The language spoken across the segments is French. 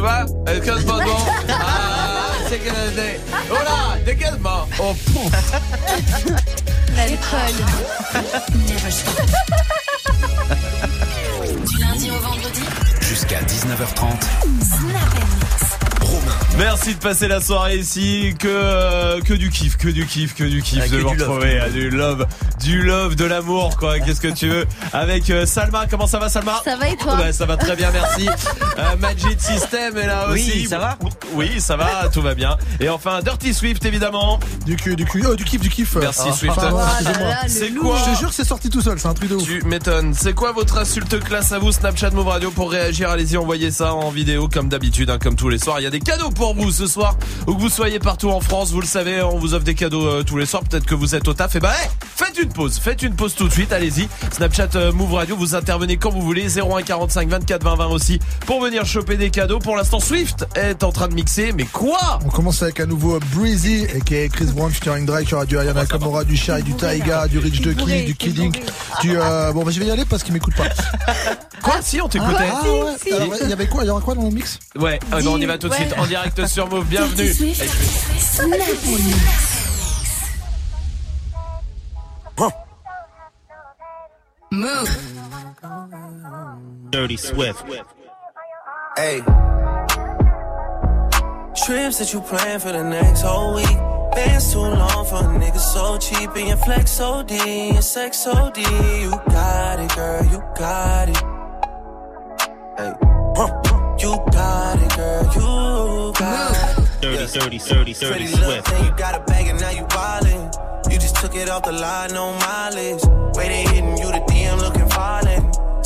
va Déguisement Ah, c'est que... Oh là, déguisement Oh, L'alcool. Du lundi au vendredi, Jusqu'à 19h30. Snap Romain. Merci de passer la soirée ici. Que, euh, que du kiff, que du kiff, que du kiff Ah, de vous du love, retrouver. ah, Du love, du love, de l'amour, quoi. Qu'est-ce que tu veux? Avec euh, Salma, comment ça va, Salma? Ça va et toi? Ouais, ça va très bien, merci. Euh, Magic System est là Oui, aussi. ça va? Oui, ça va, tout va bien. Et enfin, Dirty Swift, évidemment. Du cul, du cul. Oh, du kiff, du kiff. Merci, Ah, Swift. Oh le C'est quoi? Je te jure que c'est sorti tout seul, c'est un truc de ouf. Tu m'étonnes. C'est quoi votre insulte classe à vous, Snapchat Move Radio Pour réagir, allez-y, envoyez ça en vidéo comme d'habitude, hein, comme tous les soirs. Il y a des cadeaux pour vous ce soir. Où que vous soyez partout en France, vous le savez, on vous offre des cadeaux euh, tous les soirs. Peut-être que vous êtes au taf. Et bah, hey, faites une pause. Faites une pause tout de suite. Allez-y. Snapchat euh, Move Radio, vous intervenez quand vous voulez. 01 45 24 20 20 aussi pour venir choper des cadeaux. Pour l'instant, Swift est en train de mixer. Mais quoi? On commence avec un nouveau Breezy, et qui est Chris Brown featuring Drake. Il y aura du Ayana Kamura, du Shai, du Taiga, du Rich Ducky, du Kidding, du. Euh, bon, bah, je vais y aller parce qu'il m'écoute pas. Quoi? Si, on t'écoutait. Ah, ouais. Alors, il y avait quoi? Il y aura quoi dans le mix? Ouais, ah, non, on y va tout de Ouais. suite en direct sur Move. Bienvenue. Move. Dirty Swift. Hey. Trips that you plan for the next whole week. Bands too long for a nigga so cheap. And your flex OD, and sex OD. You got it, girl, you got it. Hey. You got it, girl, you got it. Dirty, dirty, dirty, dirty Pretty Swift. thing, you got a bag and now you wildin'. You just took it off the line, no mileage. Way they hitting you, the DM looking violent.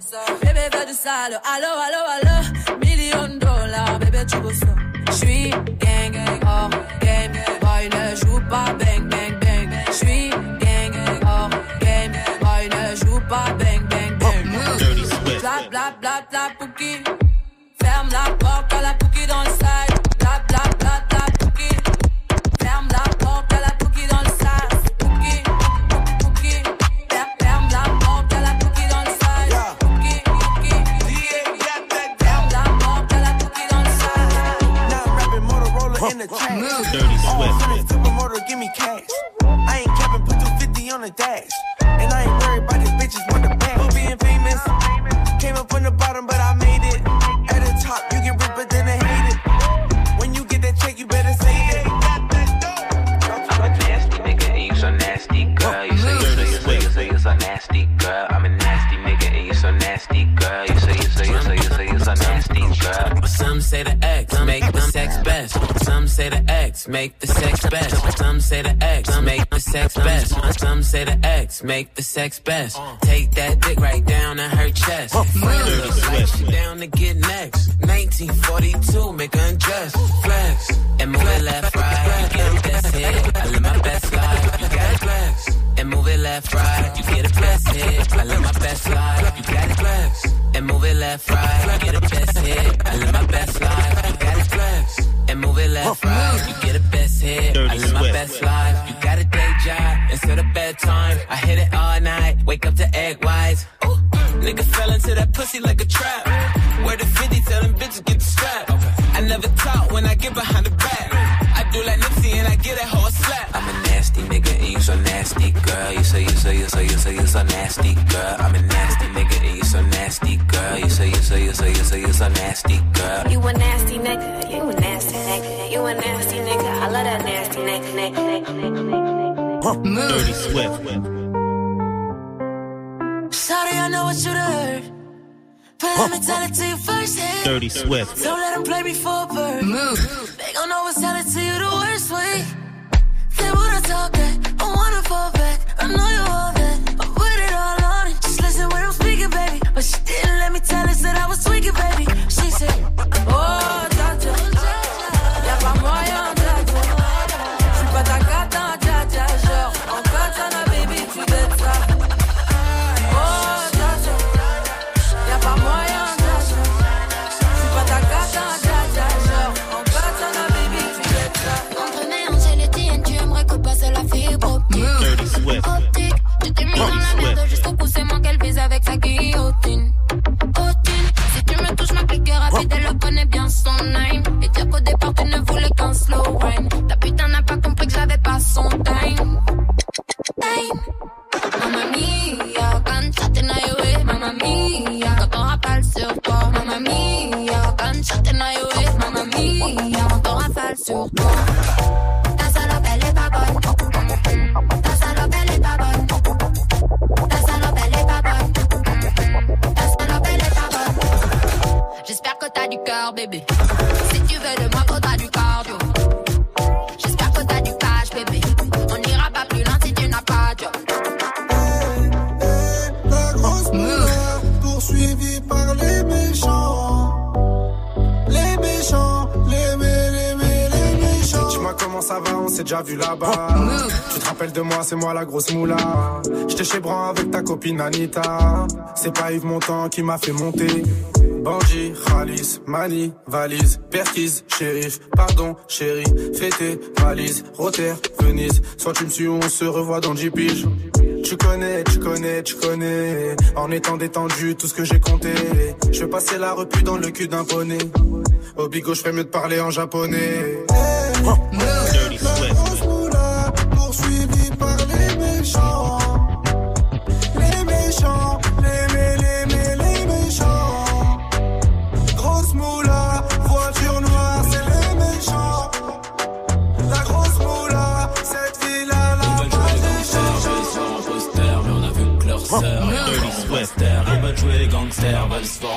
Ça. Bébé fais du sale, allo allo allo. Million dollars, bébé tu veux ça. J'suis gang gang, oh game, boy ne joue pas bang bang bang. J'suis gang gang, oh game, boy ne joue pas bang bang bang. Bla bla bla bla pouki. Ferme la porte à la pouki dans le side. The dash. And I ain't worried about these bitches want the bag. For being famous, came up from the bottom, but say the X make the sex best. Some say the X make the sex best. Some say the X make the sex best. Take that dick right down in her chest. Oh, Look like she down to get next. 1942, make her undress. Flex and move it left, right. You get a best hit. I live my best life. You got it flex and move it left, right. You get a best hit. I live my best life. You got it flex and move it left, right. You get a best hit. Swift. Sorry, I know what you heard. But let me tell it to you first. Dirty Swift. Don't let him play me for a bird. Move. de moi, c'est moi la grosse moula. J'étais chez Bran avec ta copine Anita. C'est pas Yves Montand qui m'a fait monter. Bandit, Khalis, Mani, valise, perquise, shérif, pardon, chéri, fêté, valise, Rotter, Venise. Soit tu me suis ou on se revoit dans 10. Tu connais, tu connais, tu connais. En étant détendu, tout ce que j'ai compté. Je vais passer la repu dans le cul d'un poney. Au bigot, je ferais mieux de parler en japonais.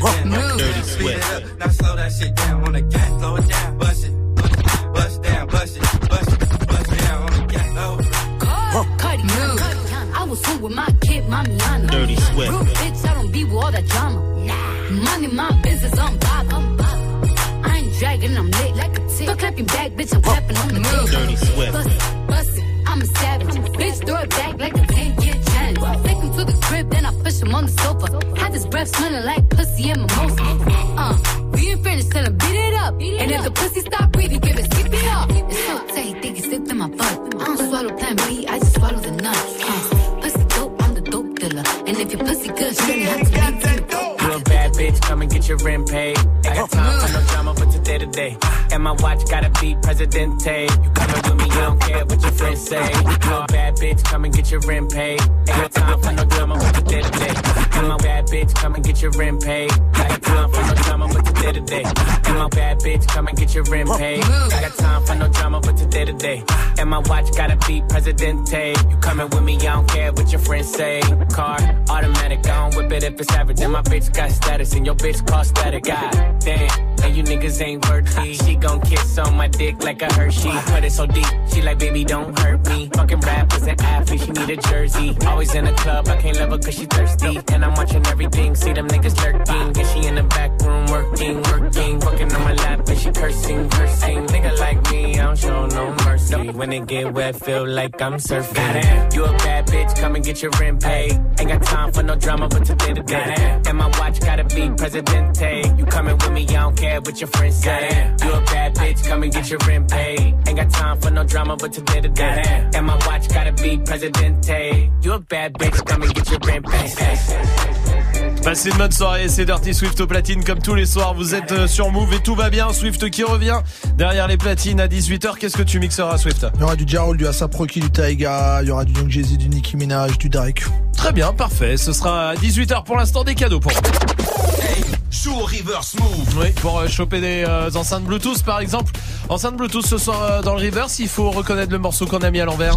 shit down. Dirty sweat. Now slow that shit down on the Presidente. You coming with me, I don't care what your friends say. Car, automatic, I don't whip it if it's average. And my bitch got status, and your bitch cost static. God damn, and you niggas ain't worthy. She gon' kiss on my dick like a Hershey. Put it so deep, she like, baby, don't hurt me. Fucking rappers and athlete, she need a jersey. Always in the club, I can't love her cause she thirsty. And I'm watching everything, see them niggas lurking. And she in the back room working, working. Fucking on my lap, and she cursing, cursing. Nigga like me, I don't show no mercy. When it get wet, feel like I'm surfing. Goddamn, you a bad bitch, come and get your rent paid. Ain't got time for no drama, but today to day. And my watch gotta be Presidente. You coming with me, I don't care what your friends say. You a bad bitch, come and get your rent paid. Ain't got time for no drama, but today to day. And my watch gotta be Presidente. You a bad bitch, come and get your rent paid. Passez une bonne soirée, c'est Dirty Swift au platine comme tous les soirs. Vous êtes euh, sur Move et tout va bien. Swift qui revient derrière les platines à 18h. Qu'est-ce que tu mixeras, Swift? Il y aura du Jarol, du Asap Rocky, du Taiga, il y aura du Young Jay-Z, du Nicki Minaj, du Drake. Très bien, parfait. Ce sera à 18h pour l'instant des cadeaux pour au reverse move. Oui, pour euh, choper des euh, enceintes Bluetooth par exemple. Enceinte Bluetooth ce soir euh, dans le reverse, il faut reconnaître le morceau qu'on a mis à l'envers.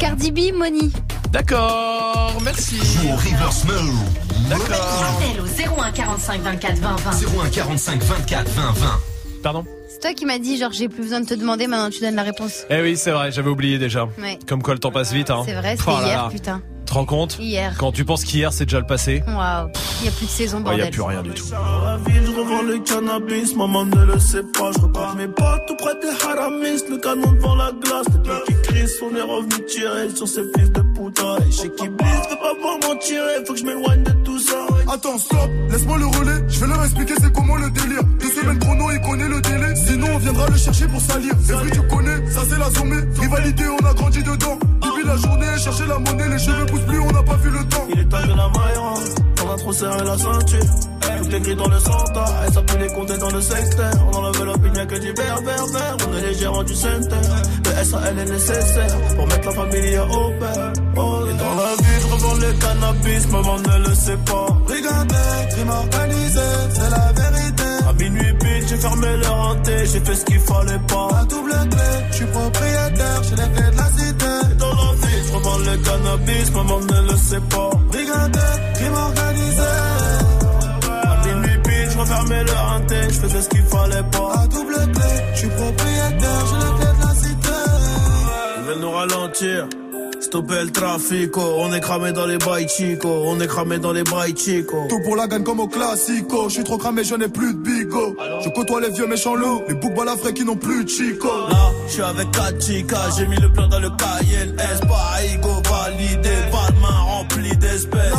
Cardi B, Money. D'accord, merci. Joue au reverse move. D'accord. Appel au 01 45 24 20 20. 01 45 24 20 20. Pardon C'est toi qui m'as dit, genre, j'ai plus besoin de te demander, maintenant tu donnes la réponse. Eh oui, c'est vrai, j'avais oublié déjà. Ouais. Comme quoi le temps passe vite. Hein. C'est vrai, Oh c'était là hier, là. putain. Tu te rends compte Hier. Quand tu penses qu'hier c'est déjà le passé, Waouh. Il y a plus de saison, il bordel. n'y a plus rien du tout. je revends le cannabis, maman ne le sait pas, je repars mes potes tout près des haramis, le canon devant la glace, les mecs qui crient, on est revenu tirer sur ces fils de putain, et chez qui blisse, veut pas voir m'en tirer, faut que je m'éloigne de tout ça. Attends, stop, laisse-moi le relais. Je vais leur expliquer c'est comment le délire. Deux semaines chrono, il connaît le délai. Sinon, on viendra le chercher pour salir. Evry, tu connais, ça c'est la sommée. Rivalité, on a grandi dedans. Depuis la journée, chercher la monnaie, les cheveux poussent plus, on n'a pas vu le temps. Il est temps de la maille, on a trop serré la ceinture. Tout est gris dans le centre, et ça pue les compter dans le secteur. On enlève pigne que du berbère, vert. On est les gérants du center. Le SAL est nécessaire pour mettre la famille au père. Oh, et dans la vie, je revends le cannabis, maman ne le sait pas. Regardez, crime organisé, c'est la vérité. À minuit pile, j'ai fermé le hanté, j'ai fait ce qu'il fallait pas. La double clé, je suis propriétaire, j'ai les clés de la cité. Et dans la vie, je revends le cannabis, maman ne le sait pas. Regardez, crime organisé. À refermais le hanté, je faisais ce qu'il fallait pas. La double clé, je suis propriétaire, j'ai les clés de la cité. Ils veulent nous ralentir. Stopper le trafic, oh. on est cramé dans les bails chico, on est cramé dans les bails chico. Tout pour la gagne comme au classico. Je suis trop cramé, je n'ai plus de bigo. Je côtoie les vieux méchants loups, les boucs balafrés qui n'ont plus de chico. Là, je suis avec 4 chicas, j'ai mis le plan dans le cahier, S, validé, pas de main remplie d'espèces.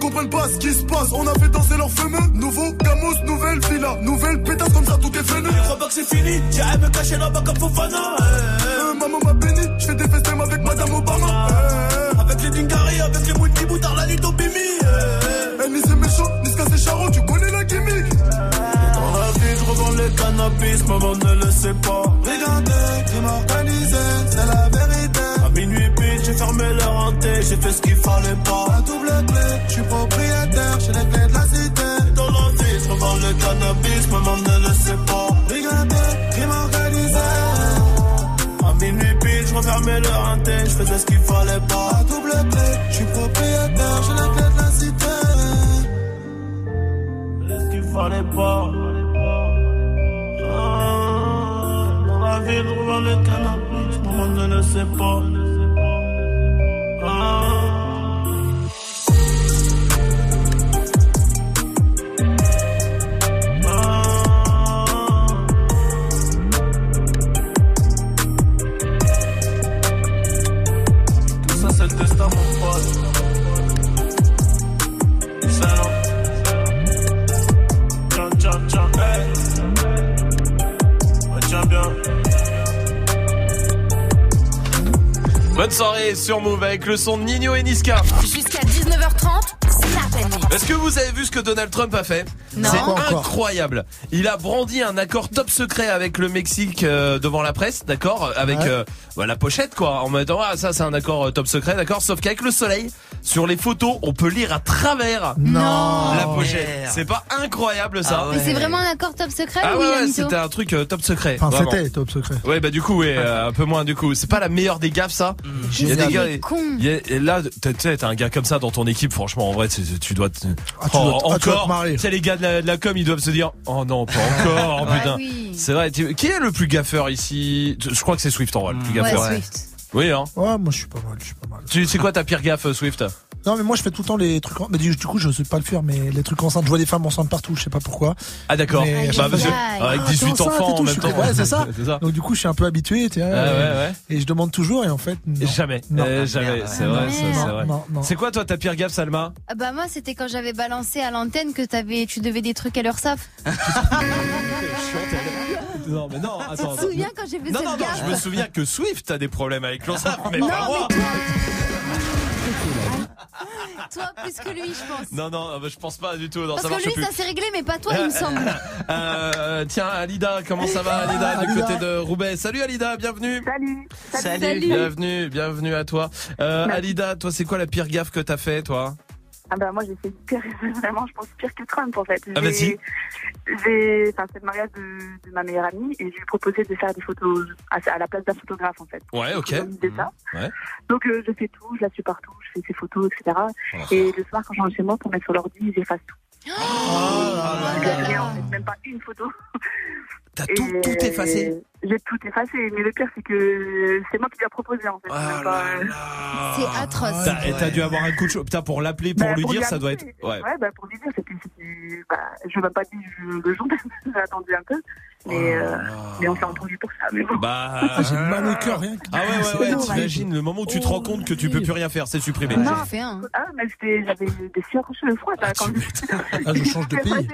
Comprennent pas ce qui se passe. On a fait danser leurs fameux. Nouveau Gamos, nouvelle villa, nouvelle pétasse comme ça, tout est fenu. Je crois pas que c'est fini, j'ai à me cacher là-bas comme Fofana. Euh, maman m'a béni, je fais des festins avec Madame Obama. Eh, Avec les Dingari, avec les bouts boutard, la nuit au bimi. Eh, ni c'est méchant, ni c'est charron, tu connais la gimmick. Dans la vie, je revends le cannabis, maman ne le sait pas. Regardez, j'ai fait ce qu'il fallait pas. La double clé, je suis propriétaire, j'ai les clés de la cité. Dans je revends le cannabis, maman ne le sait pas. Regardez, crime organisé. À minuit pile, je refermais le hanté, je faisais ce qu'il fallait pas. La double clé, je suis propriétaire, j'ai les clés de la cité. Faisais ce qu'il fallait pas. Ah, dans la vie, je revends le cannabis, maman ne le sait pas. Bonne soirée sur Move avec le son de Nino et Niska. Jusqu'à 19h30, Snap and Mix. Est-ce que vous avez vu ce que Donald Trump a fait? Non. C'est incroyable. Il a brandi un accord top secret avec le Mexique euh, devant la presse, d'accord? Avec Ouais. euh, bah, la pochette quoi, en me disant ah ça c'est un accord euh, top secret, d'accord? Sauf qu'avec le soleil, sur les photos, on peut lire à travers Non. la pochette. C'est pas incroyable ça Mais c'est vraiment un accord top secret Ah ou ouais, c'était un truc euh, top secret. Enfin, c'était top secret. Ouais bah du coup ouais, euh, un peu moins du coup. C'est pas la meilleure des gaffes ça. Il y a des gars. Il y a- et là, t'as- tu sais, t'as un gars comme ça dans ton équipe. Franchement, en vrai, tu dois. te- Ah, tu dois- Oh, ah, tu dois encore. Tu sais, les gars de la, de la com, ils doivent se dire, oh non, pas encore, Ouais, putain. oui. C'est vrai. tu- Qui est le plus gaffeur ici? Je crois que c'est Swift en vrai, le plus Ouais, gaffeur. Swift. Oui, hein. Ouais, moi je suis pas mal, je suis pas mal. Tu sais quoi ta pire gaffe, Swift Non, mais moi je fais tout le temps les trucs. en- Mais du, du coup, je sais pas le faire, mais les trucs enceintes, je vois des femmes enceintes partout, je sais pas pourquoi. Ah d'accord. Mais- Bah, parce que- Ah, avec Ah, 18 t'es enceinte enfants et en tout, même je temps. Ouais, c'est ça. c'est ça. Donc du coup, je suis un peu habitué, tu vois, Ah, ouais, euh, ouais. et je demande toujours, et en fait, non. Jamais. Non. Euh, jamais. C'est vrai, c'est vrai. Non, non. C'est quoi toi ta pire gaffe, Salma? Ah Bah moi c'était quand j'avais balancé à l'antenne que t'avais, tu devais des trucs à l'URSSAF. Non, mais non, Tu te souviens quand j'ai fait Non, cette non, non, gaffe je me souviens que Swift a des problèmes avec mais Non, pas moi. mais toi Toi plus que lui je pense. Non, non, euh, je pense pas du tout. Non, Parce ça que marche lui plus. ça s'est réglé mais pas toi il me semble. Euh, tiens, Alida, comment ça va, Alida, du Alida. côté de Roubaix? Salut, Alida, bienvenue. Salut. Salut. Bienvenue, bienvenue à toi. Euh. Alida, toi, c'est quoi la pire gaffe que t'as fait, toi? Ah bah moi j'ai fait pire, vraiment je pense pire que Trump en fait. Ah, vas-y. J'ai, enfin c'est le mariage de, de ma meilleure amie et je lui ai proposé de faire des photos à, à la place d'un photographe en fait. Ouais, ok. Ça. Ouais. Donc euh, je fais tout, je la suis partout, je fais ses photos, etc. Et le soir quand je rentre chez moi pour mettre sur l'ordi, j'efface tout. En fait, même pas une photo. T'as tout, tout effacé J'ai tout effacé, mais le pire c'est que c'est moi qui lui ai proposé en fait. Ah pas- C'est atroce. T'as- Et t'as dû avoir un coup de chaud. Putain, pour l'appeler, pour Bah, lui dire, ça doit être. Ouais. Ouais, bah, pour lui dire, c'était. Bah, je ne pas dire le jour j'ai attendu un peu. Mais, euh, mais on s'est entendu pour ça. Mais bon. Bah. Ah, j'ai mal au cœur, rien que. Ah ouais, ouais, t'imagines le moment où tu te rends compte que tu peux plus rien faire, c'est supprimé. Non. J'ai fait un. Ah, mais c'était- j'avais des sueurs froides. Ah, quand Ah, je change de pays.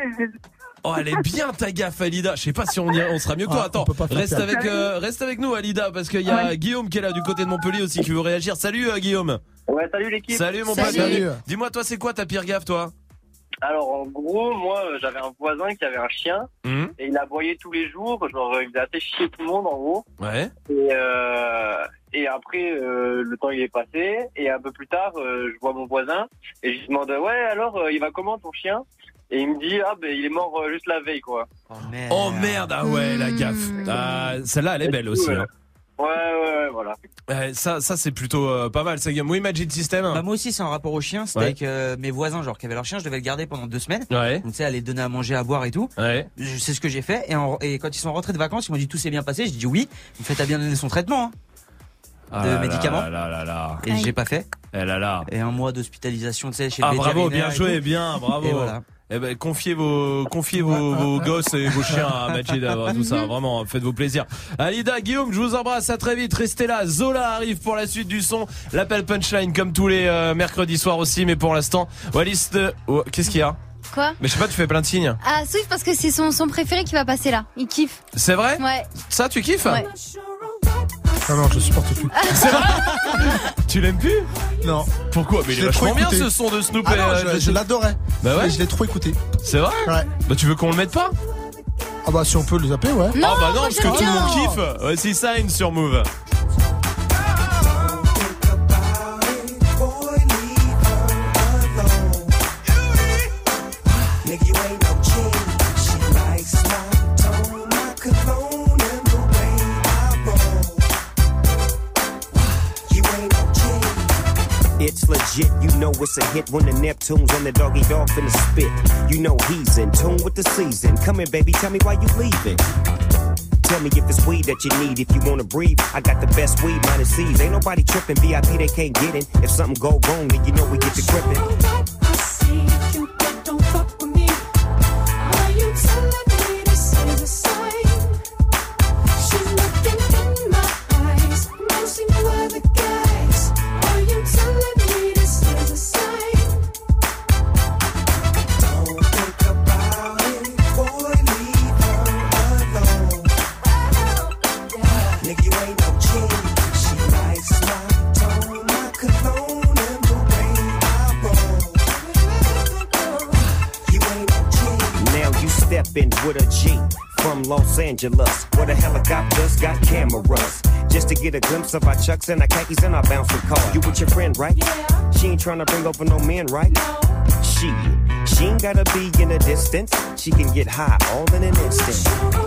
Oh, elle est bien ta gaffe, Alida. Je sais pas si on, y- on sera mieux que toi. Ah, on Attends, peut pas faire reste avec, euh, reste avec nous, Alida, parce qu'il y a Ouais. Guillaume qui est là du côté de Montpellier aussi qui veut réagir. Salut, euh, Guillaume. Ouais, salut l'équipe. Salut, mon Salut. pote. Salut. Dis-moi, toi, c'est quoi ta pire gaffe, toi? Alors en gros, moi j'avais un voisin qui avait un chien Hum et il aboyait tous les jours, genre il faisait chier tout le monde en gros. Ouais. Et, euh, et après euh, le temps il est passé et un peu plus tard euh, je vois mon voisin et je lui demande ouais alors euh, il va comment ton chien? Et il me dit ah ben il est mort euh, juste la veille quoi. Oh merde, ah ouais, la gaffe. Ah, Celle-là, elle est belle aussi. hein. Ouais ouais ouais voilà. Ouais, ça, ça c'est plutôt euh, pas mal, ça, Guillaume. Oui, Magic System. Bah moi aussi c'est un rapport au chien, c'était Ouais. avec euh, mes voisins genre qui avaient leur chien, je devais le garder pendant deux semaines. Ouais. Donc tu sais aller donner à manger, à boire et tout. Ouais. Je sais ce que j'ai fait et, en- et quand ils sont rentrés de vacances, ils m'ont dit tout s'est bien passé. J'ai dit oui. En fait, t'as bien donné son traitement hein, Ah de là médicaments. là là là là. et j'ai pas fait. Eh là là. Et un mois d'hospitalisation, tu sais, chez Ah le bravo, vétérinaire bien et joué, tout. bien, bravo. Et voilà. Eh ben, confiez vos, confiez vos, vos gosses et vos chiens à Majid, euh, tout ça, vraiment, faites-vous plaisir. Alida, Guillaume, je vous embrasse, à très vite, restez là. Zola arrive pour la suite du son, l'appel punchline comme tous les euh, mercredis soirs aussi, mais pour l'instant, Wallis de... Oh, Qu'est-ce qu'il y a? Quoi? Mais je sais pas, tu fais plein de signes. Ah, Swift parce que c'est son, son préféré qui va passer là. Il kiffe. C'est vrai? Ouais. Ça, tu kiffes? Ouais. Ah non, je supporte plus. C'est vrai Tu l'aimes plus Non. Pourquoi Mais il Je est trop vachement bien ce son de Snoop Ah et, non, euh, je, je l'adorais. Bah ouais Mais je l'ai trop écouté. C'est vrai Ouais. Bah tu veux qu'on le mette pas Ah bah si on peut le zapper, ouais. Ah bah non, parce que tout le monde kiffe. Voici Sign sur Move. Legit, you know it's a hit when the Neptunes and the doggy dog finna spit. You know he's in tune with the season. Come in, baby, tell me why you leaving. Tell me if it's weed that you need, if you wanna breathe. I got the best weed, minus C's. Ain't nobody tripping, VIP they can't get in. If something go wrong, then you know we get to gripping. Los Angeles, where the helicopters got cameras. Just to get a glimpse of our chucks and our khakis and our bouncing car. You with your friend, right? Yeah. She ain't trying to bring over no men, right? No. She, she ain't gotta be in a distance. She can get high all in an instant.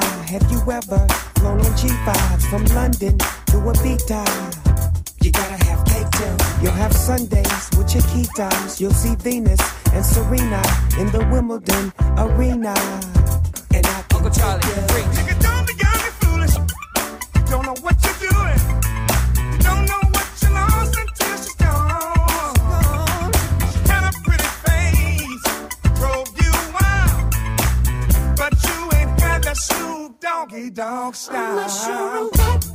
Have you ever flown on G5 from London to Ibiza? You gotta have cake too. You'll have Sundays with your key times. You'll see Venus and Serena in the Wimbledon arena. And I Uncle Charlie, Dog style. I'm not sure what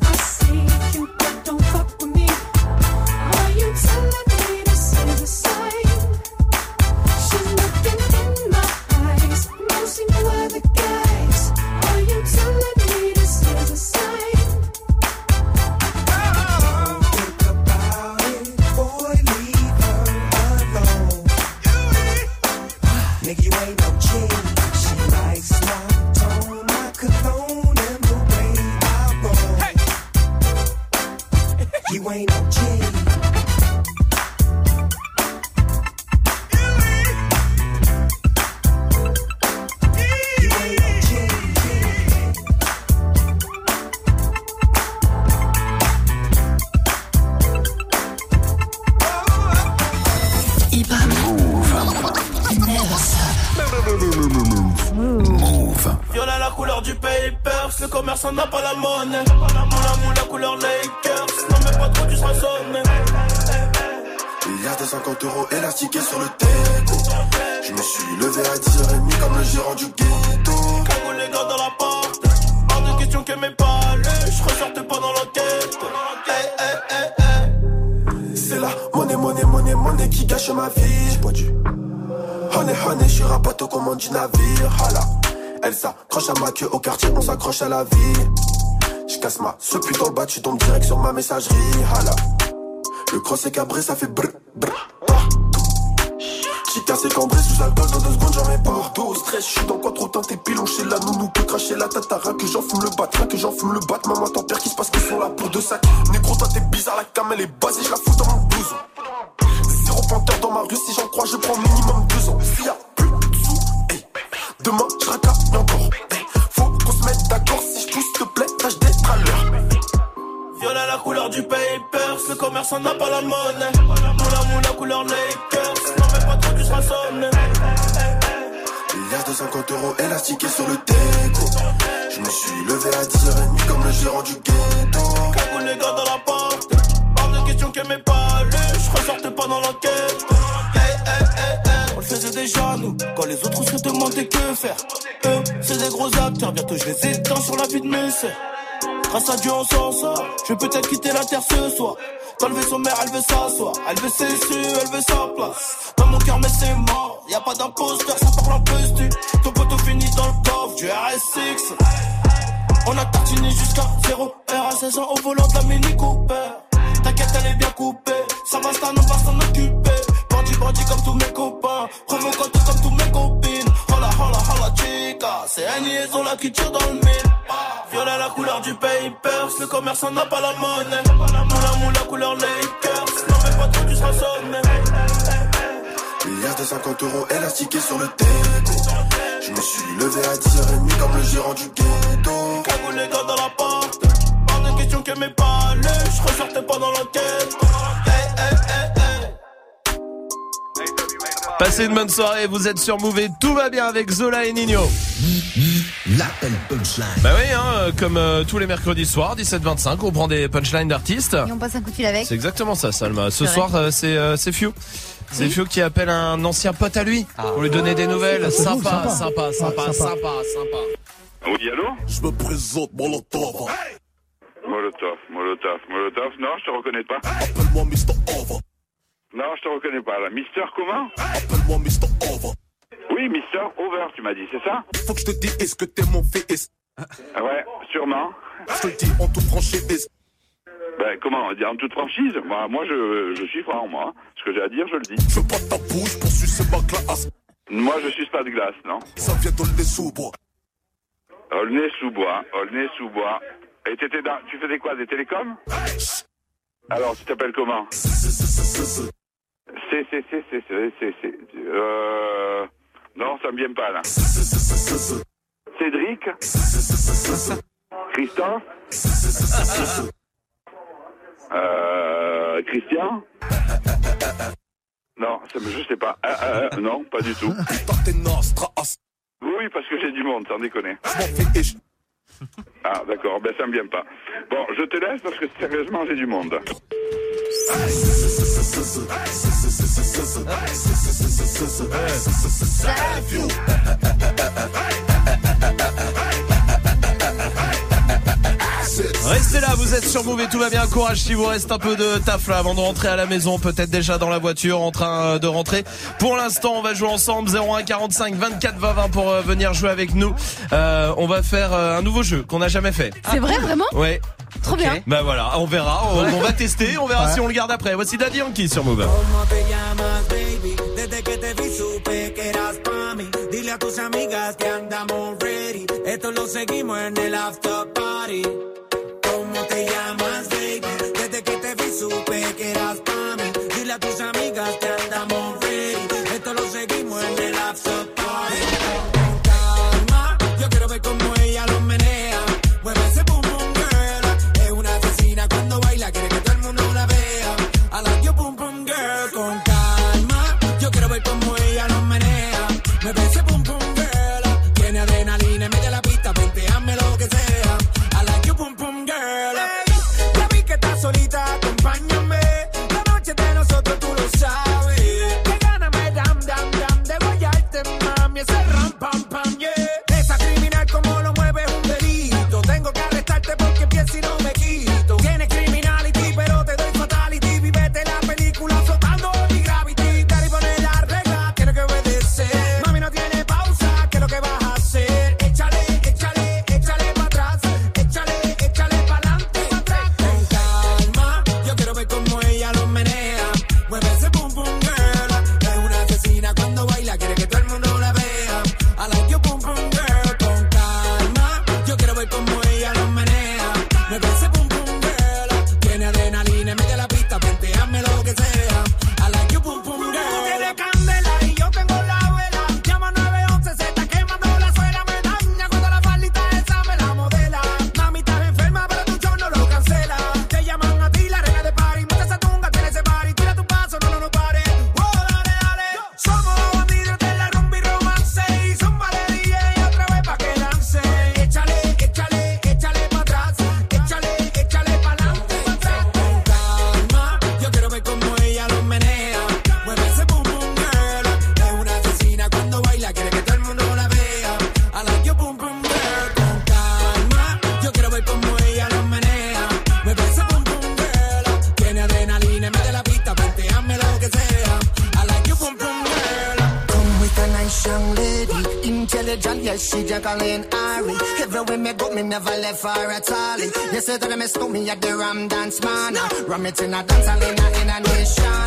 commande du navire. Hala. Elle s'accroche à ma queue au quartier, on s'accroche à la vie. Je casse ma ce dans le bas, tu tombes direct sur ma messagerie. Hala. Le cross est cabré, ça fait brr, brr. J'ai cassé cambré sous alcool, dans deux secondes j'en mets pas. Dos, stress, je suis dans quoi trop teinté, pilon chez la nounou, peut cracher la tatara, que j'en fume le bat, que j'en fume le bat. Maman, ton père qui se passe qu'ils sont là pour deux sacs. Négro, toi t'es bizarre, la cam elle est basée, je la fous dans mon blouson. Zéro panthère dans ma rue, si j'en crois, je prends minimum deux ans. S'il y a plus demain je racaille encore. Hey, faut qu'on se mette d'accord, si je pousse, te plaît, tâche d'être à l'heure. Viola la couleur du papers, le commerçant n'a pas la monnaie. Moula moula couleur Lakers, non mais pas trop tu seras sonné. Y a 250 euros élastiqués sur le teco. Je me suis levé à 10h30 comme le gérant du ghetto. Cagou les gars dans la porte, hors de question que mes palais, je ressortais pas dans l'enquête. Quand les autres se demandaient que faire. Eux, c'est des gros acteurs, bientôt je les éteins sur la vie de mes sœurs. Grâce à Dieu on s'en sort, je vais peut-être quitter la terre ce soir. Dans le vaisseau mère, elle veut s'asseoir, elle veut ses su, elle veut sa place. Dans mon cœur, mais c'est mort, y a pas d'imposteur, ça parle un peu stu. Ton poteau finit dans le coffre du RS6. On a tartiné jusqu'à 0 R à 16 ans au volant de la Mini Cooper. T'inquiète, elle est bien coupée, ça va, ça, on va s'en occuper. Bandit, comme tous mes copains, provocante comme tous mes copines. Hola, hola, hola, chica, c'est une liaison là qui tire dans le mille. Viola la couleur du papers, le commerçant n'a pas la monnaie. Moula moula couleur Lakers, non mais pas trop tu seras sonné. Il y a 250 euros élastiqués sur le teco. Je me suis levé à 10h30 comme le gérant du ghetto. Cagou les gars dans la porte, hors de question que mes palais, je ressortais pas dans l'enquête. Passez une bonne soirée, vous êtes sur Move et tout va bien avec Zola et Nino. L'appel punchline. Bah oui, hein, euh, comme euh, tous les mercredis soirs, 17-25, on prend des punchlines d'artistes. Et on passe un coup de fil avec. C'est exactement ça, Salma. Ce soir, euh, c'est euh, c'est Fiu. C'est Oui. Fiu qui appelle un ancien pote à lui pour lui donner des nouvelles. Ah, cool, Sympa, sympa. sympa, sympa, sympa, sympa. sympa. Oui, allô Je me présente, Molotov. Molotov, Molotov, Molotov. Non, je te reconnais pas. Appelle-moi Mr. Over. Non, je te reconnais pas, là. Mister comment Appelle-moi Mr. Over. Oui, Mister Over, tu m'as dit, c'est ça Faut que je te dise, est-ce que t'es mon fils? Ah Ouais, sûrement. Je te le dis en toute franchise. Ben, comment en toute franchise? Moi, moi je, je suis franc, moi. Ce que j'ai à dire, je le dis. Je veux pas ta bouche pour sucer ma classe. Moi, je suis pas de glace, non Ça vient de les sous-bois. Aulnay-sous-Bois, Aulnay-sous-Bois. Et t'étais dans... Tu faisais quoi, des télécoms? Alors, tu t'appelles comment C'est, c'est, c'est, c'est, c'est, c'est, c'est... Euh... Non, ça me vient pas, là. Cédric Christophe Euh... Christian Non, ça me... je sais pas. Ah, ah, ah, non, pas du tout. Oui, parce que j'ai du monde, sans déconner. Ah, d'accord, ben ça me vient pas. Bon, je te laisse parce que sérieusement, j'ai du monde. Restez là, vous êtes sur Move et tout va bien. Courage si vous reste un peu de taf là avant de rentrer à la maison, peut-être déjà dans la voiture en train euh, de rentrer. Pour l'instant, on va jouer ensemble 01 45 24 20 20 pour euh, venir jouer avec nous. Euh, on va faire euh, un nouveau jeu qu'on n'a jamais fait. C'est vrai, vraiment? Ouais. Trop bien. Bah voilà, on verra, on, Ouais. on va tester, on verra Ouais. si on le garde après. Voici Daddy Yankee sur Move. Party. ¿Cómo te llamas, baby? Desde que te vi supe que eras pa' mí. Dile a tus amigas que You say that me stole me at the Ram Dance Man. Ram it in a dance in a, in a nation.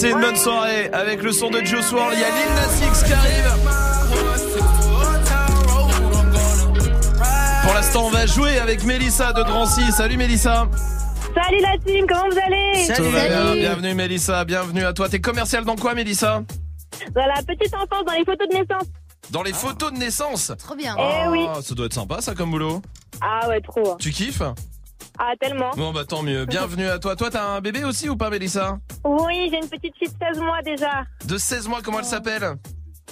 Passez une bonne soirée avec le son de Joe Swirl. Il y a Lil Nas X qui arrive. Pour l'instant, on va jouer avec Mélissa de Drancy. Salut Mélissa. Salut la team, comment vous allez? Va bien. Bienvenue Mélissa, bienvenue à toi. T'es commercial dans quoi Mélissa? Dans la petite enfance, dans les photos de naissance. Dans les photos de naissance? Trop bien. Eh oui. Ça doit être sympa ça comme boulot. Ah ouais, trop. Tu kiffes? Ah, tellement. Bon bah tant mieux. Bienvenue à toi. Toi t'as un bébé aussi ou pas Mélissa? Oui, j'ai une petite fille de 16 mois déjà. De 16 mois, comment elle s'appelle?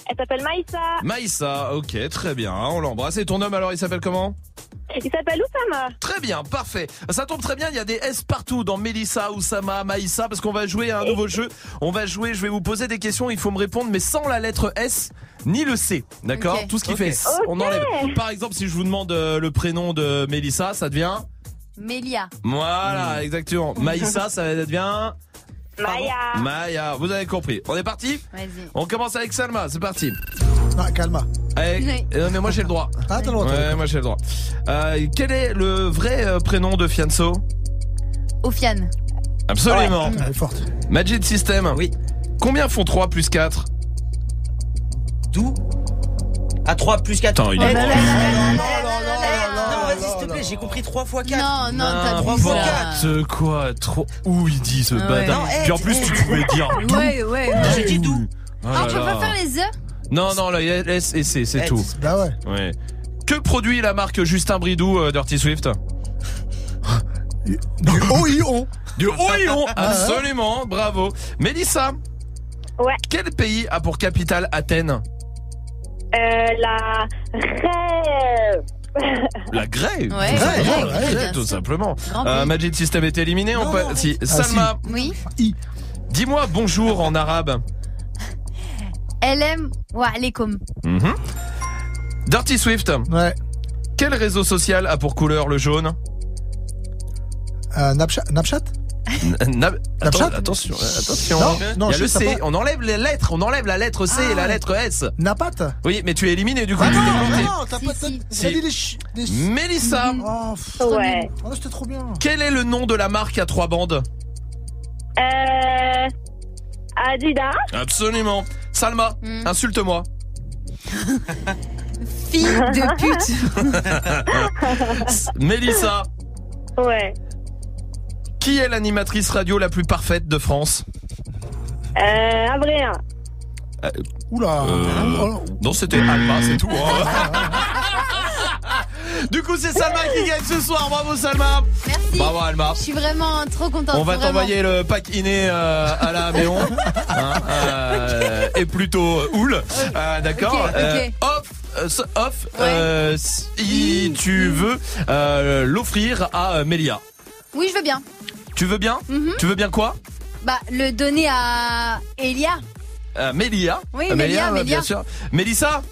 Elle s'appelle Maïssa. Maïssa, ok, très bien, on l'embrasse. Et ton homme alors, il s'appelle comment? Il s'appelle Oussama. Très bien, parfait. Ça tombe très bien, il y a des S partout dans Mélissa, Oussama, Maïssa, parce qu'on va jouer à un nouveau jeu. On va jouer, je vais vous poser des questions, il faut me répondre, mais sans la lettre S ni le C, d'accord? Tout ce qui fait S, on enlève. Par exemple, si je vous demande euh, le prénom de Mélissa, ça devient Mélia. Voilà, exactement. Maïssa, ça devient Maya. Maya. Vous avez compris. On est parti Vas-y. On commence avec Salma, c'est parti. Ah, calma. Eh, euh, mais moi j'ai le droit. Ah, t'as le droit, t'as le Ouais, droit. moi j'ai le droit. Euh, quel est le vrai euh, prénom de Fianso Ofiane. Absolument. Elle est forte. Magic System. Oui. Combien font 3 plus 4 D'où À 3 plus 4. Attends, il est non, bon. Vas-y, s'il te plaît, j'ai compris 3 fois 4. Non, non, t'as Trois dit fois ça. quatre. N'importe quoi, trop. Où il dit ce Ouais. bâtard. Non, Puis en plus, tu pouvais dire. Ouais, ouais. J'ai dit d'où Ah, là tu peux pas faire les œufs Non, non, là, il y a S et C, c'est tout. Bah ouais. Ouais. Que produit la marque Justin Bridou euh, Dirty Swift? Du OIO. Du Orion Absolument, bravo. Mélissa Ouais. Quel pays a pour capitale Athènes? Euh, la rêve. La Grèce Ouais, tout ouais, simplement, tout. Grand Euh. Magic System est éliminé, on Non, peut... non, si. Ah, Salma, Oui. dis-moi bonjour en arabe. LM wa alaikum. Mhm. Dirty Swift, Ouais. quel réseau social a pour couleur le jaune? Euh, Napchat, Napchat? Snapchat attention, euh, attention. Non, non, Il y a je le sais C, pas. on enlève les lettres, on enlève la lettre C et la Ah. lettre S. Napat Oui, mais tu es éliminé du coup. Ah tu non, t'es non, planté. non, t'as Si, pas si. t'as Si. dit les, ch- les- Mélissa, Oh, pff, Ouais. oh, c'était trop bien. quel est le nom de la marque à trois bandes Euh, Adidas. Absolument. Salma, Hmm. insulte-moi. Fille de pute. Mélissa, Ouais. Qui est l'animatrice radio la plus parfaite de France Euh, Abréa. Oula. Euh, Oh, Non, c'était Alma, c'est tout. hein. Du coup, c'est Salma qui gagne ce soir. Bravo Salma. Merci. Bravo Alma. Je suis vraiment trop contente. On va t'envoyer le pack iné euh, à la Méon. Hein, euh, et plutôt houle. Euh, D'accord. Ok, ok. Euh, off. euh, euh, si tu veux euh, l'offrir à euh, Mélia. Oui, je veux bien. Tu veux bien Mhm. Tu veux bien quoi Bah, le donner à Elia. Euh, Mélia. Oui, Euh, Mélia, Mélia. bien sûr. Mélissa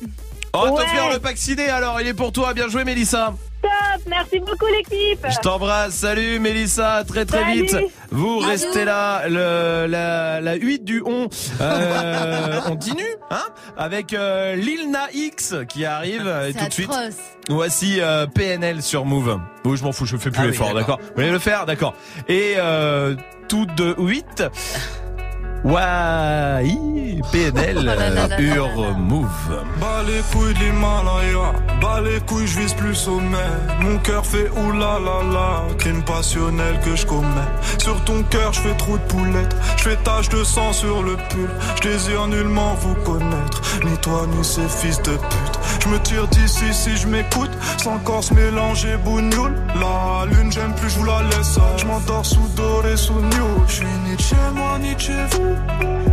On va Ouais. t'offrir le pack ciné alors, il est pour toi. Bien joué Mélissa. Top, merci beaucoup l'équipe. Je t'embrasse, salut Mélissa, très très Salut. vite. Vous restez là, le, la, la 8 du on. Euh, on continue, hein Avec euh, Lil X qui arrive euh, tout de suite. Voici euh, PNL sur Move. Oui, je m'en fous, je fais plus Ah oui, l'effort, d'accord Vous voulez le faire? D'accord. Et euh, tout de 8. Ouais, PNL sur Move. Bas les couilles de l'Himalaya, bas les couilles, je vise plus sommet. Mon cœur fait oulala la, crime passionnel que je commets. Sur ton cœur, je fais trop de poulettes, je fais tache de sang sur le pull. Je désire nullement vous connaître, ni toi ni ces fils de pute. Je me tire d'ici si je m'écoute, sans corps se mélanger bougnoule. La lune, j'aime plus, je vous la laisse. Je m'endors sous doré, sous new. Je suis ni chez moi, ni chez vous.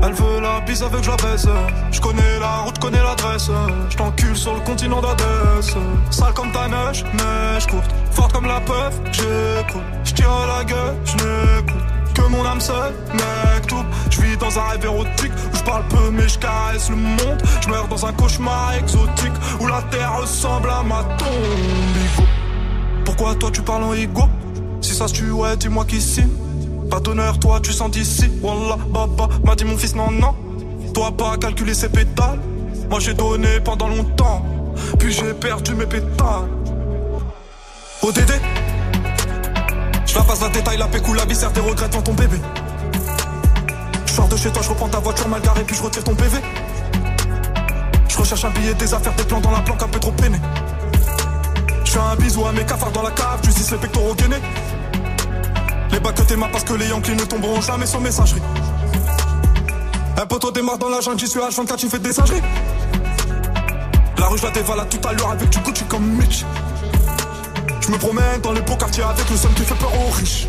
Elle veut la bise avec la baisse. Je connais la route, connais l'adresse. Je t'encule sur le continent d'Adès. Sale comme ta neige, neige courte. Forte comme la peuf, j'écoute. Je tire la gueule, je n'écoute. Que mon âme seule, mec, tout. Je vis dans un rêve érotique où je parle peu mais je caresse le monde. Je meurs dans un cauchemar exotique où la terre ressemble à ma tombe. Pourquoi toi tu parles en ego? Si ça se tue, dis-moi qui signe. Pas d'honneur, toi tu sens d'ici. Wallah, baba, m'a dit mon fils, non, non. Toi pas calculer ses pétales. Moi j'ai donné pendant longtemps. Puis j'ai perdu mes pétales. ODD Je la passe la détail, la pécou, la viscère, tes regrets devant ton bébé. Je sors de chez toi, je reprends ta voiture mal garée, puis je retire ton PV. Je recherche un billet, des affaires, des plans dans la planque, un peu trop peiné. Je fais un bisou à mes cafards dans la cave, justice les pectoraux gainés. Les bacs que t'es parce que les Yankees ne tomberont jamais sans messagerie. Un poteau démarre dans la jungle, j'y suis H24, tu fais des singeries. La rue, je la dévalade tout à l'heure avec du Gucci comme Mitch. Je me promène dans les beaux quartiers avec le seul qui fait peur aux riches.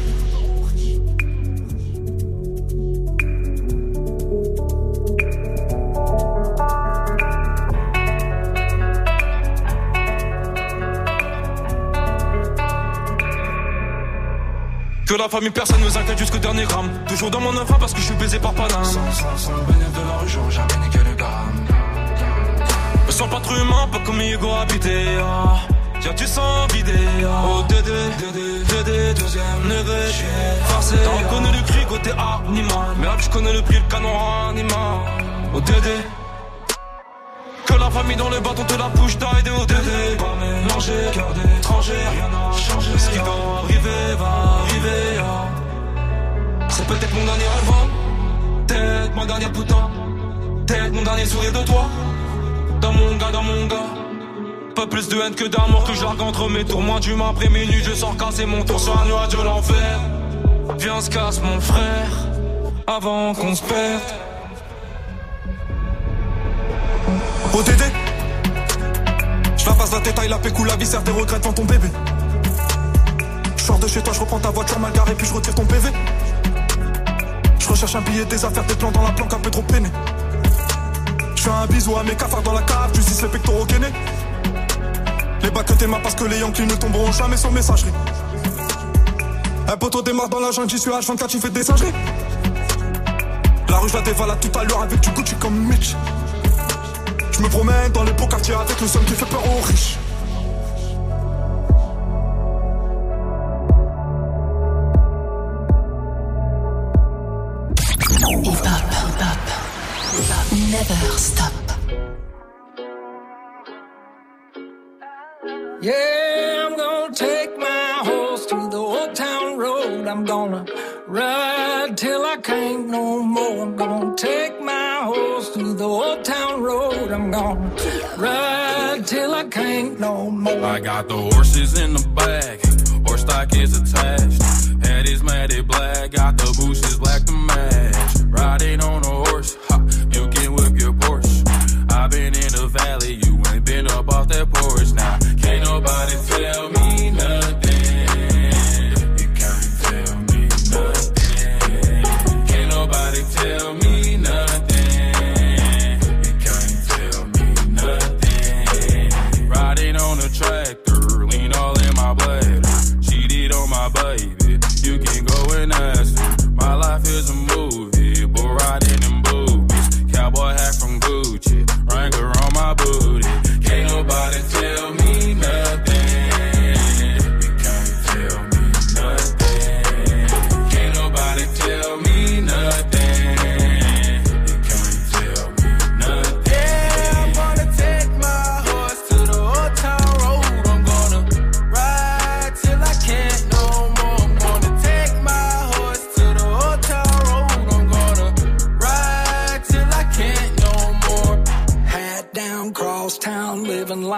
Que la famille, personne nous inquiète jusqu'au dernier gramme. Toujours dans mon œuvre parce que je suis baisé par Paname. Sans, sans, sans le bénéfice de la rue, j'aurais jamais niqué le gramme. Me sens pas trop humain, pas comme Hugo habité. Ah. Tiens, tu sens vidé. Ah. Oh, Dédé, Dédé, Dédé, deuxième. J'suis forcé. T'en connais le cri côté animal. Merde, je connais le prix, le canon animal. Oh, Dédé. La famille dans le bâton te la bouche d'aide au Dédé. Pas mélanger, cœur d'étranger, rien n'a changé. Ce qui doit arriver va arriver. ah. C'est peut-être mon dernier rêve, hein. peut-être ma dernière putain, peut-être mon dernier sourire de toi. Dans mon gars, dans mon gars. Pas plus de haine que d'amour que je largue entre mes tours. Moins d'humain après minuit, je sors casser mon tour sur un nuage de l'enfer. Viens, se casse mon frère, avant qu'on se perde. ODD Je la passe la détail, la pécou, la viscère, tes regrets devant ton bébé. Je sors de chez toi, je reprends ta voiture mal garée, puis je retire ton PV. Je recherche un billet, des affaires, des plans dans la planque, un peu trop peiné. Je fais un bisou à mes cafards dans la cave, justice les pectoraux gainés. Les bacs que t'es parce que les Yankees ne tomberont jamais sans messagerie. Un poteau démarre dans la jungle, j'y suis H24, tu fais des singeries. La rue, je la dévalade tout à l'heure avec du Gucci comme Mitch. Je me promène dans les beaux quartiers avec le seul qui fait peur aux riches. Hip hop, hip hop. Never stop. Yeah, I'm gonna take my horse to the old town road. I'm gonna ride till I can't no more. I'm gonna take my horse to the old town road. I'm gonna ride till I can't no more. I got the horses in the back, horse stock is attached. Head is matted black, got the bushes black to match. Riding on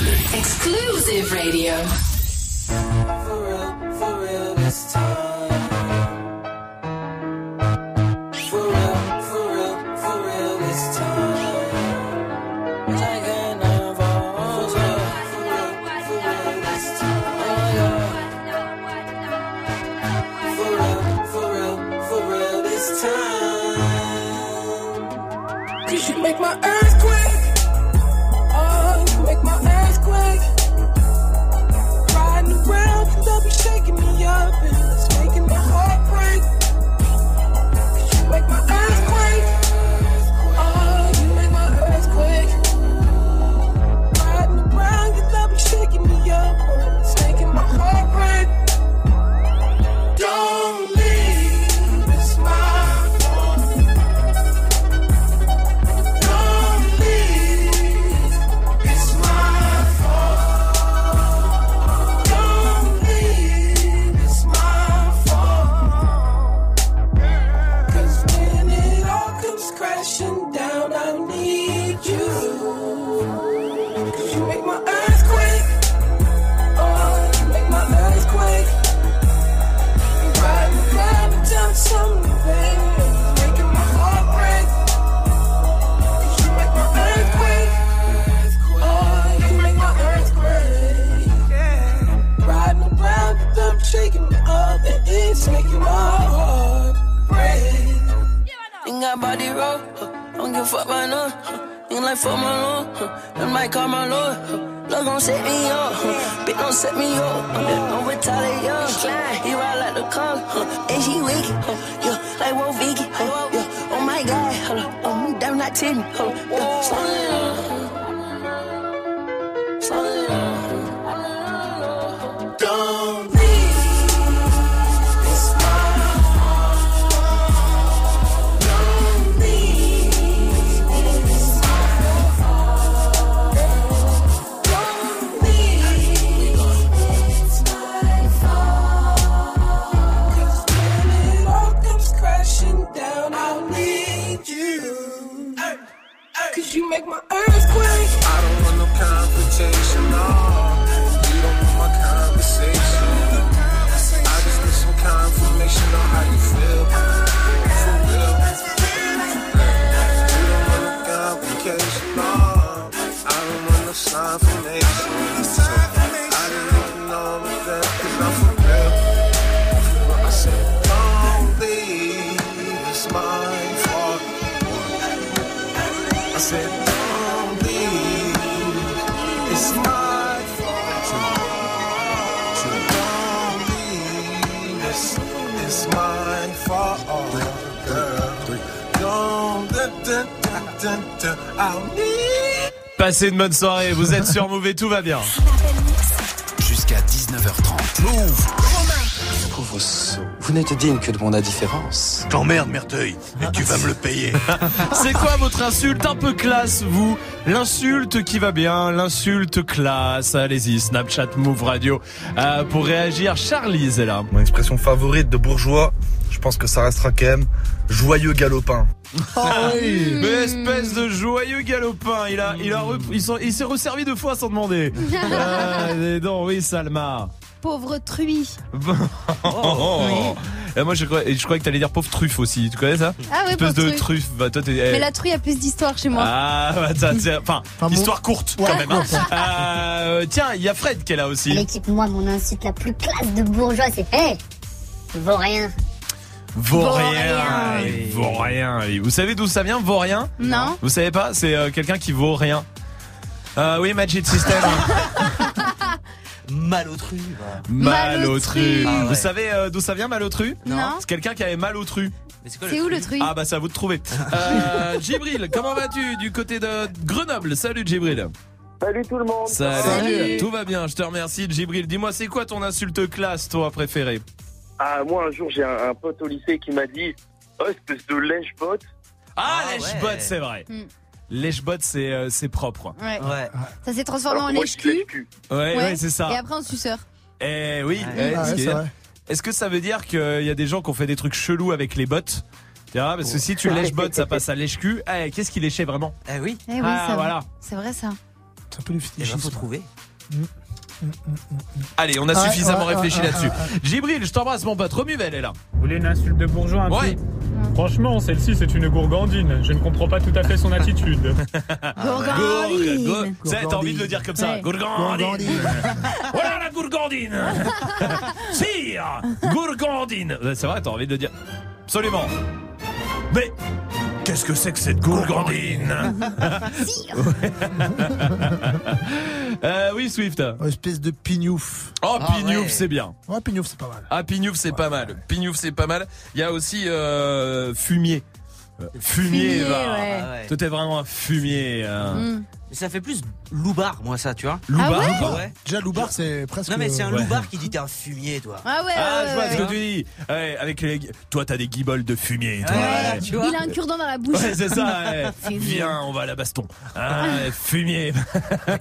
Exclusive radio. C'est une bonne soirée. Vous êtes sur Move et tout va bien. Jusqu'à 19h30. Move. Pauvre saut. Vous n'êtes digne que de mon indifférence. T'emmerdes, merdeuil, et tu vas me le payer. C'est quoi votre insulte un peu classe, vous L'insulte qui va bien, l'insulte classe. Allez-y, Snapchat, Move Radio. Euh, pour réagir, Charlie est là. Mon expression favorite de bourgeois, je pense que ça restera quand même joyeux galopin. Ah oui Mais espèce de joyeux galopin, il a, il a, rep- il s'en- il s'est resservi deux fois sans demander. Ah, dis donc, oui, Salma. Pauvre truie. Oh. Et moi, je croyais, je croyais que t'allais dire pauvre truffe aussi. Tu connais ça Ah ouais, Espèce de truffe. Bah, toi, t'es. eh. Mais la truie a plus d'histoire chez moi. Ah, bah, ça, c'est- enfin, bon. histoire courte quand même. hein. Euh, tiens, il y a Fred qui est là aussi. L'équipe, moi, mon insulte la plus classe de bourgeois, c'est Hé Vaut rien. Vaurien. Il vaut rien. lui. Vous savez d'où ça vient, Vaurien? Non. Vous savez pas? C'est euh, quelqu'un qui vaut rien. Euh, oui, Magic System. Malotru. Malotru. Ah ouais. Vous savez euh, d'où ça vient, Malotru? Non. C'est quelqu'un qui avait mal au tru. C'est où le truie Ah bah c'est à vous de trouver. Euh, Djibril, comment vas-tu du côté de Grenoble? Salut Djibril. Salut tout le monde. Salut. Tout va bien, je te remercie Djibril. Dis-moi, c'est quoi ton insulte classe, toi, préféré Ah, moi, un jour, j'ai un, un pote au lycée qui m'a dit Oh, espèce de lèche-botte. Ah, lèche-bot, c'est vrai. Hmm. Lèche-bot, c'est euh, c'est propre. Ouais. Ça s'est transformé Alors en que moi, je suis lèche-cul. Ouais, ouais, c'est ça. Et après en suceur. Eh oui. Ouais. eh, Ah ce ouais, qui est c'est vrai. Est-ce que ça veut dire qu'il y a des gens qui ont fait des trucs chelous avec les bottes? Tu vois, Parce que si tu lèches bot, ça passe à lèche-cul. Eh, Qu'est-ce qu'il léchait vraiment? Eh oui. Eh oui, Ah, ça voilà. C'est vrai ça. C'est un peu du Il faut trouver. Allez, on a Ouais, suffisamment ouais, réfléchi ouais, là-dessus. ouais, ouais. Djibril, je t'embrasse mon pote. Romuvel est là. Vous voulez une insulte de bourgeois un Ouais. peu Franchement, celle-ci, c'est une gourgandine. Je ne comprends pas tout à fait son attitude. Gourgandine. Gour- Ça, T'as envie de le dire comme ça. Ouais. Gourgandine. voilà la gourgandine. Sire, gourgandine. C'est vrai, t'as envie de le dire. Absolument. Mais qu'est-ce que c'est que cette gourgandine. Euh, Oui, Swift. Espèce de pignouf. Oh, Ah pignouf, ouais. c'est bien. Ouais, pignouf, c'est pas mal. Ah, pignouf, c'est pas mal. Pignouf, c'est pas mal. Il y a aussi euh, fumier. Fumier, Fumier, va. ouais. Ah ouais. Toi, t'es vraiment un fumier. hein. Mm. Mais ça fait plus loubar, moi, ça, tu vois. Loubar Ah ouais Loubar, ouais. Déjà, loubar, c'est presque. Non, mais c'est un Ouais. loubar qui dit t'es un fumier, toi. Ah ouais, Ah, ouais, je vois ouais, ce que tu dis. Ouais, avec les... Toi, t'as des guibolles de fumier. Toi. Ouais, Ouais. Il a un cure-dent dans la bouche. Ouais, c'est ça. Viens, on va à la baston. Ah, fumier.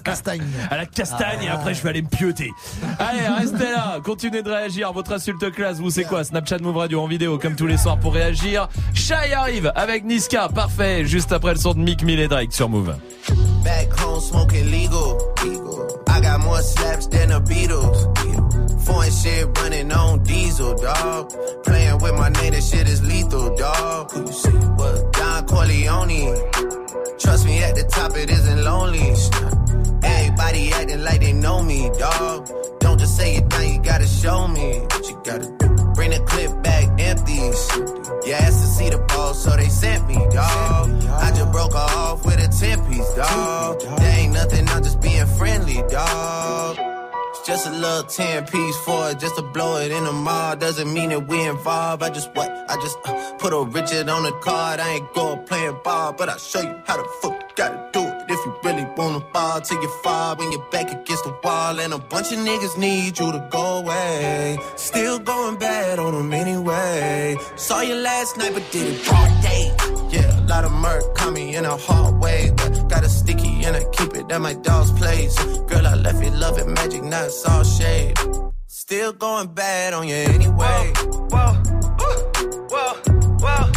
castagne. À la castagne, et Ah. après, je vais aller me pioter. Allez, restez là. Continuez de réagir. Votre insulte classe, vous, c'est quoi? Snapchat Move Radio en vidéo, comme tous les soirs pour réagir. Shai arrive avec Niska. Parfait. Juste après le son de Mick Mill et Drake sur Move. Back home smoking legal. I got more slaps than the Beatles. Foreign shit running on diesel, dog. Playing with my name, this shit is lethal, dog. Don Corleone. Trust me, at the top it isn't lonely. Everybody acting like they know me, dog. Don't just say it now, you gotta show me what you gotta do. Bring the clip back empties. You asked to see the ball, so they sent me, dog. I just broke off with a 10 piece, dog. There ain't nothing, I'm just being friendly, dog. Just a little 10 piece for it, just to blow it in the mall. Doesn't mean that we involved. I just what? I just uh, put a Richard on the card. I ain't going playing ball, but I'll show you how the fuck gotta do it. If you really wanna fall till you fall when you're back against the wall. And a bunch of niggas need you to go away. Still going bad on them anyway. Saw you last night, but did it broad day. Yeah, a lot of murk caught me in a hard way. But got a sticky and I keep it at my dog's place. Girl, I left it magic, not it's all shade. Still going bad on you anyway. Whoa, whoa, whoa, whoa.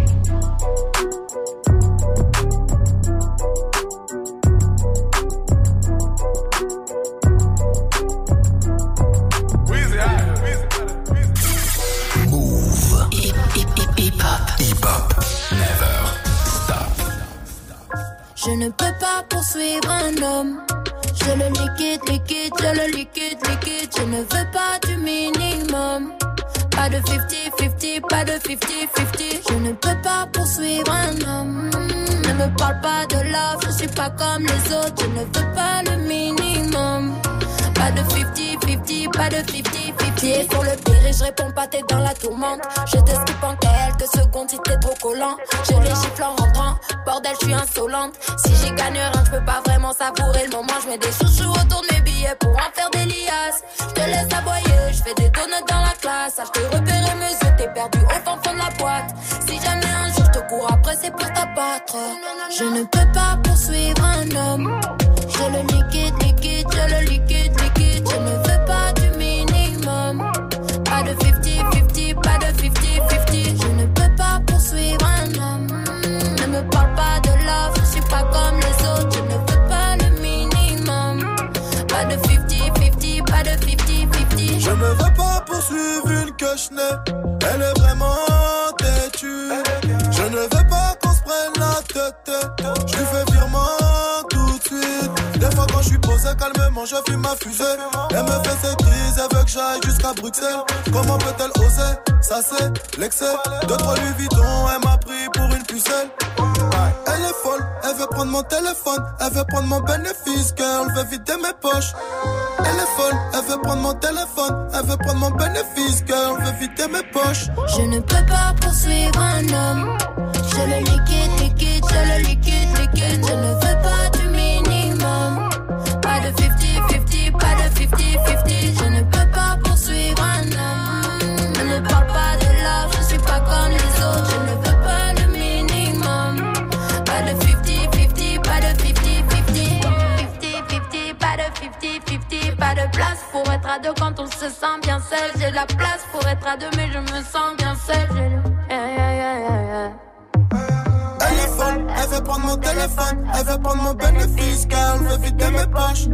Pas poursuivre un homme. Je le liquide, liquide, je le liquide, liquide. Je ne veux pas du minimum. Pas de 50-50, pas de 50-50. Je ne peux pas poursuivre un homme. Ne me parle pas de love, je suis pas comme les autres. Je ne veux pas le minimum. Pas de 50-50, pas de 50-50. Pied sur le pire je réponds pas, t'es dans la tourmente. Je te skip en quelques secondes si t'es trop collant. Je les gifle en rentrant, bordel, je suis insolente. Si j'y gagne rien, je peux pas vraiment savourer le moment. Je mets des chouchous autour de mes billets pour en faire des liasses. Je te laisse aboyer, je fais des donuts dans la classe. Je te repérer mes yeux, t'es perdu au fond fond de la boîte. Si jamais un jour je te cours après, c'est pour t'abattre. Je ne peux pas poursuivre un homme. Je le liquide, liquide, je le liquide, liquide. Je ne veux pas du minimum. Pas de 50-50, pas de 50-50. Je ne peux pas poursuivre un homme. Ne me parle pas de love, je suis pas comme les autres. Je ne veux pas le minimum. Pas de 50-50, pas de 50-50. Je ne veux pas poursuivre une que je n'ai. Elle est vraiment têtue. Je ne veux pas qu'on se prenne la tête. Je lui fais virement je suis posé calmement, je fume ma fusée. Elle me fait ses crises, elle veut que j'aille jusqu'à Bruxelles. Comment peut-elle oser? Ça c'est l'excès. Deux trois Louis elle m'a pris pour une pucelle. Elle est folle, elle veut prendre mon téléphone, elle veut prendre mon bénéfice, girl, veut vider mes poches. Elle est folle, elle veut prendre mon téléphone, elle veut prendre mon bénéfice, girl, veut vider mes poches. Je ne peux pas poursuivre un homme. Je le liquide, liquide, je le liquide, liquide. Je ne veux pour être à deux quand on se sent bien seul. J'ai la place pour être à deux, mais je me sens bien seul. J'ai le- Yeah, yeah, yeah, elle veut prendre mon téléphone, elle veut prendre mon bénéfice, car elle veut vider mes poches.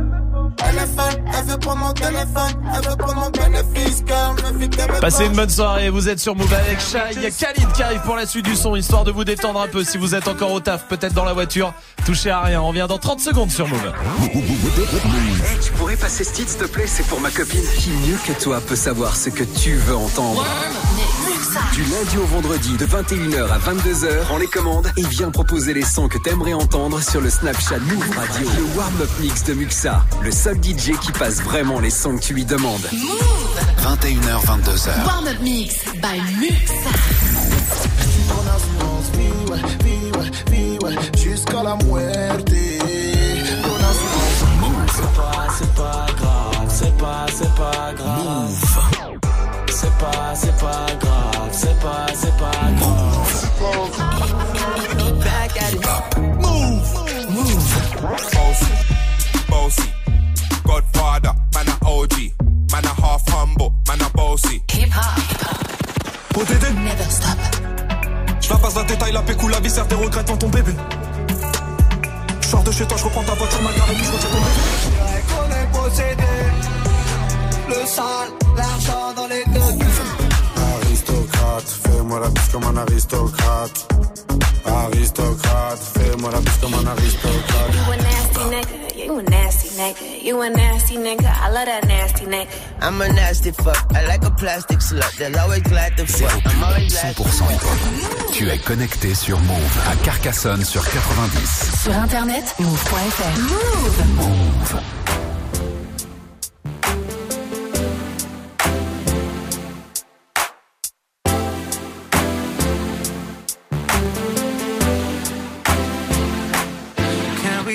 Elle est folle, elle veut prendre mon téléphone, elle veut prendre mon bénéfice, car elle veut vider mes poches. Passez une bonne soirée, vous êtes sur Move avec Shai. Il y a Khalid qui arrive pour la suite du son, histoire de vous détendre un peu si vous êtes encore au taf, peut-être dans la voiture. Touchez à rien, on revient dans 30 secondes sur Move. Hey, tu pourrais passer ce titre, s'il te plaît C'est pour ma copine. Qui mieux que toi peut savoir ce que tu veux entendre? Du lundi au vendredi, de 21h à 22h, prends les commandes et viens proposer les sons que t'aimerais entendre sur le Snapchat Move Radio. Le warm-up mix de Muxa, le seul DJ qui passe vraiment les sons que tu lui demandes. 21h, 22h. Warm Up Mix by Muxa. Jusqu'à la muerte. C'est pas, c'est pas grave, c'est pas, c'est pas grave. C'est pas, c'est pas grave, c'est pas, c'est pas grave. Back at it. Move. Move. Bossy, bossy. Godfather, man a OG. Man a half humble, man a bossy. Hip hop. ODD. Never stop. Je la passe la détail, la pécou, la viscère, tes regrets dans ton bébé. Je sors de chez toi, je reprends ta voiture, ma garde, et puis je retire ton bébé. qu'on est possédé. Le sale, l'argent dans les deux. Aristocrate, fais-moi la bise comme un aristocrate. Aristocrate, fais-moi la bise comme un aristocrate. You a nasty nigga, you a nasty nigga, you a nasty nigga, I love that nasty nigga. I'm a nasty fuck. I like a plastic slut. They're always glad to fuck. I'm always glad to 100% hip-hop. Tu es connecté sur Move à Carcassonne sur 90. Sur internet, move.fr. Move. Move.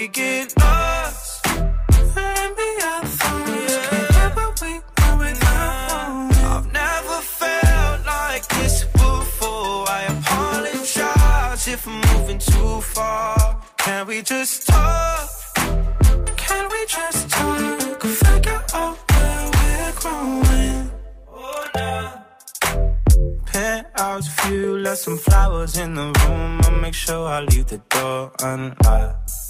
we get lost. And be our we. I've never felt like this before. I apologize if I'm moving too far. Can we just talk? Can we just talk? Figure out where we're growing. Penthouse view, left some flowers in the room. I'll make sure I leave the door unlocked.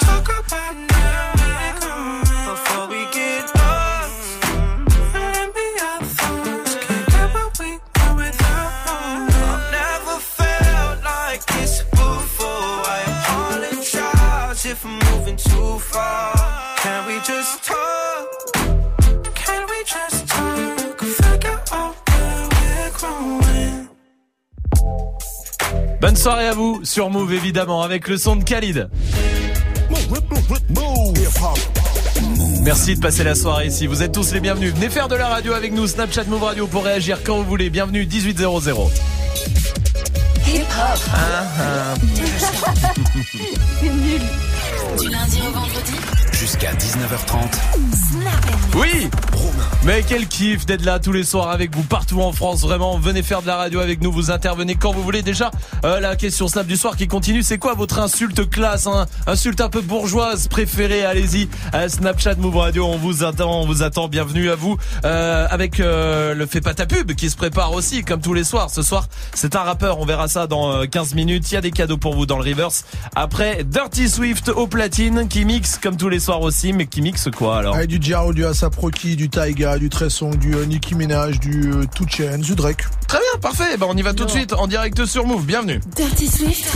far. Can we just talk? Can we just talk? Figure out where we're growing. Bonne soirée à vous sur Move évidemment avec le son de Khalid. Merci de passer la soirée ici. Vous êtes tous les bienvenus. Venez faire de la radio avec nous. Snapchat Move Radio pour réagir quand vous voulez. Bienvenue 1800. Hip hop. Ah, C'est nul. Du lundi au vendredi. Jusqu'à 19h30. Oui Mais quel kiff d'être là tous les soirs avec vous partout en France. Vraiment, venez faire de la radio avec nous. Vous intervenez quand vous voulez. Déjà, euh, la question Snap du soir qui continue. C'est quoi votre insulte classe hein? Insulte un peu bourgeoise préférée? Allez-y. Euh, Snapchat Move Radio, on vous attend. On vous attend. Bienvenue à vous. Euh, avec euh, le Fais pas ta pub qui se prépare aussi comme tous les soirs. Ce soir, c'est un rappeur. On verra ça dans euh, 15 minutes. Il y a des cadeaux pour vous dans le reverse. Après, Dirty Swift au platine qui mixe comme tous les soirs aussi. Mais qui mixe quoi alors Avec du Jaro, du Asap Rocky, du Taiga, du Tresson, du euh, Nicki Minaj, du euh, Two du Drake. Très bien, parfait. Bah, on y va tout de suite en direct sur Move. Bienvenue. Dirty Swift.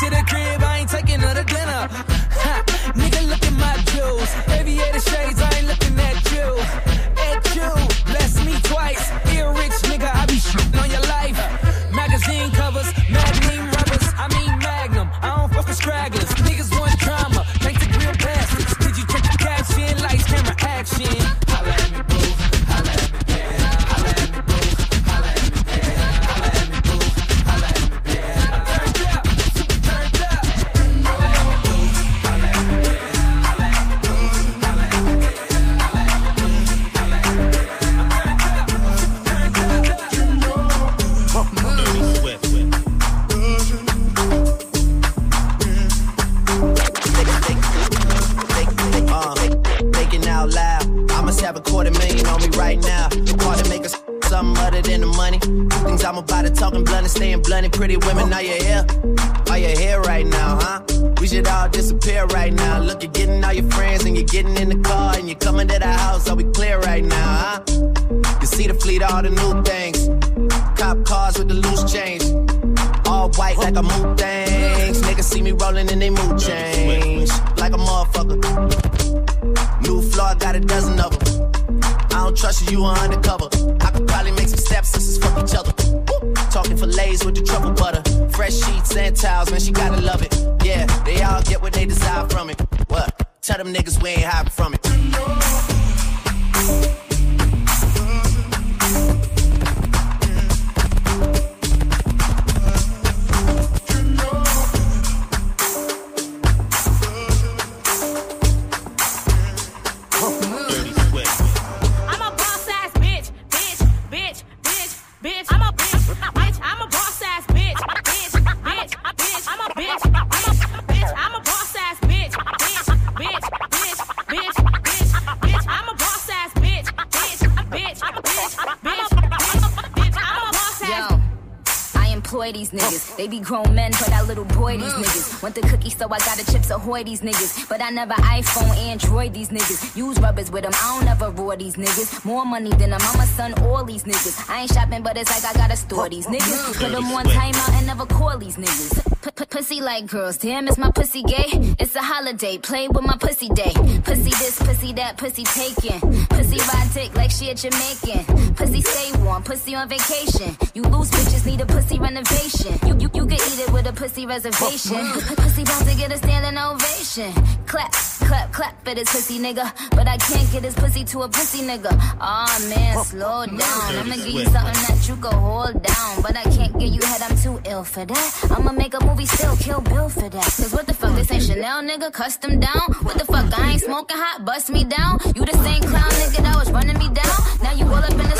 To the the these niggas. But I never iPhone, Android these niggas. Use rubbers with them, I don't ever roar these niggas. More money than a mama, son, all these niggas. I ain't shopping, but it's like I gotta store these niggas. Put them on timeout and never call these niggas. P- p- pussy like girls, damn, is my pussy gay? It's a holiday, play with my pussy day. Pussy this, pussy that, pussy taken. Pussy ride dick like she a Jamaican. Pussy stay warm, pussy on vacation. You lose bitches, need a pussy renovation. You, you, you could eat it with a pussy reservation. Pussy bound to get a standing ovation. Clap, clap, clap for this pussy nigga. But I can't get this pussy to a pussy nigga. Aw man, slow down. I'ma give you something that you can hold down. But I can't give you head, I'm too ill for that. I'ma make a movie still, kill Bill for that. Cause what the fuck, this ain't Chanel nigga, custom down. What the fuck, I ain't smoking hot, bust me down. You the same clown nigga that was running me down. Now you all up in the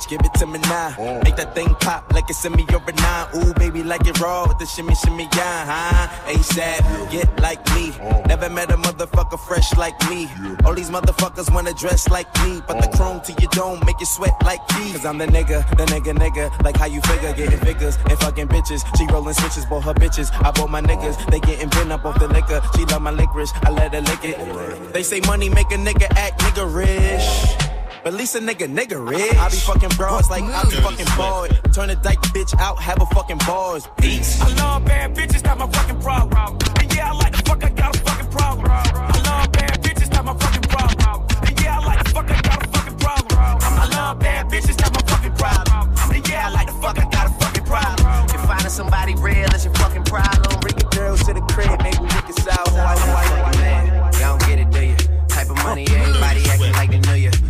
Bitch, give it to me now. Make that thing pop like it's in me a nine. Ooh, baby, like it raw with the shimmy, shimmy, yeah, huh? ASAP, get like me. Never met a motherfucker fresh like me. All these motherfuckers wanna dress like me, but the chrome to your dome make you sweat like me. Cause I'm the nigga, the nigga, nigga. Like how you figure, getting figures and fucking bitches. She rolling switches, bought her bitches. I bought my niggas, they getting bent up off the liquor. She love my licorice, I let her lick it. They say money make a nigga act nigga rich. But at least a nigga nigga rich. I be fucking broads like I be fucking bored. Turn a dyke bitch out, have a fucking bars. Beats. I love bad bitches, not my fucking problem. And yeah, I like the fuck, I got a fucking problem. I love bad bitches, not my fucking problem. And yeah, I like the fuck, I got a fucking problem. I love bad bitches, not my fucking problem. And yeah, I like the fuck, I got a fucking problem. If finding somebody real is your fucking problem, bring your girls to the crib, maybe we can solve. Oh, I know, I know, man. Y'all don't get it, do you? Type of money, everybody acting like they knew you. Go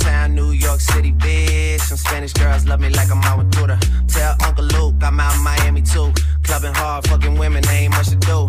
uptown, New York City, bitch. Some Spanish girls love me like I'm out. Tell Uncle Luke I'm out Miami too. Clubbing hard, fucking women, ain't much to do.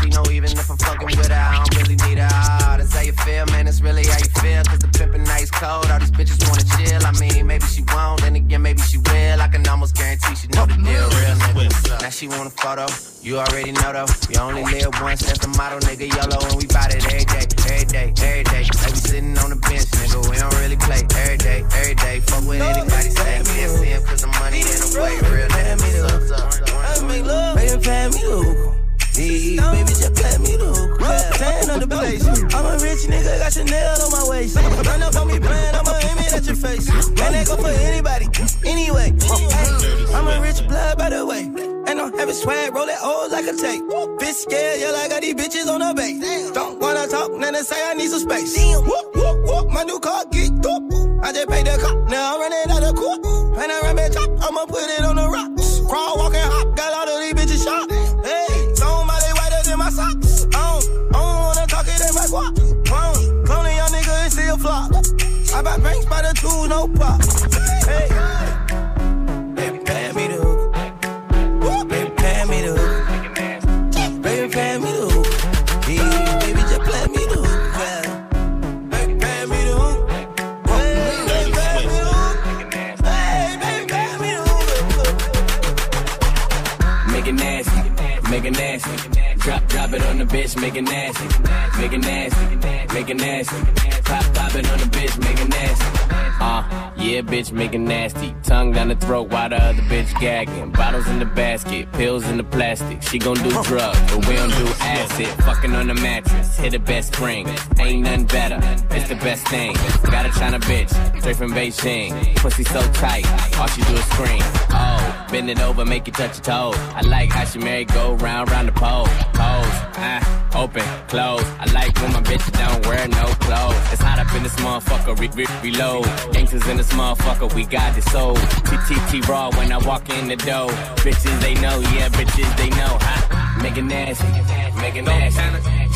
She know even if I'm fucking with her, I don't really need her. Ah, that's how you feel, man. That's really how you feel. Cause the pimpin' nice cold. All these bitches wanna chill. I mean, maybe she won't, then again, maybe she will. I can almost guarantee she know the deal, real nigga. Now she want a photo. You already know though. We only live once, that's the motto, nigga. Yellow and we bout it every day, every day, every day. Like we sitting on the bench, nigga. We don't really play every day, every day. Fuck with anybody say me and see him cause the money in the way, real nigga. I make love, baby, pay me the hook. Baby, just play me the hook. Tan on the place. I'm a rich nigga, got Chanel on my waist. Run up on me playing, I'ma aim it at your face. Man, that go for anybody. Anyway, hey, I'm a rich blood, by the way. And I'm having swag, roll it old like a tape. Bitch scared, yeah, like I got these bitches on the base. Don't wanna talk, then they say I need some space. Whoop, whoop, whoop, my new car get up. I just paid the cop, now I'm running out of court. I run top, I'ma put it on the rocks. Crawl, walk, and hop, got all of these bitches shot. Two, no pop. Hey, baby, me the. Baby, me the. Baby, me the baby, just me the. Baby, me the. Baby, me the. Hey, baby, me the. Make it nasty, make it nasty. Drop, drop it on the bitch, make it nasty, make it nasty, make it nasty. Pop, pop it on the bitch, make it nasty. Uh, yeah, bitch, make it nasty. Tongue down the throat while the other bitch gagging. Bottles in the basket, pills in the plastic. She gon' do drugs, but we don't do acid. Fucking on the mattress, hit the best spring. Ain't nothing better, it's the best thing. Got a China bitch, straight from Beijing. Pussy so tight, all she do is scream. Oh, bend it over, make you touch your toe. I like how she marry go round, round the pole. Pose, ah, open, close. I like when my bitch don't wear no clothes. It's hot up in this motherfucker, re- re- reload. Gangsters in this motherfucker, we got this soul. TTT raw when I walk in the door. Bitches they know, yeah, bitches they know. Ha, make it nasty, make it nasty.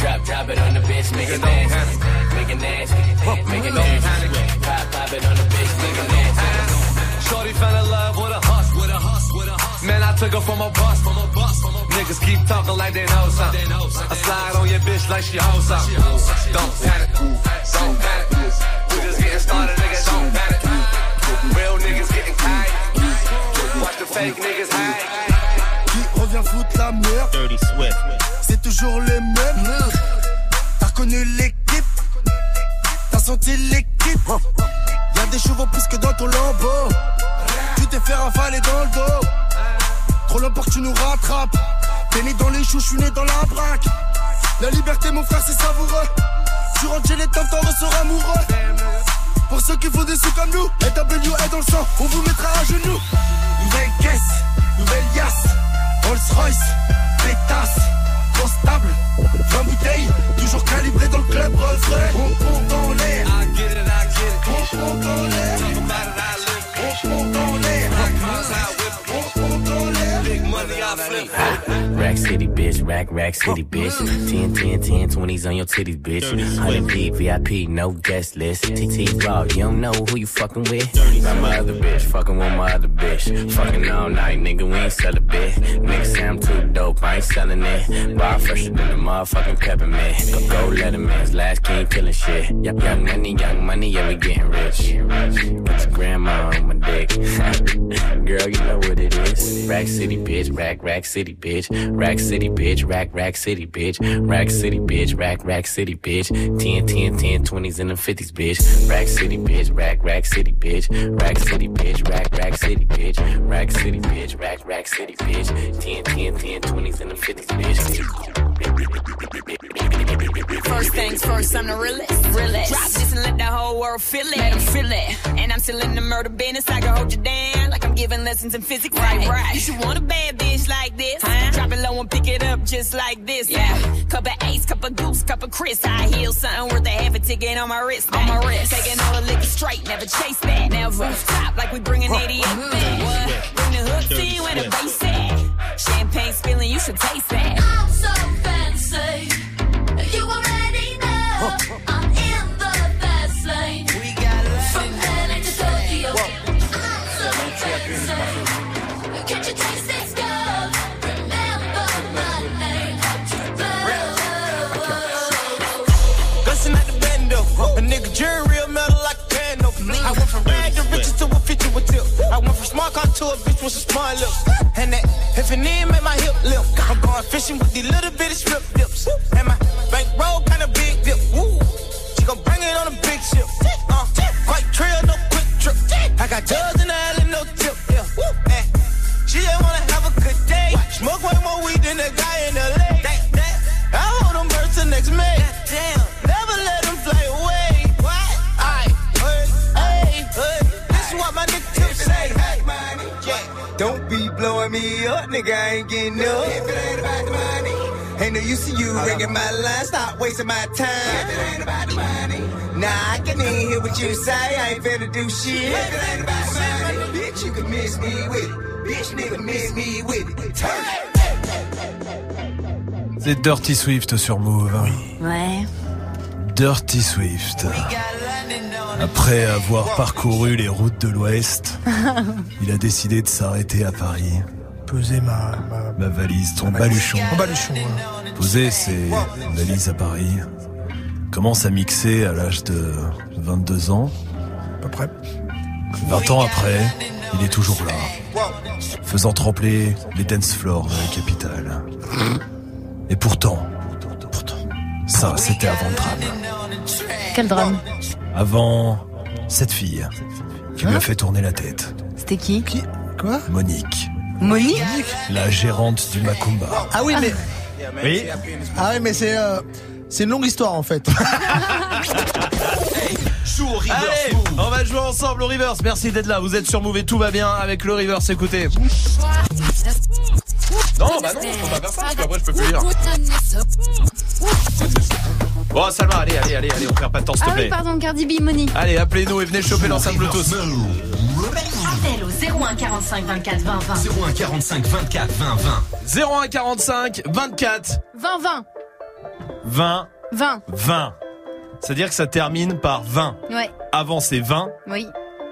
Drop, drop it on the bitch, make it nasty, make it nasty, make it nasty. Pop, pop it on the bitch, make it nasty. Shorty fell in love with a hustle. Man, I took her from a bus. From a bus, from a bus. Niggas keep talking like they know something. I slide on your bitch like she hoes something. Don't panic, don't panic. We just getting started, nigga, don't panic. Real niggas getting tired. Watch the fake niggas hide. Qui revient foutre la merde? Dirty Swift. C'est toujours les mêmes T'as reconnu l'équipe T'as senti l'équipe Y'a des chevaux plus que dans ton lambeau Tu t'es fait ravaler dans le dos Trop que tu nous rattrapes. T'es né dans les choux, je suis né dans la braque. La liberté mon frère c'est savoureux. Tu rentres chez les temps, t'en ressors amoureux. Pour ceux qui font des sous comme nous NWA dans le sang, on vous mettra à genoux. Nouvelle caisse, nouvelle yasse. Rolls Royce, pétasse. Constable, 20 bouteilles. Toujours calibré dans le club refrain. On compte dans l'air. On compte l'air money, I flip it. Rack City, bitch. Rack, rack city, bitch. 10, 10, 10, 20s on your titties, bitch. 100 P, VIP, no guest list. TT Raw, you don't know who you fucking with. Got my other bitch, fucking with my other bitch. Fucking all night, nigga, we ain't sell a bit. Nigga say I'm too dope, I ain't selling it. Bar fresher than the motherfucking peppermint. Go, go Letterman's last king killing shit. Young, young money, young money, yeah, we getting rich. Got your grandma on my dick. Girl, you know what it is. Rack City, bitch. Rack, rack city, bitch. Rack City, bitch. Rack, rack city, bitch. Rack City, bitch. Rack, rack city, bitch. 10, 10, 10, 20s and the 50s, bitch. Rack City, bitch. Rack, rack city, bitch. Rack City, bitch. Rack, rack city, bitch. Rack City, bitch. Rack, rack city, bitch. 10, 10, 10, 20s and the 50s, bitch. First things first, I'm the realest. realest. Drop this and let the whole world feel it. Let 'em feel it. And I'm still in the murder business. I can hold you down like I'm giving lessons in physics. Right, right. You should want a bad bitch like this. Drop it low and pick it up just like this. Yeah. Cup of ace, cup of goose, cup of Chris. I heal something worth a half a ticket on my wrist. On my wrist. Taking all the liquor straight, never chase that. Never. Top like we bringing 88 back. What? Bring the hooks in when the bass at. Champagne spilling, you should taste that. I'm so fancy. Went from to a bitch with some smart lips. And that if an end make my hip limp. I'm going fishing with these little bitty strip dips. And my bank roll kinda big dip. Woo. She gon' bring it on a big ship. Uh, white trail, no quick trip. I got drugs in the alley, no tip. Yeah. Woo. And she just wanna have a good day. Smoke way more weed than that guy in LA. I hold them birds till next May. Don't be blowing me up, nigga. I ain't getting up. If it ain't about the money. Ain't no use to you ringing my line. Stop wasting my time. If it ain't about the money. Nah, I can even hear what you say. I ain't finna do shit. If it ain't about the money. Bitch, you can miss me with it. Bitch, nigga, miss me with it. Turn it. C'est Dirty Swift sur Move. Ouais. Dirty Swift. Après avoir parcouru les routes de l'Ouest, il a décidé de s'arrêter à Paris. Peser ma, ma, Ma valise, ton baluchon. Mon baluchon, voilà. Poser ses valises à Paris. Commence à mixer à l'âge de 22 ans. À peu près. 20 ans après, il est toujours là. Faisant trembler les dance floors de la capitale. Et pourtant, ça, c'était avant le drame. Quel drame. Avant cette fille qui lui a fait tourner la tête. C'était qui Quoi Monique, Monique la gérante du Macumba. Ah oui, mais. Oui Ah oui, mais c'est. euh, c'est une longue histoire en fait. Allez, on va jouer ensemble au reverse. Merci d'être là. Vous êtes sur Move et tout va bien avec le reverse. Écoutez. Non, bah non, faut pas faire ça parce qu'après je peux plus lire. Bon, Salma, allez, allez, allez, allez, on perd pas de temps, s'il te Ah oui, plaît. pardon, Cardi B, Monique. Allez, appelez-nous et venez choper l'enceinte Bluetooth. Appel au 01 45 24 20 20. 01 45 24 20 20. 01 45 24 20, 20. 20 20. 20. C'est-à-dire que ça termine par 20. Ouais. Avant c'est 20. Oui.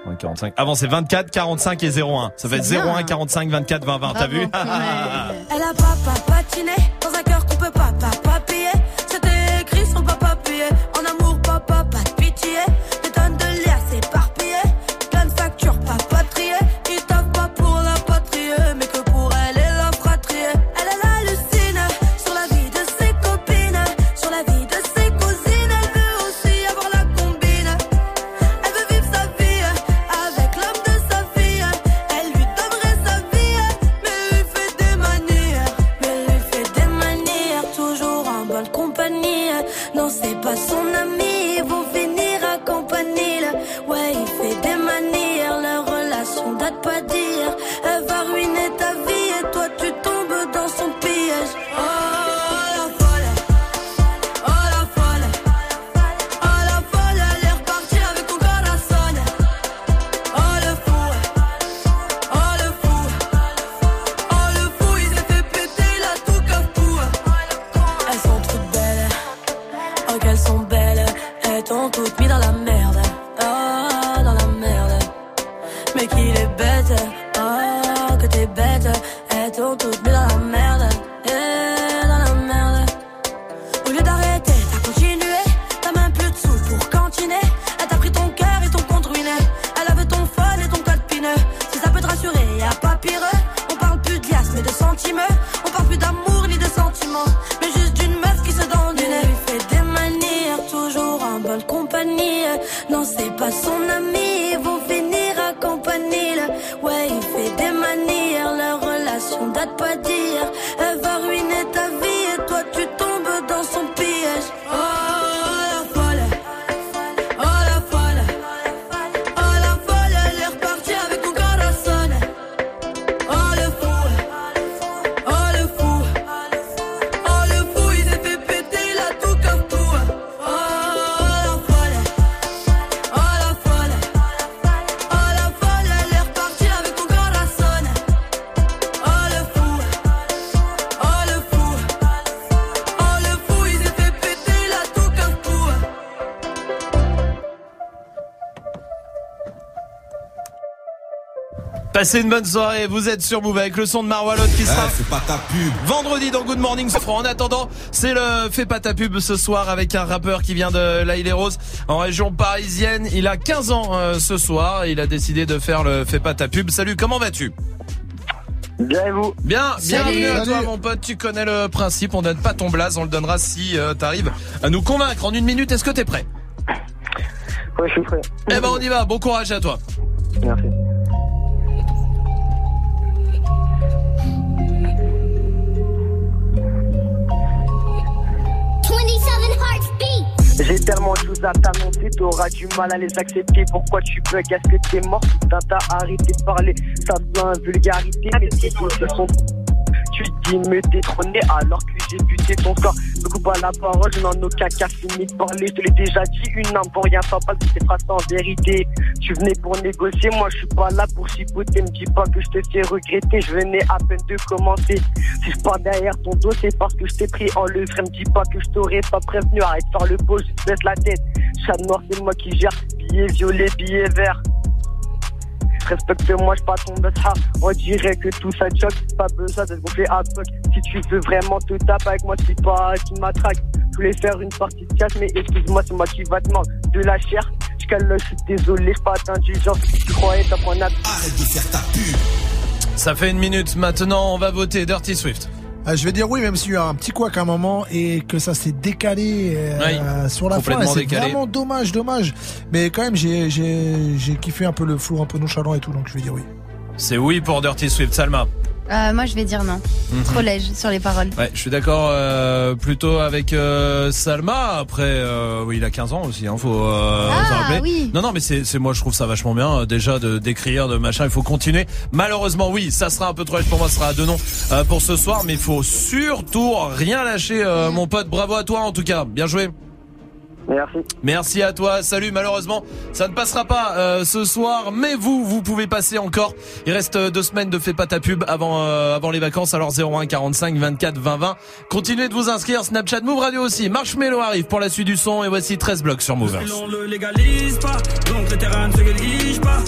Ouais, 45. Avant c'est 24, 45 et 01. Ça fait C'est bien. 01, 45, 24, 20, 20. T'as vu? Elle a papa patiné dans un cœur qu'on peut pas, payé. En amour, papa, pas but did Passez une bonne soirée, vous êtes sur Move avec le son de Marwalot qui sera c'est pas ta pub. vendredi dans Good Morning Sofran. En attendant, c'est le Fais pas ta pub ce soir avec un rappeur qui vient de La Île Rose en région parisienne. Il a 15 ans euh, ce soir, il a décidé de faire le Fais pas ta pub. Salut, comment vas-tu? Bien et vous? Bien, Salut. bienvenue à toi Salut. mon pote, tu connais le principe, on donne pas ton blaze, on le donnera si euh, t'arrives à nous convaincre en une minute. Est-ce que t'es prêt? Ouais, je suis prêt. Eh ben on y va, bon courage à toi. T'auras du mal à les accepter. Pourquoi tu bug Est-ce que t'es mort Putain, t'as arrêté de parler. Ça se plaint vulgarité, mais. Tu dis me détrôner alors que j'ai buté ton corps. Me coupe pas la parole, je n'en ai aucun cas fini de parler. Je te l'ai déjà dit, une âme pour rien, sans pas que tes phrases en vérité. Tu venais pour négocier, moi je suis pas là pour chipoter. Me dis pas que je te fais regretter, je venais à peine de commencer. Si je pars derrière ton dos, c'est parce que je t'ai pris en le frère. Me dis pas que je t'aurais pas prévenu, arrête de faire le beau, je te baisse la tête. Chat noir, c'est moi qui gère. Billet violet, billet vert. Respecte-moi, je pas ton buzz, ha. On dirait que tout ça choque. Pas besoin de se gonfler à bloc. Si tu veux vraiment te taper avec moi, c'est pas qui m'attraque. Je voulais faire une partie de chasse, mais excuse-moi, c'est moi qui va te manquer de la chair. Je cale le, je suis désolé, je pas d'indulgence. Tu croyais t'apprendre à. Arrête de faire ta pub. Ça fait une minute maintenant, on va voter Dirty Swift. Ah, je vais dire oui, même s'il y a un petit couac à un moment et que ça s'est décalé euh, Oui, sur la fin. C'est vraiment dommage, dommage. Mais quand même, j'ai, kiffé un peu le flow, un peu nonchalant et tout, donc je vais dire oui. C'est oui pour Dirty Swift, Salma. Euh, moi, je vais dire non. Mhm. Trop léger sur les paroles. Ouais, je suis d'accord euh, plutôt avec euh, Salma. Après, euh, oui, il a 15 ans aussi, hein, faut euh, Ah, rappeler. oui. Non, non, mais c'est, c'est moi, je trouve ça vachement bien euh, déjà de d'écrire, de machin. Il faut continuer. Malheureusement, oui, ça sera un peu trop pour moi. Ce sera à deux noms euh, pour ce soir, mais il faut surtout rien lâcher, euh, mon pote. Bravo à toi en tout cas. Bien joué. Merci. Merci à toi. Salut. Malheureusement, ça ne passera pas euh, ce soir, mais vous, vous pouvez passer encore. Il reste euh, deux semaines de fais pas ta pub avant euh, avant les vacances. Alors 01 45 24 20 20. Continuez de vous inscrire. Snapchat Move Radio aussi. Marshmello arrive pour la suite du son et voici 13 blocs sur Move. On le légalise pas, donc le terrain ne se néglige pas.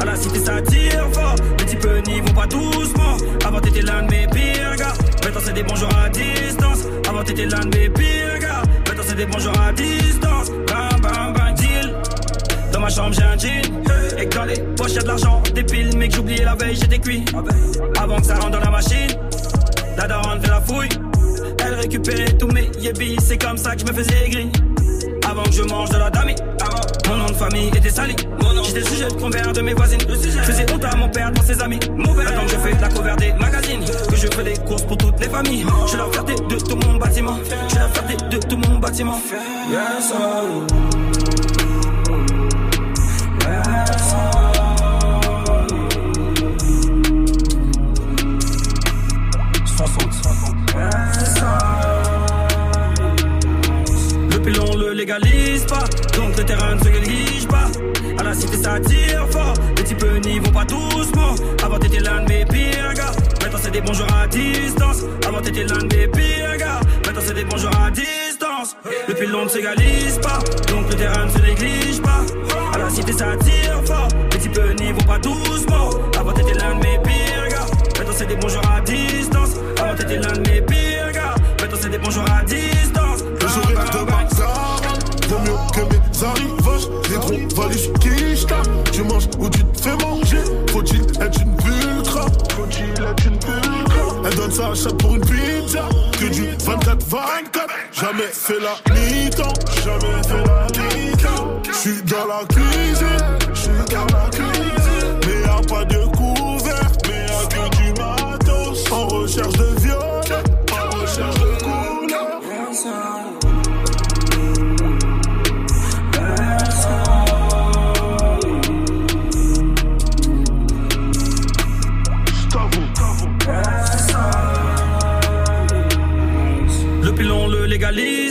À la cité ça tire fort, les types n'y vont pas doucement. Avant t'étais l'un de mes pires gars, maintenant c'est des bonjours à distance. Avant t'étais l'un de mes pires gars, maintenant c'est des bonjours à distance. Bam bam bam deal. Dans ma chambre j'ai un jean, et dans les poches y'a de l'argent, des piles, mais que j'oubliais la veille j'étais cuit. Avant que ça rentre dans la machine, la fait la fouille. Elle récupérait tous mes yébis, c'est comme ça que je me faisais gris. Avant que je mange de la dami, mon nom de famille était sali. J'étais sujet de convers de mes voisines. Je faisais honte à mon père devant ses amis. Mauvais Attends que je fais la cover des magazines. Que je fais des courses pour toutes les familles. Je suis la fierté de tout mon bâtiment. Je suis la fierté de tout mon bâtiment. Yes, légalise pas, donc le terrain ne se néglige pas. À la cité ça tire fort, les types n'y vont pas doucement. Avant t'étais l'un de mes pires gars, maintenant c'est des bonjours à distance. Avant t'étais l'un de mes pires gars, maintenant c'est des bonjours à distance. Le pilon ne s'égalise pas, donc le terrain ne se néglige pas. À la cité ça tire fort, les types n'y vont pas doucement. Avant t'étais l'un de mes pires gars, maintenant c'est des bonjours à distance. Avant t'étais l'un de mes pires gars, maintenant c'est des bonjours à distance. Les gros valises qui stagnent. Tu manges ou tu te fais manger. Faut-il être une pulcra Faut-il être une pulcra Elle donne sa chatte pour une pizza. Que du 24-24 Jamais fait la mi-temps. Jamais fait la mi-temps. J'suis dans la cuisine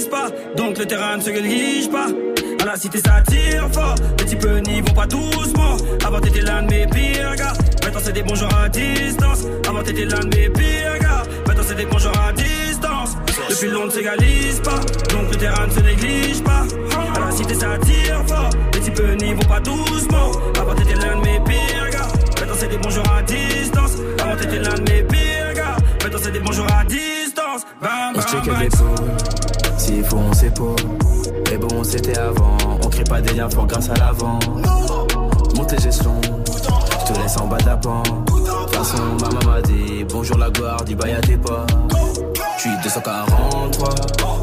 pas, donc le terrain ne se néglige pas. À la cité ça tire fort, les types n'y vont pas doucement. Avant t'étais l'un de mes pires gars, maintenant c'est des bonjours à distance. Avant t'étais l'un de mes pires gars, maintenant c'est des bonjours à distance. Le pilon ne s'égalise pas, donc le terrain ne se néglige pas. À la cité ça tire fort, les types n'y vont pas doucement. Avant t'étais l'un de mes pires gars, maintenant c'est des bonjours à distance. Avant t'étais l'un de mes pires gars. Maintenant c'est des bonjours à distance. Bam, bam, bam. S'il faut, on s'épaule. Mais bon, c'était avant. On crée pas des liens forts grâce à l'avant. Monte les échelons. Je te laisse en bas. De toute façon, maman m'a dit bonjour la gloire, dis bye à tes pas. Je suis 243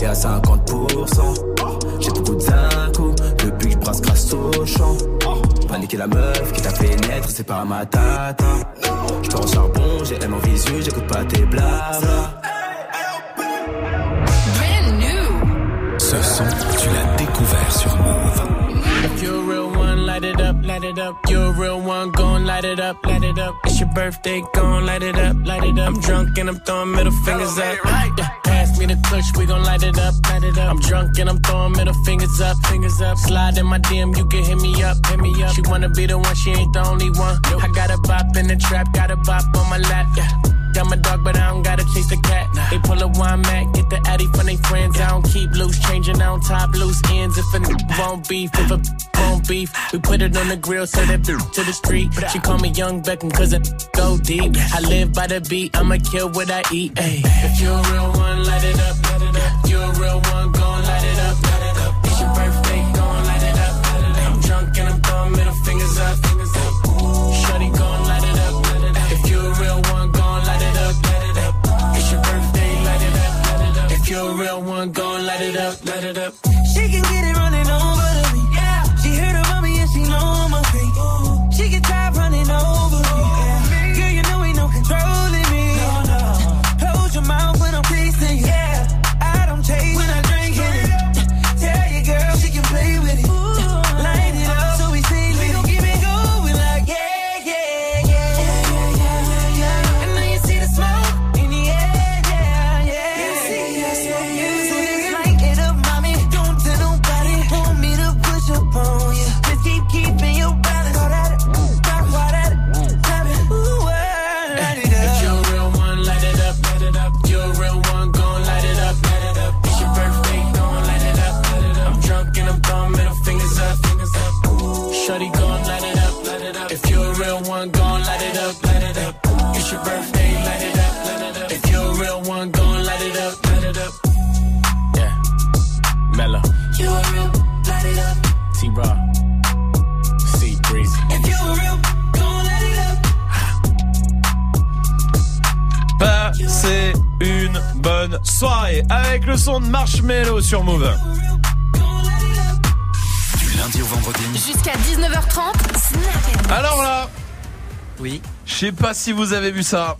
et à 50%. J'ai beaucoup de zinco depuis que je brasse grâce au champ. Paniquer la meuf qui t'a fait naître, c'est pas ma tata. Je pars charbon, j'ai M en visu, j'écoute pas tes blabla. Son, tu l'as découvert sur Move. If you're a real one, light it up, light it up. You're a real one, gon' light it up, light it up. It's your birthday, gon' light it up, light it up. I'm drunk and I'm throwing middle fingers up. Yeah, pass me the clutch, we gon' light it up, light it up. I'm drunk and I'm throwing middle fingers up, fingers up. Slide in my DM, you can hit me up, hit me up. She wanna be the one, she ain't the only one. I got a bop in the trap, got a bop on my lap, yeah. Got my dog, but I don't gotta chase the cat. They pull a wine mat, get the addy from they friends. I don't keep loose, changing on top loose ends. If a n- won't beef, if a won't beef, we put it on the grill, so that to the street. She call me Young Beckham, cause it go deep. I live by the beat, I'ma kill what I eat. Ay. If you're a real one, light it up, it up. You're a real one, gon' light it up, one, gon' light it up, light it up. She can get it running real one, gon' light it up, light it up. It's your birthday, light it up, light it up. If you're a real one, gon' light it up, light it up. Yeah, Mellow, You a real, light it up. T Raw, C Breezy. If you a real, gon' light it up. Passez une bonne soirée avec le son de Marshmello sur Move. Du lundi au vendredi. Jusqu'à 19h30, Snap Alors là, oui. Je sais pas si vous avez vu ça.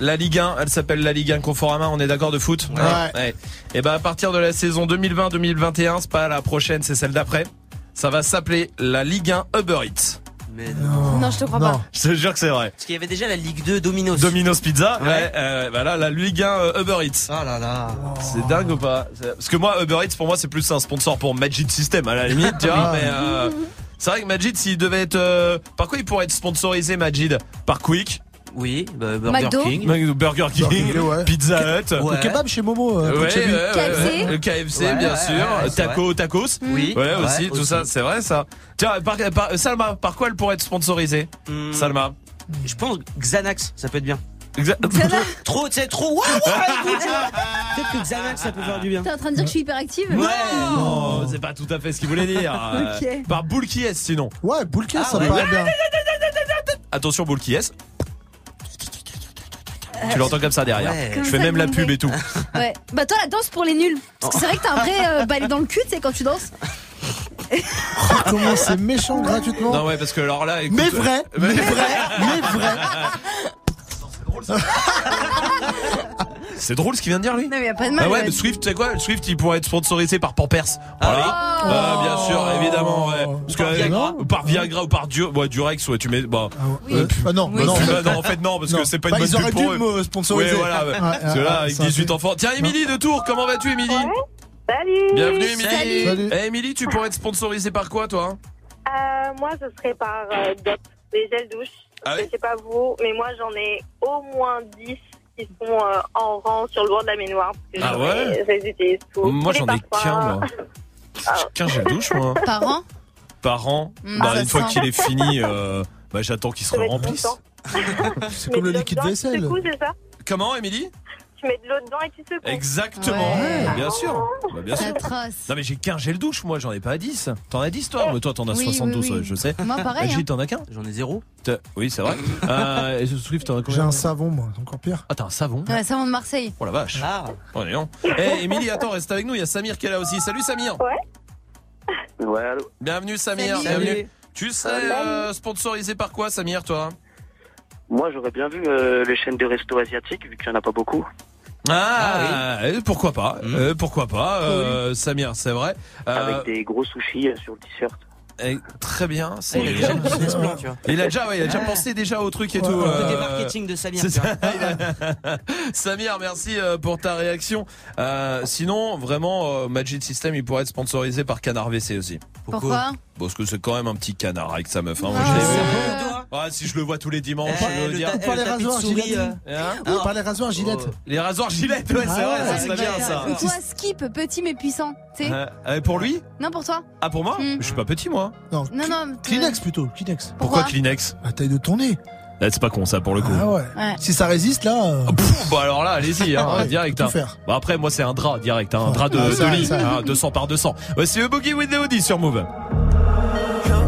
La Ligue 1, elle s'appelle la Ligue 1 Conforama, on est d'accord de foot Ouais. Et ben à partir de la saison 2020-2021, c'est pas la prochaine, c'est celle d'après. Ça va s'appeler la Ligue 1 Uber Eats. Mais non. Non, je te crois pas. Je te jure que c'est vrai. Parce qu'il y avait déjà la Ligue 2 Dominos. Domino's Pizza, ouais, Ouais. euh, bah là, la Ligue 1 euh, Uber Eats. Oh là là. C'est dingue ou pas? Parce que moi, Uber Eats, pour moi, c'est plus un sponsor pour Magic System, à la limite, tu vois, mais euh, c'est vrai que Majid, s'il devait être... euh, par quoi il pourrait être sponsorisé, Majid? Par Quick Oui, bah, Burger McDo. King. Burger King, Burger King, ouais. Pizza Hut. Ouais. Le kebab chez Momo. euh, Ouais, KFC. Le KFC, Ouais, bien ouais, sûr. ouais, c'est Taco, tacos. Oui. Ouais, Ouais, aussi, tout aussi. ça, c'est vrai, ça. Tiens, par, par- Salma, par quoi elle pourrait être sponsorisée Hmm, Salma. Je pense Xanax, ça peut être bien. Trop, tu sais, trop. Tu vois. Peut-être que Xanax, ça peut faire du bien. T'es en train de dire que je suis hyper active Ouais. Non, c'est pas tout à fait ce qu'il voulait dire. Euh, Ok. Par est sinon. Ouais, Boulki, Ah ça ouais. paraît bien. Attention, est. Tu l'entends comme ça derrière. Ouais. Je Comme fais ça, même la pub et tout. Ouais. Bah toi la danse pour les nuls. Parce que c'est vrai que t'as un vrai euh, balai dans le cul, tu sais, quand tu danses. Comment c'est méchant gratuitement. Non, ouais, parce que alors là. écoute- Mais vrai, mais vrai, mais vrai. C'est drôle ce qu'il vient de dire lui. Non mais y a pas de mal. Ah ouais, ouais. mais Swift, tu sais quoi? Swift, il pourrait être sponsorisé par Pampers. Voilà. Ah, bien sûr, évidemment, ouais. Parce que, Par Viagra. euh, par Viagra ou par Dur, ouais, Durex, ouais, tu mets. Bah, Oui. Euh, ah non, Oui. non, bah, non, en fait, non, parce Non. que c'est pas Bah, une bonne ils auraient pub pour dû eux. sponsoriser. Ouais, voilà, ouais. Ouais, là, avec ça 18 fait- enfants. Tiens, Émilie de Tours, comment vas-tu, Émilie? Salut Bienvenue, Émilie. Eh, Émilie, tu pourrais être sponsorisée par quoi, toi? Euh, Moi, ce serait par euh, DOP, les gels douche. Ah je oui sais pas vous, mais moi, j'en ai au moins 10 qui sont euh, en rang sur le bord de la baignoire. parce que Ah ouais ai- Je. Moi, j'en ai qu'un, moi. Ah. Qu'un gel douche, moi. Par an Par an. Mm, Bah, une fois qu'il est fini, euh, Bah j'attends qu'il se remplisse. comme le de liquide vaisselle. C'est ça Comment, Émilie? Tu mets de l'eau dedans et tu secoues. Exactement. Ouais. Bien sûr. Bah, bien C'est sûr. atroce. Non mais j'ai qu'un gel douche moi, j'en ai pas à 10. T'en as 10 toi Mais toi t'en as Oui, 72, oui, oui. ouais, je sais. Moi, pareil, Gilles, hein. t'en as qu'un? J'en ai zéro. T'as- Oui, c'est vrai. euh, et Swift, t'en as J'ai un savon, moi, c'est encore pire. Ah, t'as un savon Ouais, savon de Marseille. Oh la vache. Ah. Oh, donc. Eh, Émilie, attends, reste avec nous. Il y a Samir qui est là aussi. Salut Samir. Ouais. Ouais, allô Bienvenue Samir. Salut. Bienvenue. Tu serais euh, sponsorisé par quoi, Samir, toi? Moi, j'aurais bien vu euh, les chaînes de resto asiatiques, vu qu'il n'y en a pas beaucoup. Ah, euh, pourquoi pas euh, Pourquoi pas, euh, Samir, c'est vrai. Euh, Avec des gros sushis euh, sur le t-shirt. eh, très bien. c'est- Il déjà. Il a déjà, ouais, il a déjà pensé déjà au truc et tout. Côté euh, marketing de Samir. tu vois. a- Samir, merci euh, pour ta réaction. Euh, sinon, vraiment, Magic System, il pourrait être sponsorisé par Canard WC aussi. Pourquoi? Parce que c'est quand même un petit canard avec sa meuf. Hein, moi, Ah. je Euh, Ah, si je le vois tous les dimanches, Eh, je veux le dire. ta- Pas les le tapis de rasoirs souris, Gillette. euh, Hein Oui, pas les rasoirs Gillette. les rasoirs gilettes, ouais, c'est Ah vrai, ouais, ça c'est serait bien ça. Ou toi, Skip, petit mais puissant. Tu sais Euh, euh, pour lui Non, pour toi Ah, pour moi Hmm. Je suis pas petit, moi. Non, Non, non. tu- Kleenex plutôt, Kleenex. Pourquoi, Pourquoi Kleenex La taille de ton nez. Là, C'est pas con, ça, pour le coup. Ah ouais. Ouais. Si ça résiste là. euh, Ah, pff, bah alors là, allez-y, hein, Ouais, direct. tout hein. faire. Bah après, moi, c'est un drap, direct, hein, un drap de, Ah, de lit, ça. hein, 200 par 200. Voici le Boogie with the Hoodie sur Move.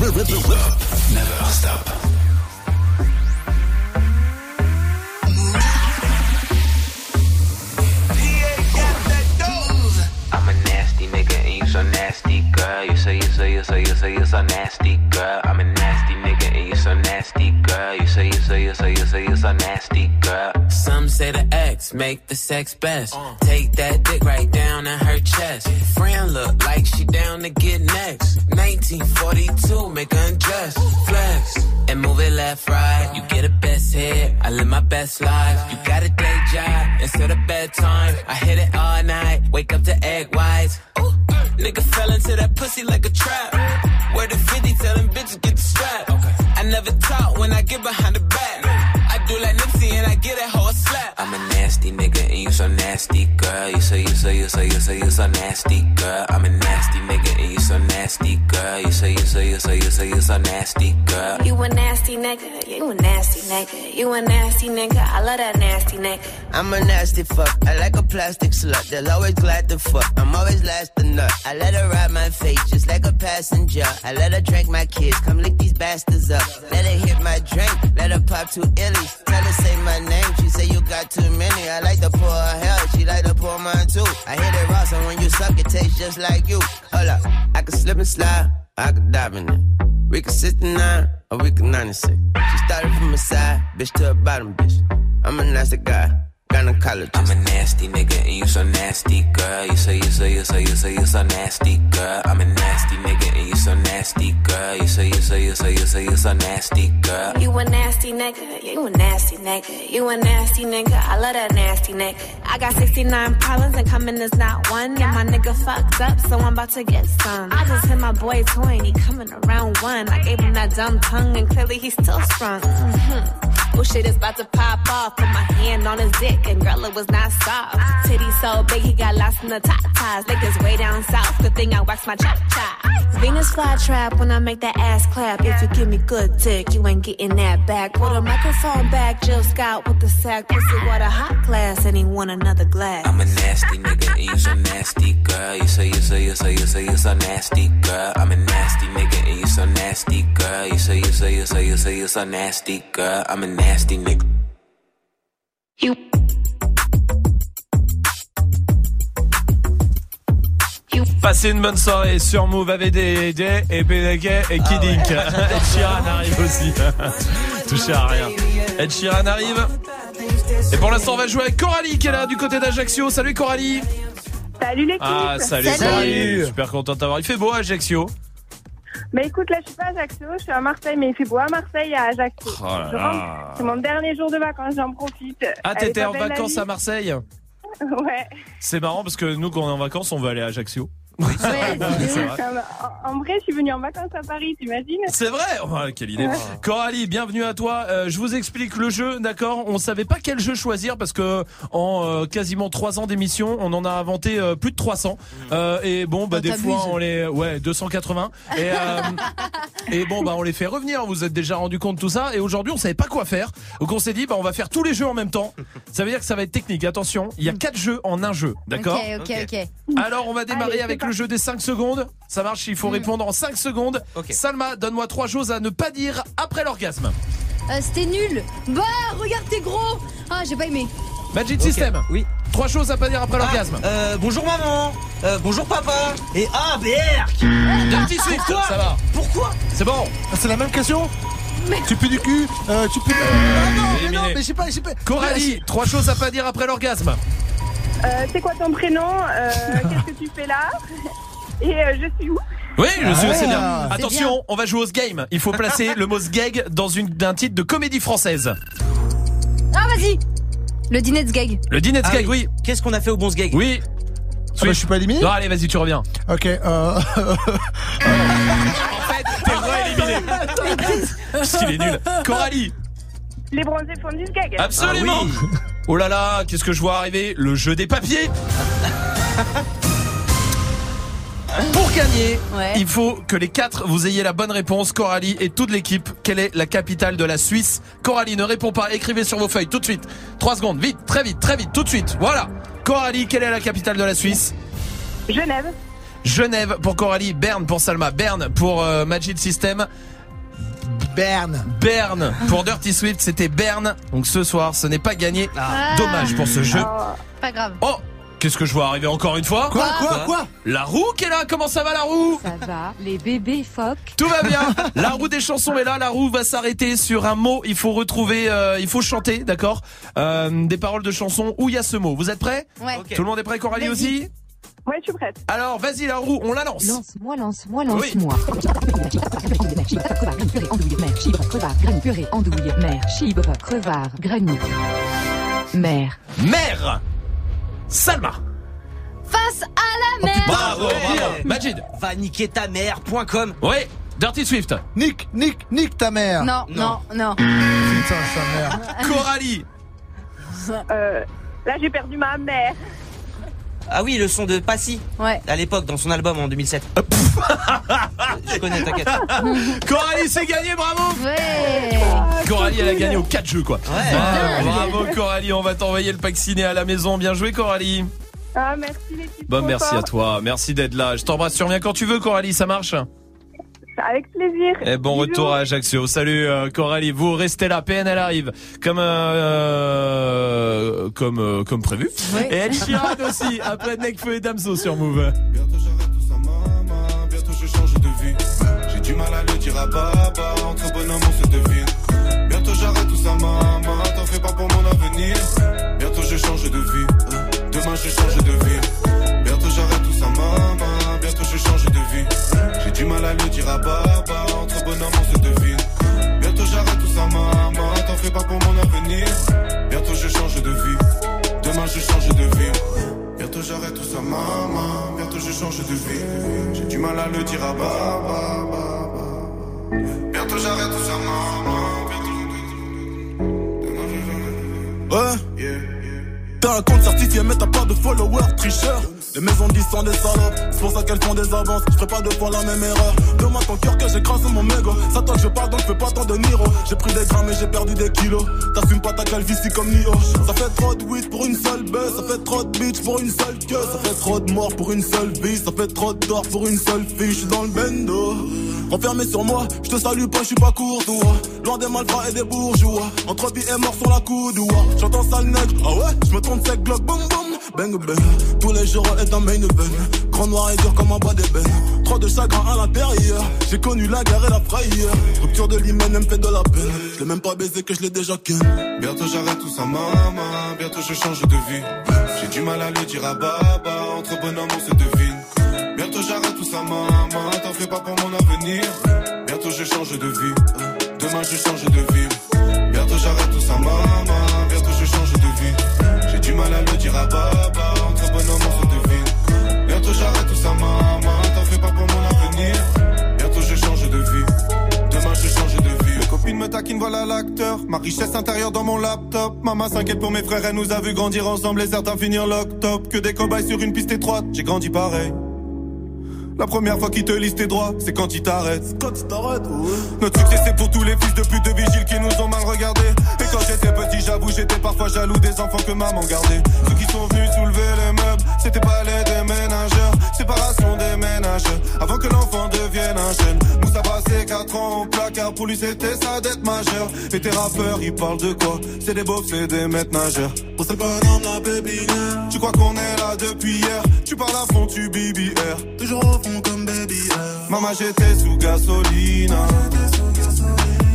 Never stop. I'm a nasty nigga and you so nasty, girl. You say you say you say you say you so nasty, girl. I'm a nasty so nasty, girl. You say you say you say you say you so nasty, girl. Some say the X make the sex best. Take that dick right down in her chest. Friend look like she down to get next. 1942, make her undress. Flex and move it left, right. You get a best hit. I live my best life. You got a day job instead of bedtime. I hit it all night. Wake up to egg whites. Ooh, nigga fell into that pussy like a trap. Where the 50 tell them bitches get never talk when I get behind the back. I do like Nipsey and I get slap. I'm a nasty nigga and you so nasty, girl. You say you say you say you say you so nasty, girl. I'm a nasty nigga and you so nasty, girl. girl. You say, you say, you say, you say, you're so nasty, girl. You a nasty nigga, you a nasty nigga, you a nasty nigga, I love that nasty nigga. I'm a nasty fuck. I like a plastic slut. They'll always glad to fuck. I'm always last to nut. I let her ride my face just like a passenger. I let her drink my kids. Come lick these bastards up. Let her hit my drink. Let her pop two illies. Tell her say my name. She say you got too many. I like to pour her hell. She like to pour mine too. I hit it raw, so when you suck, it tastes just like you. Hold up. I can slip and slide. I can dive in it. We can 69 or we can 96. She started from a side, bitch to a bottom, bitch. I'm a nasty guy, gynecologist. I'm a nasty nigga and you so nasty, girl. You say, you say, you say, you say, you so nasty, girl. I'm a nasty nigga and you so nasty, girl. You say, you say, you say, you say, you so nasty, girl. You a nasty nigga, you a nasty nigga, you a nasty nigga, I love that nasty nigga. I got 69 problems and coming is not one. And my nigga fucked up, so I'm about to get some. I just hit my boy toy and he coming around one. I gave him that dumb tongue and clearly he's still sprung. hmm Oh shit is about to pop off. Put my hand on his dick and girl it was not soft. Titty so big he got lost in the top ties. Like it's way down south. Good thing I wax my chop chop. Venus fly trap when I make that ass clap. If you give me good dick, you ain't getting that back. Put a microphone back, Jill Scott with the sack. Pussy water hot glass and he want another glass. I'm a nasty nigga and you so nasty, girl. You say, you say, you say, you say, you so nasty, girl. I'm a nasty nigga and you so nasty, girl. You say, you say, you say, you say, you so nasty, girl. I'm a nasty nigga. Passez une bonne soirée sur Move avec des des et PDK et Kidink. Ed Sheeran arrive aussi. Touché à rien. Ed Sheeran arrive. Et pour l'instant, on va jouer avec Coralie qui est là du côté d'Ajaccio. Salut Coralie. Salut l'équipe Ah, salut, Coralie. Super content de t'avoir. Il fait beau à Ajaccio. Mais écoute, là, je suis pas à Ajaccio, je suis à Marseille, mais il fait beau à Marseille et à Ajaccio. Oh là là. C'est mon dernier jour de vacances, j'en profite. Ah, t'étais en vacances à Marseille Ouais. C'est marrant parce que nous, quand on est en vacances, on veut aller à Ajaccio. Oui, c'est vrai. C'est vrai. En, en vrai, je suis venue en vacances à Paris, t'imagines? C'est vrai oh, Quelle idée Ouais. Coralie, bienvenue à toi. Euh, je vous explique le jeu, d'accord? On savait pas quel jeu choisir parce que en euh, quasiment trois ans d'émission, on en a inventé euh, plus de 300. Euh, et bon, bah Oh, des fois on les, ouais, 280. Et, euh, et bon, bah on les fait revenir. Vous êtes déjà rendu compte de tout ça. Et aujourd'hui, on savait pas quoi faire. Donc on s'est dit, bah on va faire tous les jeux en même temps. Ça veut dire que ça va être technique. Attention, il y a quatre jeux en un jeu, d'accord? Ok, ok, ok. alors on va démarrer Allez, avec le parti. jeu des 5 secondes. Ça marche, il faut répondre en 5 secondes. Salma, donne-moi trois choses à ne pas dire après l'orgasme. Euh, C'était nul. Bah, regarde, t'es gros. Ah, j'ai pas aimé. Magic System. Oui. Trois choses à pas dire après l'orgasme. Euh, bonjour maman. Euh, bonjour papa. Et ah, Berk. Dirty Swift, Pourquoi ça va. Pourquoi C'est bon. Ah, C'est la même question Tu pues du cul euh, Tu pues. Ah non, mais non, mais j'ai pas, j'ai pas. Coralie, trois choses à pas dire après l'orgasme. Euh, C'est quoi ton prénom Euh, Qu'est-ce que tu fais là Et euh, je suis où Oui, je suis Ah, c'est bien. Attention, on va jouer au game. Il faut placer le mot gag dans une d'un titre de comédie française. Ah, vas-y. Le dîner de gag. Le dîner de Ah gag, oui. Qu'est-ce qu'on a fait au bon gag Oui. Ah bah, je suis pas éliminé Non, allez, vas-y, tu reviens. Ok, euh. En fait, t'es. Parce qu'il est nul. Coralie. Les bronzés font du gag. Absolument. Ah oui. Oh là là, qu'est-ce que je vois arriver Le jeu des papiers. Pour gagner, Ouais. il faut que les quatre vous ayez la bonne réponse, Coralie et toute l'équipe. Quelle est la capitale de la Suisse Coralie, ne répond pas, écrivez sur vos feuilles tout de suite. Trois secondes, vite, très vite, très vite, tout de suite. Voilà. Coralie, quelle est la capitale de la Suisse Genève. Genève pour Coralie, Berne pour Salma, Berne pour euh, Magic System, Berne. Berne pour Dirty Swift, c'était Berne. Donc ce soir, ce n'est pas gagné. Ah. Dommage pour ce jeu. Pas grave. Oh Qu'est-ce que je vois arriver encore une fois Quoi, quoi, quoi La roue qui est là, comment ça va la roue Ça va, les bébés phoques. Tout va bien La roue des chansons est là, la roue va s'arrêter sur un mot, il faut retrouver, euh, il faut chanter, d'accord Euh, Des paroles de chansons où il y a ce mot. Vous êtes prêts Ouais. Tout le monde est prêt, Coralie aussi Ouais, je suis prête. Alors vas-y la roue, on la lance Lance-moi, lance-moi, Oui. lance-moi. Chibre, crevard, graine purée, andouille, mer, chibre, crevard, granit. Mer. Mère Salma Face à la mer. Bravo, ouais. bravo Majid Va niquer ta mère.com. Oui Dirty Swift Nick, Nick, Nick ta mère. Non, non, non. Putain, sa mère. Coralie Euh, là, j'ai perdu ma mère. Ah oui, le son de Passy. Ouais. À l'époque, dans son album en 2007. connais, t'inquiète. Coralie, c'est gagné, bravo Ouais. Coralie, elle a gagné aux 4 jeux, quoi. Ouais. Ah, bravo, Coralie. On va t'envoyer le pack ciné à la maison. Bien joué, Coralie. Ah, merci l'équipe. Bon, trop merci fort. à toi. Merci d'être là. Je t'embrasse sur bien quand tu veux, Coralie. Ça marche? Avec plaisir. Et bon Bisous. retour à Ajaccio. Salut euh, Coralie, vous restez là, PNL arrive comme euh, comme euh, comme prévu. Et Ed Sheeran aussi après Nekfeu et Damso sur Move. Bientôt je change de vie. J'ai du mal à le dire à papa. Entre bonhomme on se devine. Bientôt j'arrête tout ça, maman. T'en fais pas pour mon avenir. Bientôt je change de vie. Demain je change de vie. Bientôt j'arrête tout ça, maman. Bientôt je change de vie. J'ai du mal à le dire à papa. Entre bonhomme on se devine. Bientôt j'arrête tout ça, maman. T'en fais pas pour mon avenir. Bientôt je change de vie. Demain je change de vie. Bientôt j'arrête tout ça, maman. Bientôt je change de vie. J'ai du mal à le dire à baba. Bientôt j'arrête tout ça, maman. Ouais. T'as un compte certifié, mais t'as pas de followers, tricheur. Les maisons disent sont des salopes, c'est pour ça qu'elles font des avances. Je ferai pas deux fois la même erreur. Demande ton cœur que j'écrase mon mégot. Ça toi je parle donc je fais pas tant de Niro. J'ai pris des grammes et j'ai perdu des kilos. T'assumes pas ta calvitie comme Nio. Ça fait trop de weed pour une seule baisse. Ça fait trop de bitch pour une seule queue. Ça fait trop de morts pour une seule vie. Ça fait trop de tort pour une seule fille. J'suis dans le bendo. Renfermé sur moi, je te salue pas, je suis pas courtois. Loin des malfrats et des bourgeois. Entre vie et mort sur la coudoua. J'entends sale nègre, ah ouais, je me Bang bang, tous les jours est un main event. Grand noir et dur comme un bas d'ébène. Trop de chagrin à l'intérieur. J'ai connu la guerre et la frayeur. Rupture de l'hymen, elle me fait de la peine. Je l'ai même pas baisé que je l'ai déjà ken. Bientôt j'arrête tout ça, maman. Bientôt je change de vie. J'ai du mal à le dire à baba. Entre bonhomme on se devine. Bientôt j'arrête tout ça, maman. T'en fais pas pour mon avenir. Bientôt je change de vie. Demain je change de vie. Bientôt j'arrête tout ça, maman. Mal à le dire à baba. Entre bonhomme on se devine. Bientôt j'arrête tout ça, maman. T'en fais pas pour mon avenir. Bientôt je change de vie. Demain je change de vie. Mes copines me taquinent, voilà l'acteur. Ma richesse intérieure dans mon laptop. Maman s'inquiète pour mes frères, elle nous a vu grandir ensemble et certains finir lock top. Que des cobayes sur une piste étroite, j'ai grandi pareil. La première fois qu'ils te lisent tes droits, c'est quand ils t'arrêtent. Quand tu t'arrêtes, ouais. Notre succès c'est pour tous les fils de pute de vigiles qui nous ont mal regardés. Et quand j'étais petit, j'avoue, j'étais parfois jaloux des enfants que maman gardait. Ceux qui sont venus soulever les meubles, c'était pas les déménageurs. Séparation des ménages, avant que l'enfant devienne un jeune. Moussa passé 4 ans au placard, pour lui c'était sa dette majeure. Et tes rappeurs, ils parlent de quoi? C'est des beaufs, c'est des maîtres nageurs. Pour le bonhomme, la baby Tu crois qu'on est là depuis hier? Tu parles à fond, tu BBR. Toujours au fond comme baby. Maman, j'étais sous gasoline.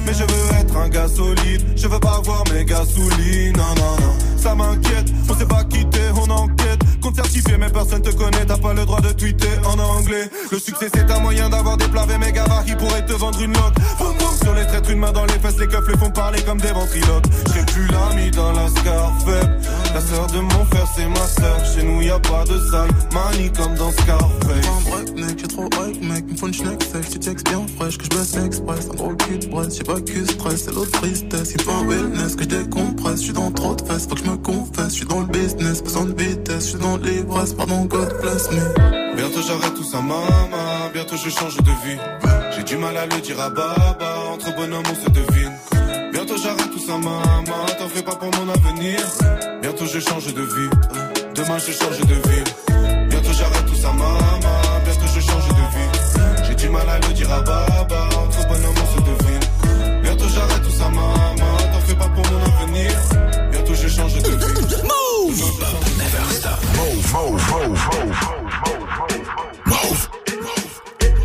Mais je veux être un gars solide. Je veux pas voir mes gasolines. Non, non, non. Ça m'inquiète. On s'est pas quitté, on enquête. Compte certifié, mais personne te connaît. T'as pas le droit de tweeter en anglais. Le succès, c'est un moyen d'avoir des plats méga qui pourraient te vendre une boum, sur les traîtres, une main dans les fesses. Les keufs les font parler comme des ventriloques. J'ai plus l'ami dans la Scarface. La sœur de mon frère, c'est ma sœur. Chez nous, y a pas de sale. Mani comme dans Scarface. Un break, mec, j'ai trop hype, mec. Me faut une schneck sec, tu bien fraîche, que je baisse express. Un gros cul de j'ai pas que stress, c'est l'autre tristesse. Il faut un wellness, que je décompresse. Je suis dans trop de fesses, faut que je me confesse. Je suis dans le business, besoin de vitesse. Je suis dans l'ivresse, pardon, God bless me. Bientôt j'arrête tout ça, maman. Bientôt je change de vie. J'ai du mal à le dire à baba. Entre bonhommes, on se devine. Bientôt j'arrête tout ça, maman. T'en fais pas pour mon avenir. Bientôt je change de vie. Demain je change de vie. Bientôt j'arrête tout ça, maman. Bientôt je change de vie. J'ai du mal à le dire à baba.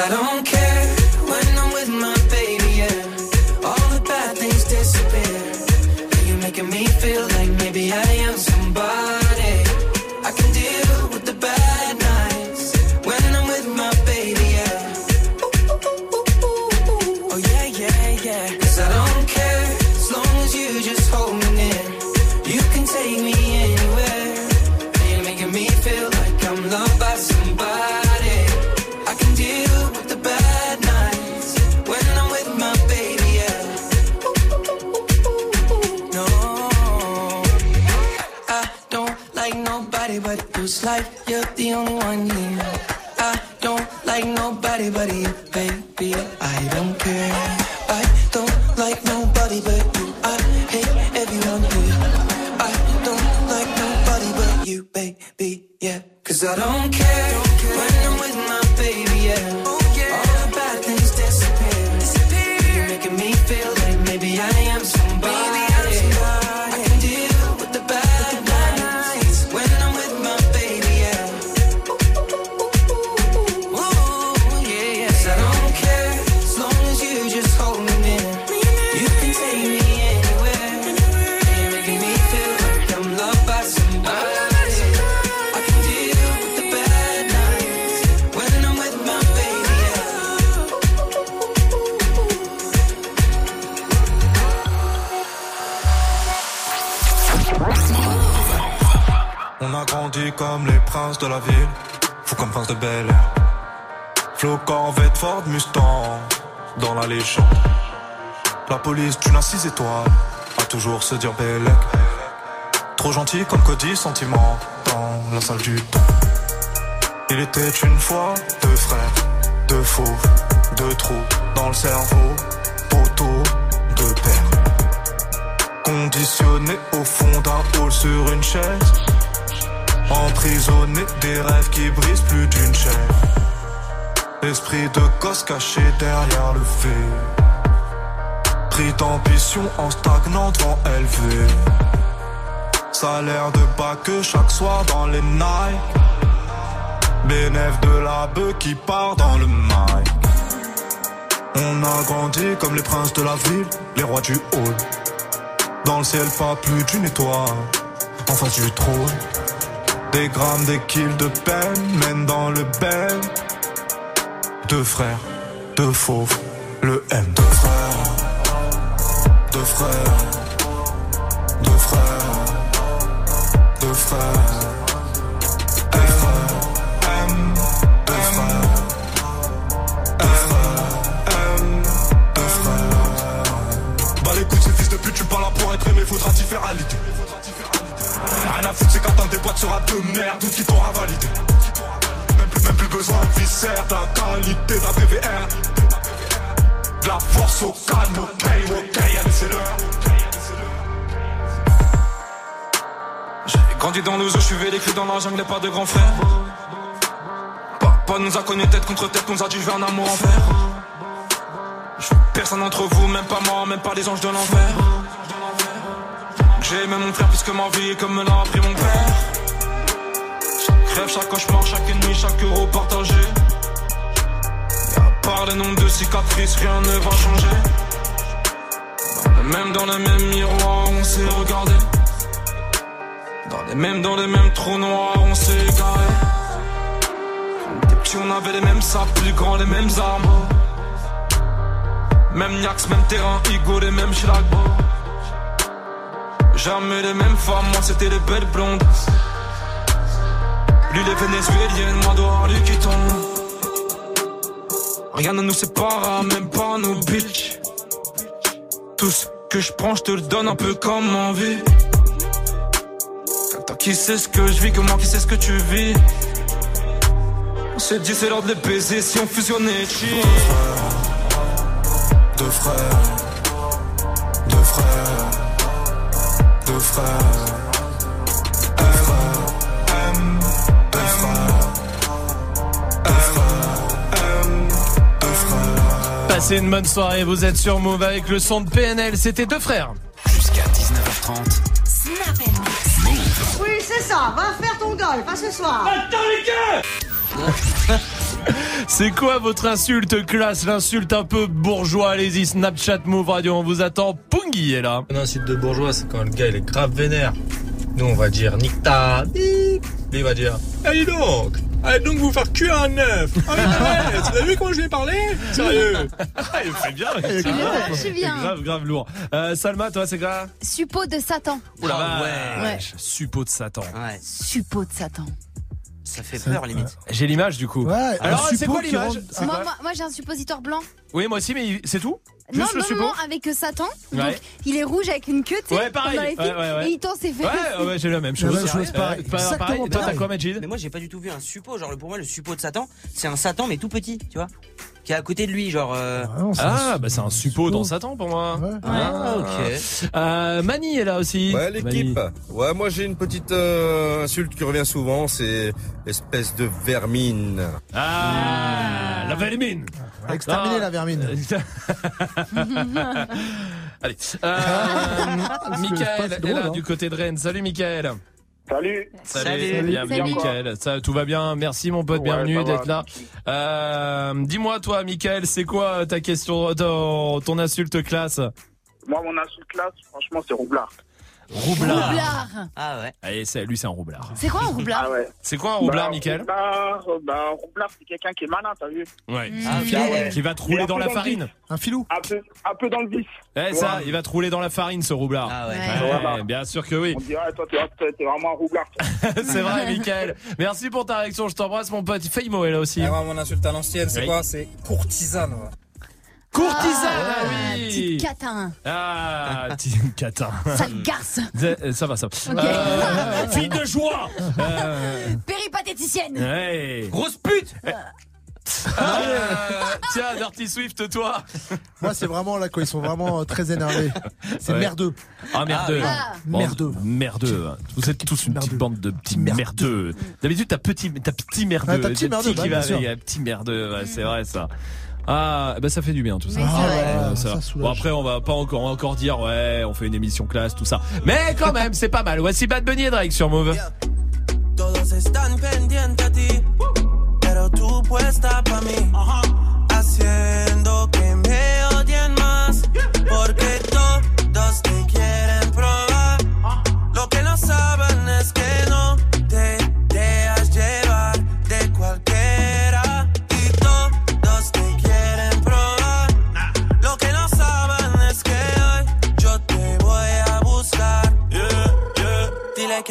I don't care the only one here. En stagnant devant élevé. Salaire de bas que chaque soir dans les nights. Bénéf de la bœuf qui part dans le mic. On a grandi comme les princes de la ville, les rois du hall. Dans le ciel, pas plus d'une étoile. En face du trône. Des grammes, des kills de peine mènent dans le bel. Deux frères, deux fauves, le M. Deux frères, deux et pas de grands frères. Papa nous a connus tête contre tête, nous a je veux un amour. Je veux personne d'entre vous, même pas moi, même pas les anges de l'enfer. J'ai aimé mon frère plus que ma vie, comme me l'a appris mon père. Chaque rêve, chaque cauchemar, chaque ennemi, chaque euro partagé. Et à part les nombres de cicatrices, rien ne va changer. Même dans les mêmes miroirs, on s'est regardé. Les mêmes, dans les mêmes trous noirs, on s'est égaré. On petits, on avait les mêmes sables, plus grands, les mêmes armes. Même Niax, même terrain, Igo, les mêmes schlagbo. Jamais les mêmes femmes, moi c'était les belles blondes. est vénézuélienne, moi dehors lui qui tombe. Rien ne nous sépare, même pas nos bitches. Tout ce que je prends, je te le donne un peu comme envie. Qui sais ce que je vis, que moi qui sais ce que tu vis. On s'est dit c'est l'heure de les baiser si on fusionnait chill. Deux frères, deux frères, deux frères. M, deux frères, deux frères, M, deux frères. Passez une bonne soirée, vous êtes sur Move avec le son de PNL, c'était deux frères. Jusqu'à 19h30. Oui, c'est ça. Va faire ton golf, pas ce soir. C'est quoi votre insulte classe, l'insulte un peu bourgeois? Allez-y, Snapchat Move Radio, on vous attend. Pungi est là. Un insulte de bourgeois, c'est quand le gars il est grave vénère. Nous on va dire nique ta bip. Lui il va dire Allez donc Allez donc vous faire cuire un œuf Ah ouais, tu as vu comment je l'ai parlé? Sérieux Ah, il fait bien. Je suis bien. Grave, grave lourd. Euh, Salma, toi, c'est grave Suppôt de Satan. Oula, Ah ouais. ouais. Suppôt de Satan. Ouais. Suppôt de Satan. Ça fait peur limite. J'ai l'image du coup. Ouais, Alors, c'est quoi l'image C'est Moi, quoi moi, moi, j'ai un suppositoire blanc. Oui, moi aussi, mais c'est tout non, Juste le non, suppôt non, avec euh, Satan. Ouais. Donc, il est rouge avec une queue, tu sais, Ouais, comme pareil. dans les films, Ouais, ouais, ouais. et il tend ses fesses. Ouais, ouais, j'ai la même La chose. même chose, pareil. Euh, pareil. Exactement Toi, t'as pareil. quoi, Majid Mais moi j'ai pas du tout vu un suppôt. Genre pour moi le suppôt de Satan, c'est un Satan mais tout petit, tu vois, qui est à côté de lui, genre. euh, non, Ah, un bah c'est un suppôt dans Satan pour moi. Ah, ok. Euh, Mani est là aussi. Ouais, l'équipe. Ouais, moi j'ai une petite euh, insulte qui revient souvent, c'est espèce de vermine. Ah, la vermine. Exterminer Ah. la vermine. Allez. Euh, Michael est là hein. du côté de Rennes. Salut Michael. Salut. Salut, bienvenue Salut. Michael. Ça, tout va bien. Merci mon pote, Ouais, bienvenue d'être là. Euh, Dis-moi toi, Michael, c'est quoi ta question, ton, ton insulte classe? Moi, mon insulte classe, franchement, c'est roublard. Roublard. Roublard. Ah ouais. Allez, c'est lui, c'est un roublard. C'est quoi un roublard Ah ouais. C'est quoi un roublard, Bah, Michael Roublard, euh, bah, roublard, c'est quelqu'un qui est malin, t'as vu Ouais. Ah, Qui- ok, ouais. Qui va te rouler dans la farine. Un filou. Un peu, un peu dans le vice. Eh, ça, il va te rouler dans la farine, ce roublard. Ah ouais. Ouais, bien sûr que oui. On dirait, toi, t'es vraiment un roublard. c'est vrai, Michael. Merci pour ta réaction. Je t'embrasse, mon pote. Faymo est là aussi. Ah, moi, mon insulte à l'ancienne, c'est Oui. quoi? C'est courtisane. Courtisane, Ah, ah oui. Petite catin. Ah, petit catin. Sale garce. Euh, Ça va, ça va. Ok. Euh, fille de joie. Euh, Péripatéticienne. ouais. Grosse pute. Euh, tiens, Dirty Swift, toi. Moi, c'est vraiment là quand ils sont vraiment euh, très énervés. C'est Ouais. merdeux. Ah, merdeux. Ah. Bon, Merdeux. Merdeux. Vous êtes tous une petite Merdeux. bande de petits Merdeux. merdeux. D'habitude, t'as petit, t'as petit merdeux. Ouais, t'as petit T'as merdeux, qui bah, va bien sûr. avec, euh, petit merdeux. Ouais, c'est vrai, ça. Ah, bah ça fait du bien tout ça. Ah ouais. Bon après on va pas encore encore dire ouais on fait une émission classe tout ça. Mais quand même c'est pas mal. Voici Bad Bunny et Drake sur Move. Todos están pendientes a ti, pero tú puesta pa' mí, haciendo que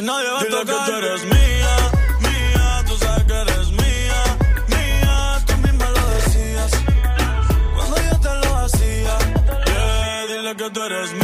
Que a ti nadie va a tocar. que tú eres mía, mía. Tú sabes que eres mía, mía. Tú misma lo decías cuando yo te lo hacía. Yeah, dile que tú eres mía.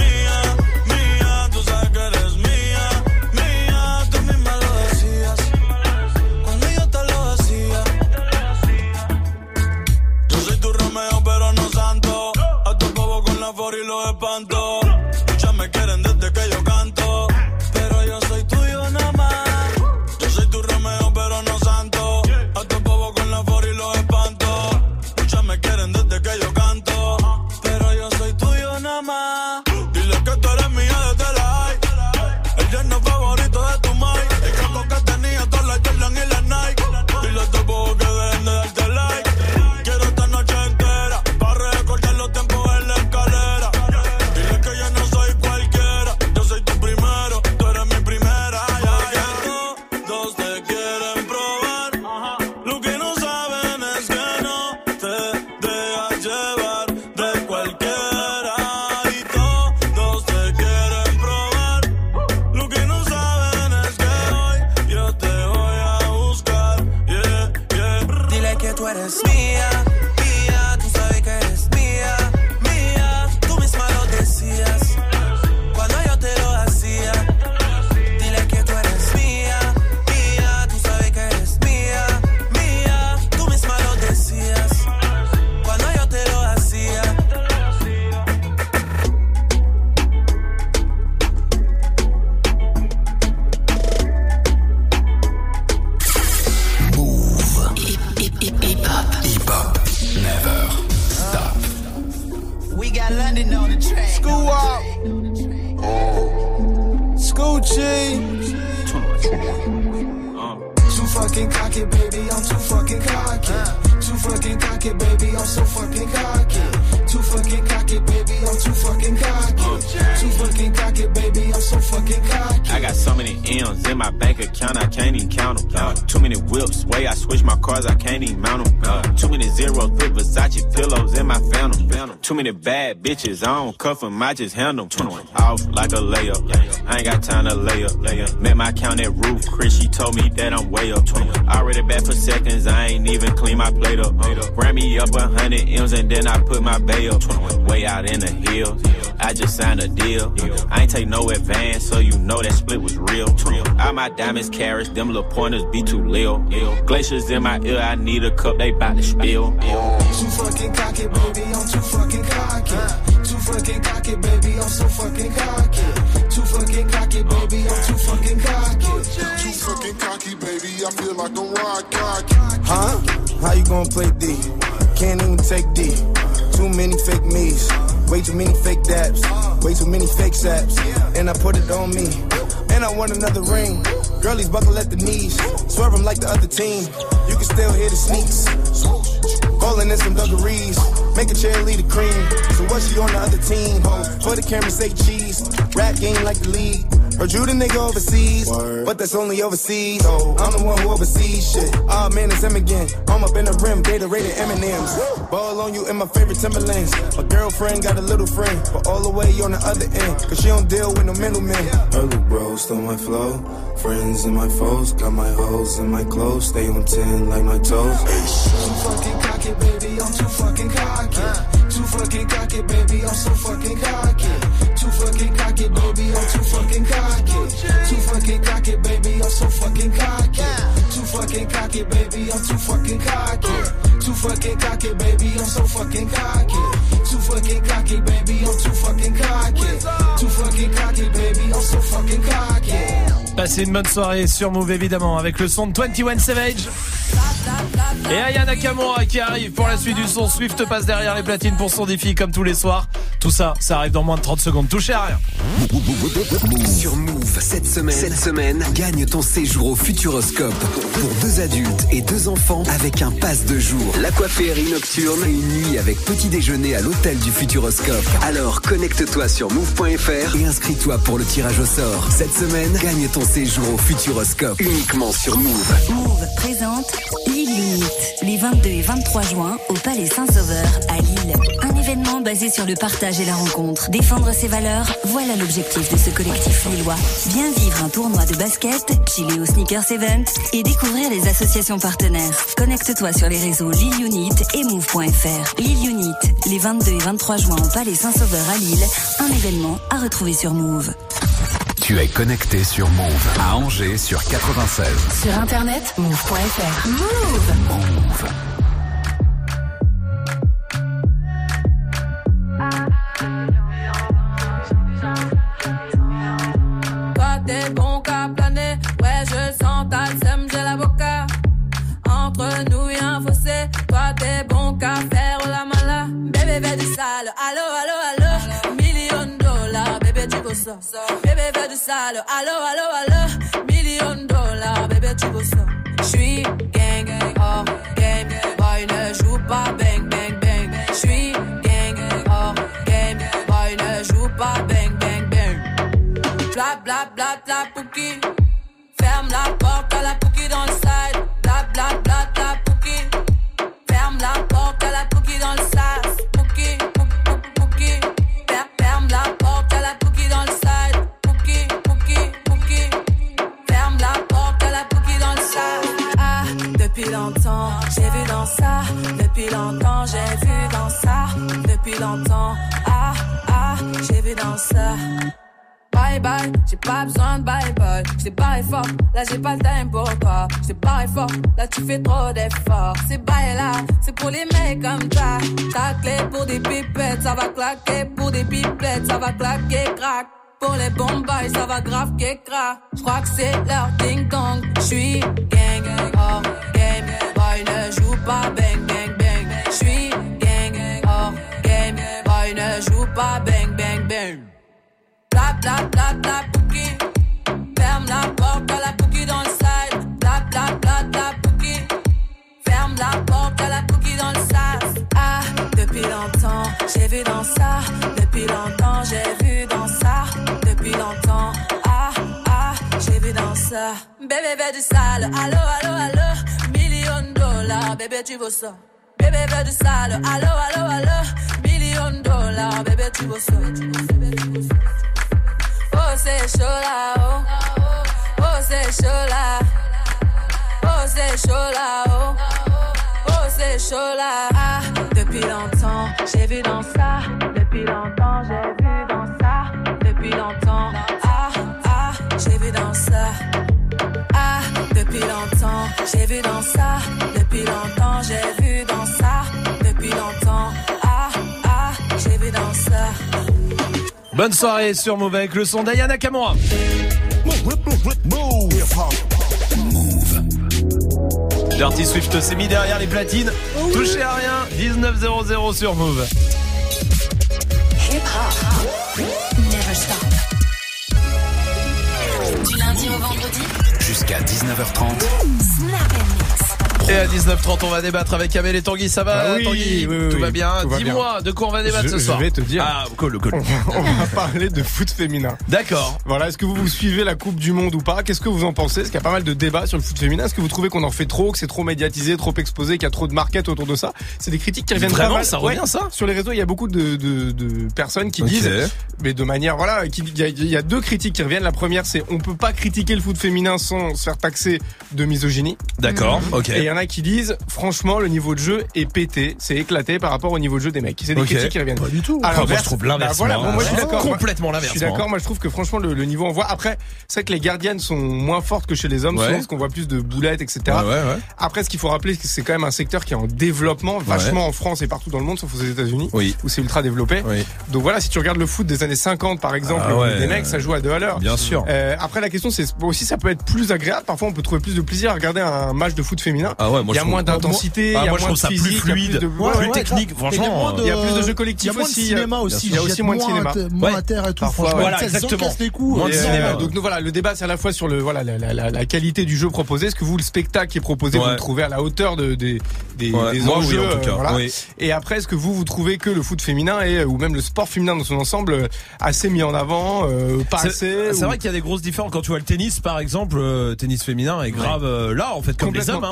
Don't cuff them, I just handle them. Off like a layup, I ain't got time to lay up. Met my count at roof, Chris, she told me that I'm way up. I Already back for seconds, I ain't even clean my plate up. Ran me up a hundred M's and then I put my bay up. Way out in the hills, I just signed a deal. I ain't take no advance, so you know that split was real. All my diamonds carrots, them little pointers be too lil. Glaciers in my ear, I need a cup, they bout to spill. On me. And I want another ring. Girlies buckle at the knees. Swerve 'em like the other team. You can still hear the sneaks. Bowling in some dungarees. Make a cheerleader cream. So what she on the other team? For the camera say cheese. Rap game like the league. Heard you the nigga overseas, but that's only overseas. Oh, I'm the one who oversees shit. Ah man, it's him again. I'm up in the rim, Gatorade and M&M's. Ball on you in my favorite Timberlands. My girlfriend got a little friend, but all the way on the other end, cause she don't deal with no middlemen. Her little bro stole my flow. Friends and my foes, got my hoes in my clothes. Stay on 10 like my toes. Too fucking cocky, baby, I'm too fucking cocky. Too fucking cocky, baby, I'm so fucking cocky. Too fucking cocky, baby, I'm too fucking cocky. Too fucking cocky, baby, I'm so fucking cocky. Too fucking cocky, baby, I'm too fucking cocky. Passez une bonne soirée sur Move évidemment avec le son de 21 Savage. Et Aya Nakamura qui arrive pour la suite du son. Swift passe derrière les platines pour son défi comme tous les soirs. Tout ça, ça arrive dans moins de 30 secondes. Touchez à rien. Sur Move, cette semaine, cette semaine, gagne ton séjour au Futuroscope pour deux adultes et deux enfants avec un pass de jour. L'aquaférie nocturne et une nuit avec petit déjeuner à l'hôtel du Futuroscope. Alors connecte-toi sur move.fr et inscris-toi pour le tirage au sort. Cette semaine, gagne ton séjour au Futuroscope uniquement sur Move. Move présente Lille Unite les 22 et 23 juin au Palais Saint-Sauveur à Lille. Un événement basé sur le partage et la rencontre. Défendre ses valeurs, voilà l'objectif de ce collectif lillois. Bien vivre un tournoi de basket, chiller au Sneakers Event et découvrir les associations partenaires. Connecte-toi sur les réseaux Lille Unite et move.fr. Lille Unite les 22 et 23 juin au Palais Saint-Sauveur à Lille. Un événement à retrouver sur Move. Tu es connecté sur Move à Angers sur 96. Sur internet, move.fr. Move Move. Allo allo allo. Million dollars, bébé tu veux ça. J'suis gang, oh game, boy ne joue pas bang bang bang. J'suis gang, oh game, boy ne joue pas bang bang bang. Bla bla bla bla pouki. Ferme la porte à la pouki dans le side. J'ai pas besoin de bye bye. J't'ai barré fort, là j'ai pas le time pour toi. J't'ai barré fort, là tu fais trop d'efforts. C'est bye là, c'est pour les mecs comme ça. Ta clé pour des pipettes, ça va claquer. Pour des pipettes, ça va claquer, crack. Pour les bombes, ça va grave crack. J'crois que c'est leur ding dong. J'suis gang, oh game. Boy ne joue pas bang bang bang. J'suis gang, oh game. Boy ne joue pas bang bang bang. Ferme la porte, à la bouki dans le sale. Ferme la porte, à la bouki dans le sale. Ah, depuis longtemps, j'ai vu dans ça. Depuis longtemps, j'ai vu dans ça. Depuis longtemps, ah, ah, j'ai vu dans ça. Bébé, bébé du sale. Allô, allô, allô. Million dollars, bébé, tu vaux ça. Bébé, bébé du sale. Allô, allô, allô. Million dollars, bébé, tu vaux ça. Bébé, ça chaud là. Oh, c'est chaud là, oh. Oh. Ah, depuis longtemps, j'ai vu dans ça. Depuis longtemps, j'ai vu dans ça. Depuis longtemps, ah, ah, j'ai vu dans ça. Ah, depuis longtemps, j'ai vu dans ça. Depuis longtemps, j'ai vu dans ça. Depuis longtemps, ah, ah, j'ai vu dans ça. Bonne soirée sur Move avec le son d'Ayana Kamura. Dirty Swift s'est mis derrière les platines. Touché à rien. 19-0-0 sur Move. Never stop. Du lundi au vendredi, Jusqu'à 19h30. Snap Mix. Et à 19h30, on va débattre avec Amel et Tanguy. Ça va, Ah oui, Tanguy oui, oui, Tout va bien Dis-moi, de quoi on va débattre Je- ce soir Je vais te dire. Ah, cool, cool. On va, on va parler de foot féminin. D'accord. Voilà, est-ce que vous vous suivez la Coupe du Monde ou pas? Qu'est-ce que vous en pensez? Est-ce qu'il y a pas mal de débats sur le foot féminin? Est-ce que vous trouvez qu'on en fait trop, que c'est trop médiatisé, trop exposé, qu'il y a trop de market autour de ça? C'est des critiques qui reviennent Vraiment, pas mal. ça revient, ça Sur les réseaux, il y a beaucoup de, de, de personnes qui Ok. disent, mais de manière voilà, il y, a- il y a deux critiques qui reviennent. La première, c'est on peut pas critiquer le foot féminin sans se faire taxer de misogynie. D'accord, ok. Et il y en a qui disent, franchement, le niveau de jeu est pété, c'est éclaté par rapport au niveau de jeu des mecs. C'est des Ok. critiques qui reviennent. Pas du tout. À Enfin, moi, je trouve l'inverse, bah voilà, bon, moi, je suis Ah, d'accord. complètement l'inverse, Je suis d'accord. Moi, je trouve que franchement, le, le niveau envoie. Après, c'est vrai que les gardiennes sont moins fortes que chez les hommes, Ouais. souvent, parce qu'on voit plus de boulettes, etc. Ouais, ouais. Après, ce qu'il faut rappeler, c'est que c'est quand même un secteur qui est en développement, vachement en France et partout dans le monde, sauf aux États-Unis, Oui. où c'est ultra développé. Oui. Donc voilà, si tu regardes le foot des années 50, par exemple, Ah des mecs, ça joue à deux à l'heure. Bien sûr. Euh, après, la question, c'est aussi, ça peut être plus agréable. Parfois, on peut trouver plus de plaisir à regarder un match de foot féminin. Ah ouais, moi, il y a moins d'intensité, Ah, il y a moi, je moins trouve ça de plus physique, il y a fluide, de- plus technique, franchement. Il y a de, plus de jeux il y a collectifs moins de aussi. cinéma aussi. Il y a aussi moins de cinéma. Moins à terre et tout. Voilà, Ça se exactement. Et, Et, euh, donc nous, voilà, le débat c'est à la fois sur le voilà la, la, la, la qualité du jeu proposé. Est-ce que vous le spectacle qui est proposé vous le trouvez à la hauteur de, des des, enjeux en tout cas, voilà. oui. Et après, est-ce que vous vous trouvez que le foot féminin est ou même le sport féminin dans son ensemble euh, assez mis en avant, euh, pas C'est assez c'est vrai qu'il y a des grosses différences. Quand tu vois le tennis, par exemple, euh, tennis féminin est grave là, en fait, comme les hommes.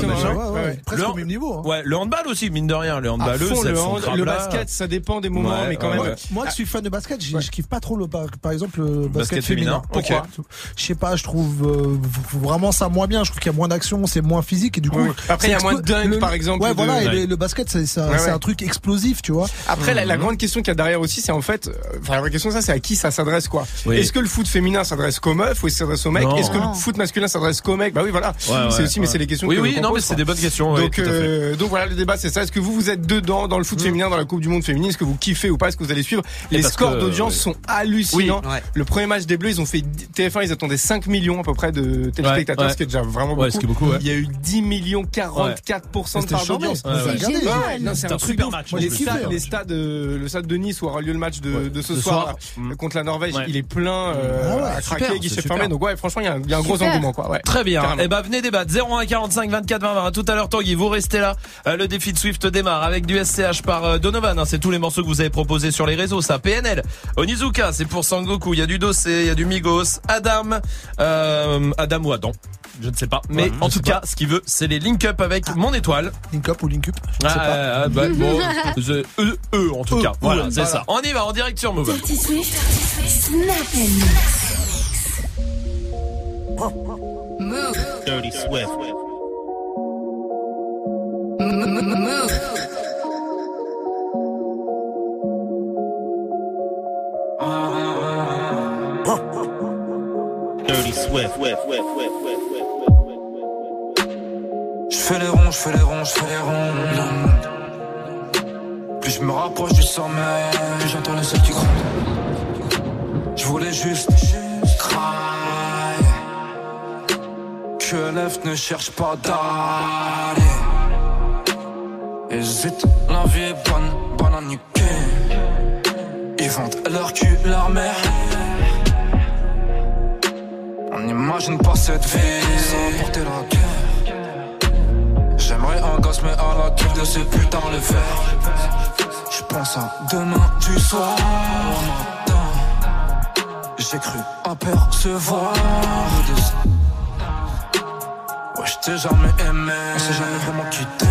Complètement. Exactement, machin. ouais, ouais, ouais. Presque Le- au même niveau. hein. Ouais, le handball aussi, mine de rien. Le à handballeuses, fond, le, hand- basket, ça dépend des moments, Ouais, mais quand ouais, même. ouais. Moi qui suis fan de basket, je, je kiffe pas trop le par, par exemple le basket, Basket féminin, féminin. ok. Pourquoi? Je sais pas, je trouve euh, vraiment ça moins bien. Je trouve qu'il y a moins d'action, c'est moins physique et du coup. Après, il y a moins de dunk, le- par exemple, Ouais, de- voilà. Et Ouais. le, le basket, c'est un, Ouais, c'est ouais. un truc explosif, tu vois. Après, la, Mhm. grande question qu'il y a derrière aussi, c'est en fait, euh, enfin, la vraie question, ça, c'est à qui ça s'adresse, quoi. Oui. Est-ce que le foot féminin s'adresse qu'aux meufs ou est-ce que ça s'adresse aux mecs? Non. Est-ce que Non. le foot masculin s'adresse qu'aux mecs? Bah oui, voilà. Ouais, c'est ouais, aussi, mais c'est les questions Oui, que oui, qu'on non, mais c'est des bonnes questions. Donc, euh, donc voilà, le débat c'est ça. Est-ce que vous vous êtes dedans dans le foot féminin, dans la Coupe du Monde féminine? Est-ce que vous kiffez ou pas? Est-ce que vous allez suivre? Et Les scores d'audience sont hallucinants. Oui, ouais. Le premier match des Bleus, ils ont fait TF1, ils attendaient 5 millions à peu près de téléspectateurs, Ouais, ce qui est déjà vraiment Ouais, beaucoup. ce qui est beaucoup, ouais. Il y a eu 10 millions 44% de part d'audience. C'est un super match, les stades, euh, le stade de Nice où aura lieu le match de, ce soir, soir. là, contre la Norvège, il est plein euh, à craquer, guichet fermé. Donc ouais, franchement, il y a un, gros engouement, quoi. Très bien. Carrément. Eh ben venez débattre 01 45 24 20 20. À tout à l'heure Tanguy, vous restez là. Euh, le défi de Swift démarre avec du SCH par euh, Donovan. hein. C'est tous les morceaux que vous avez proposés sur les réseaux. Ça PNL. Onizuka, c'est pour Sangoku. Il y a du Dossé, il y a du Migos, Adam, euh, Adam ou Adam. Je ne sais pas. Mais Ouais, en tout sais cas, ce qui veut, c'est les link up avec mon étoile. Link up ou link up Je sais Ah, pas. ah, bah, bon, eux, eux, eux, en tout Eux, cas. Voilà, c'est voilà. ça. On y va en direct sur Move. Move. Dirty Swift. Je fais les ronds, je fais les ronds, je fais les ronds. Plus je me rapproche du sommeil, j'entends le seul qui gronde. Je voulais juste, juste cry. Que l'œuf ne cherche pas d'aller. Hésite, la vie est bonne, bonne à niquer. Ils vendent leur cul, leur mère. On n'imagine pas cette vie sans porter la guerre. J'aimerais un gosse, mais à la gueule de ces putains le faire. pense à demain du soir. J'ai cru apercevoir Ouais, je t'ai jamais aimé, on s'est jamais vraiment quitté.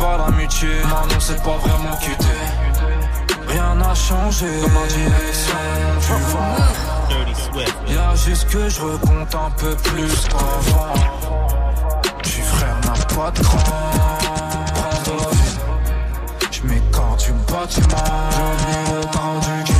Pas l'amitié, non, c'est pas vraiment quitté. Rien n'a changé dans ma direction du vent. Y'a juste que je recompte un peu plus qu'avant. Puis frère n'a pas de cran. Prends ta vie. Je m'écarte du bâtiment. J'oublie le temps du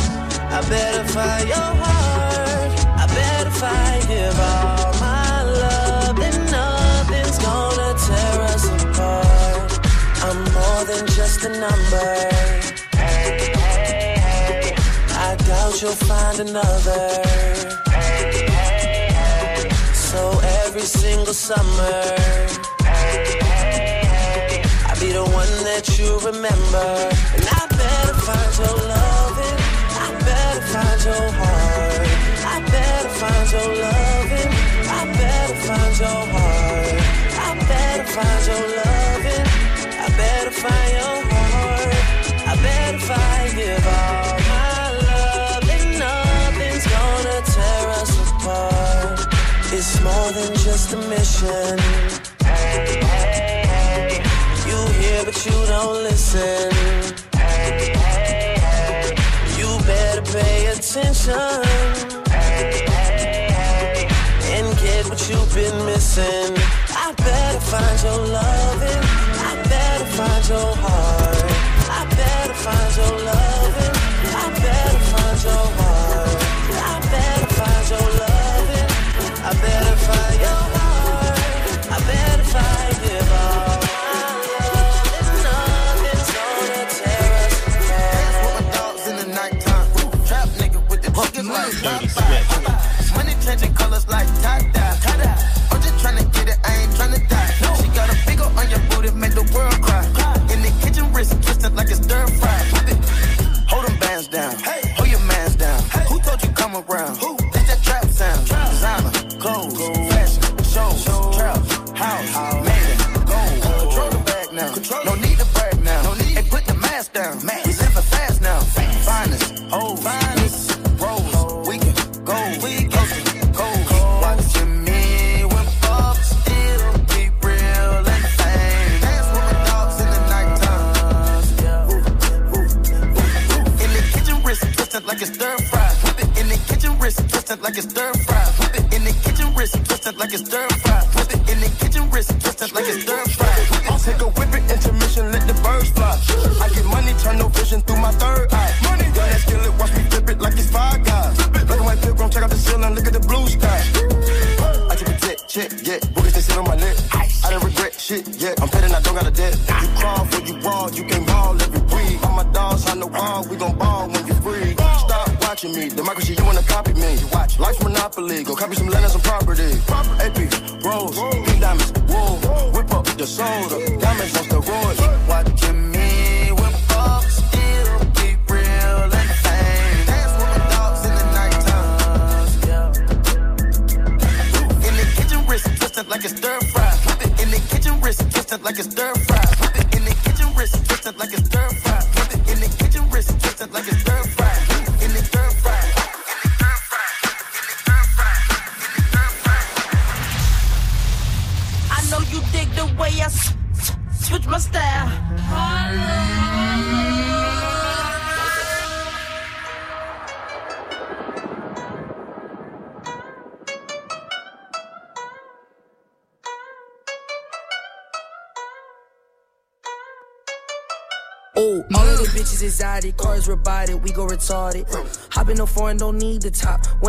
I better find your heart. I better find give all my love. Then nothing's gonna tear us apart. I'm more than just a number. Hey, hey, hey. I doubt you'll find another. So every single summer, hey, hey, hey. I'll be the one that you remember. And I better find your loving. Your loving. I better find your heart. I better find your loving. I better find your heart. I better find give all my love. And nothing's gonna tear us apart. It's more than just a mission. You hear but you don't listen. Hey, hey, hey. You better pay attention you've been missing. I better find your loving. I better find your heart. I better find your loving. I better find your heart.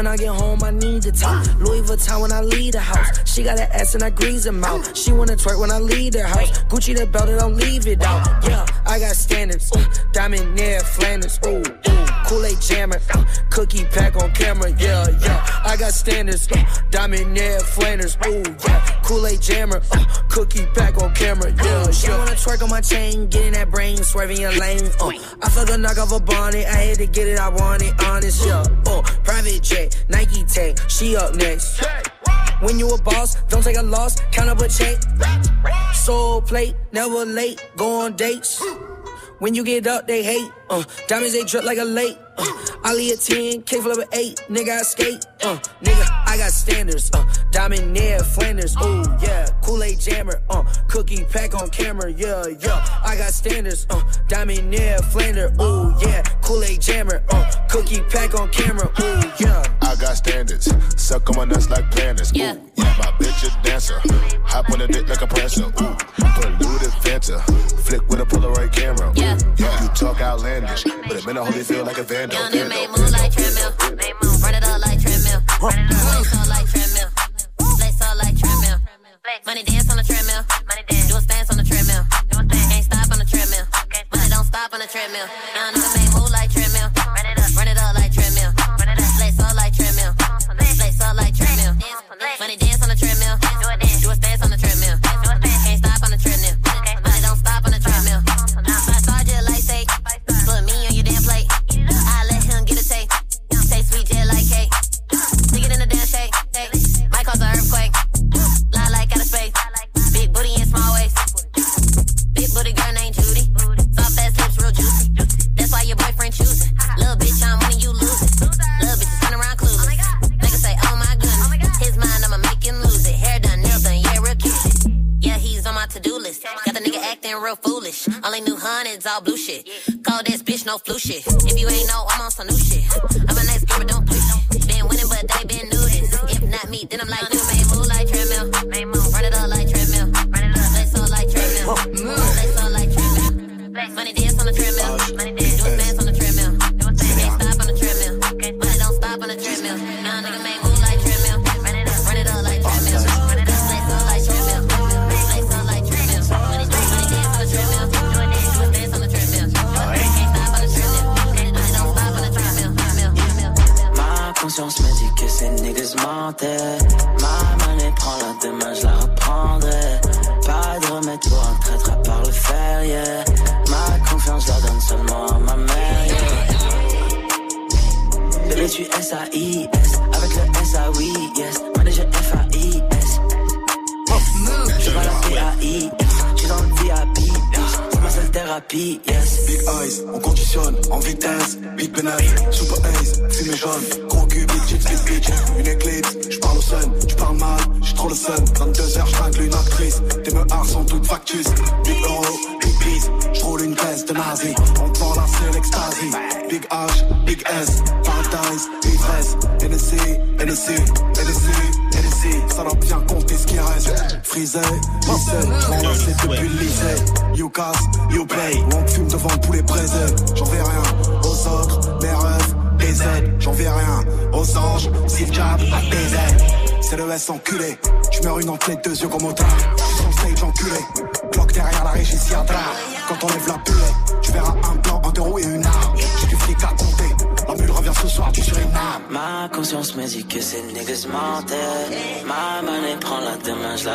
When I get home, I need the top. Louis Vuitton when I leave the house. She got an ass and I grease them mouth. She wanna twerk when I leave the house. Gucci the belt and don't leave it out. Yeah, I got standards. Ooh, diamond near Flanders. Ooh, ooh, Kool-Aid jammer. Cookie pack on camera. Yeah, yeah. I got standards. Diamond near Flanders. Ooh, yeah. Kool-Aid jammer. Uh, cookie pack on camera. Yeah, she wanna twerk on my chain, getting that brain, swerving your lane. Uh, I fuck a knock off a bonnet. I had to get it. I want it. Honest, yeah. Uh, private jet, Nike tank. She up next. When you a boss, don't take a loss, count up a check. Soul plate, never late, go on dates. When you get up, they hate. Uh, diamonds they drip like a lake. Uh, lead a 10, K flip a 8. Nigga, I skate. Uh, nigga, I got standards. Uh, diamond near Flanders. Ooh, yeah. Kool-Aid jammer. Uh, cookie pack on camera. Yeah, yeah. I got standards. Uh, diamond near Flanders. Ooh, yeah. Kool-Aid jammer. Uh, cookie pack on camera. Ooh, yeah. I got standards. Suck on my nuts like planners. Yeah. My bitch a dancer. Hop on the dick like a prancer. Ooh, polluted Fanta. Flick with a Polaroid camera. Yeah. You talk outlandish, but it meant a holy feel like a vandal. Young nigga made move like treadmill. Run it up like treadmill. Lace up like treadmill. Lace up like treadmill. Money dance on the treadmill. Do a stance on the treadmill. Can't stop on the treadmill. Money don't stop on the treadmill. Young nigga made move like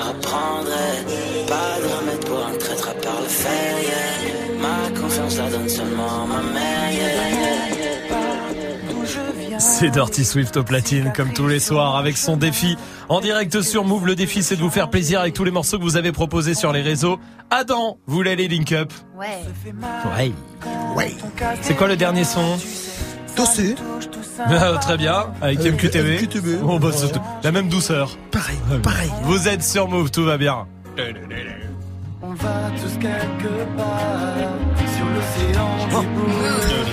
reprendrai. Pas de remède pour un traître à part le fer, yeah. Ma confiance la donne seulement à ma mère, yeah. C'est Dirty Swift au platine comme tous les soirs avec son défi en direct sur Move. Le défi c'est de vous faire plaisir avec tous les morceaux que vous avez proposés sur les réseaux. Adam, vous voulez aller link up Ouais. Ouais. Ouais. C'est quoi le dernier son Tossé. Ah, Très bien, avec Avec MQTV. MQTV. Oh, bah, la même douceur. Pareil. Vous êtes sur Move, tout va bien. On va tous quelque part sur l'océan du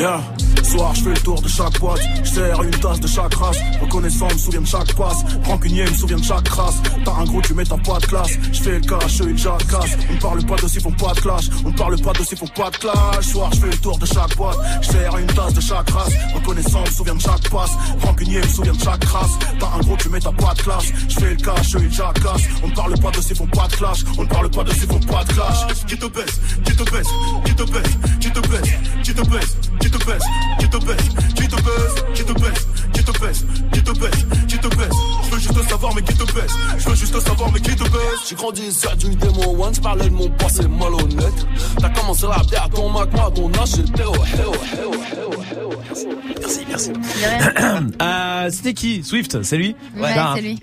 Yeah. Soir, je fais le tour de chaque boîte. Je une tasse de chaque race. Reconnaissant, me souviens de chaque passe. Rancunier, me souviens de chaque race. T'as un gros, tu mets ta pas de classe. Je fais le cash, eux, ils jacassent. On parle pas de s'ils font pas de clash. On parle pas de s'ils font pas de clash. Soir, je fais le tour de chaque boîte. Je une tasse de chaque race. Reconnaissant, me souviens de chaque passe. Rancunier, me souviens de chaque race. T'as un gros, tu mets ta pas de classe. Je fais le cash, eux, ils. On parle pas de s'ils font pas de clash. On parle pas de s'ils font pas de clash. Qui te baisse, qui te baisse, qui te baisse, qui te baisse, qui te baisse, qui te baisse, te baisse, qui te baisse, qui te baisse, qui te baisse, qui te baisse, qui te baisse. Je veux juste savoir mais qui te baisse. Je veux juste savoir mais qui te baisse. J'ai grandi sur du démon one, je parlais de mon passé malhonnête. T'as commencé la bière à ton Mac, moi à ton âge, j'étais au héo, héo, héo, héo. Merci, merci. Euh, C'était qui Swift, c'est lui? Ouais, Bah, c'est lui.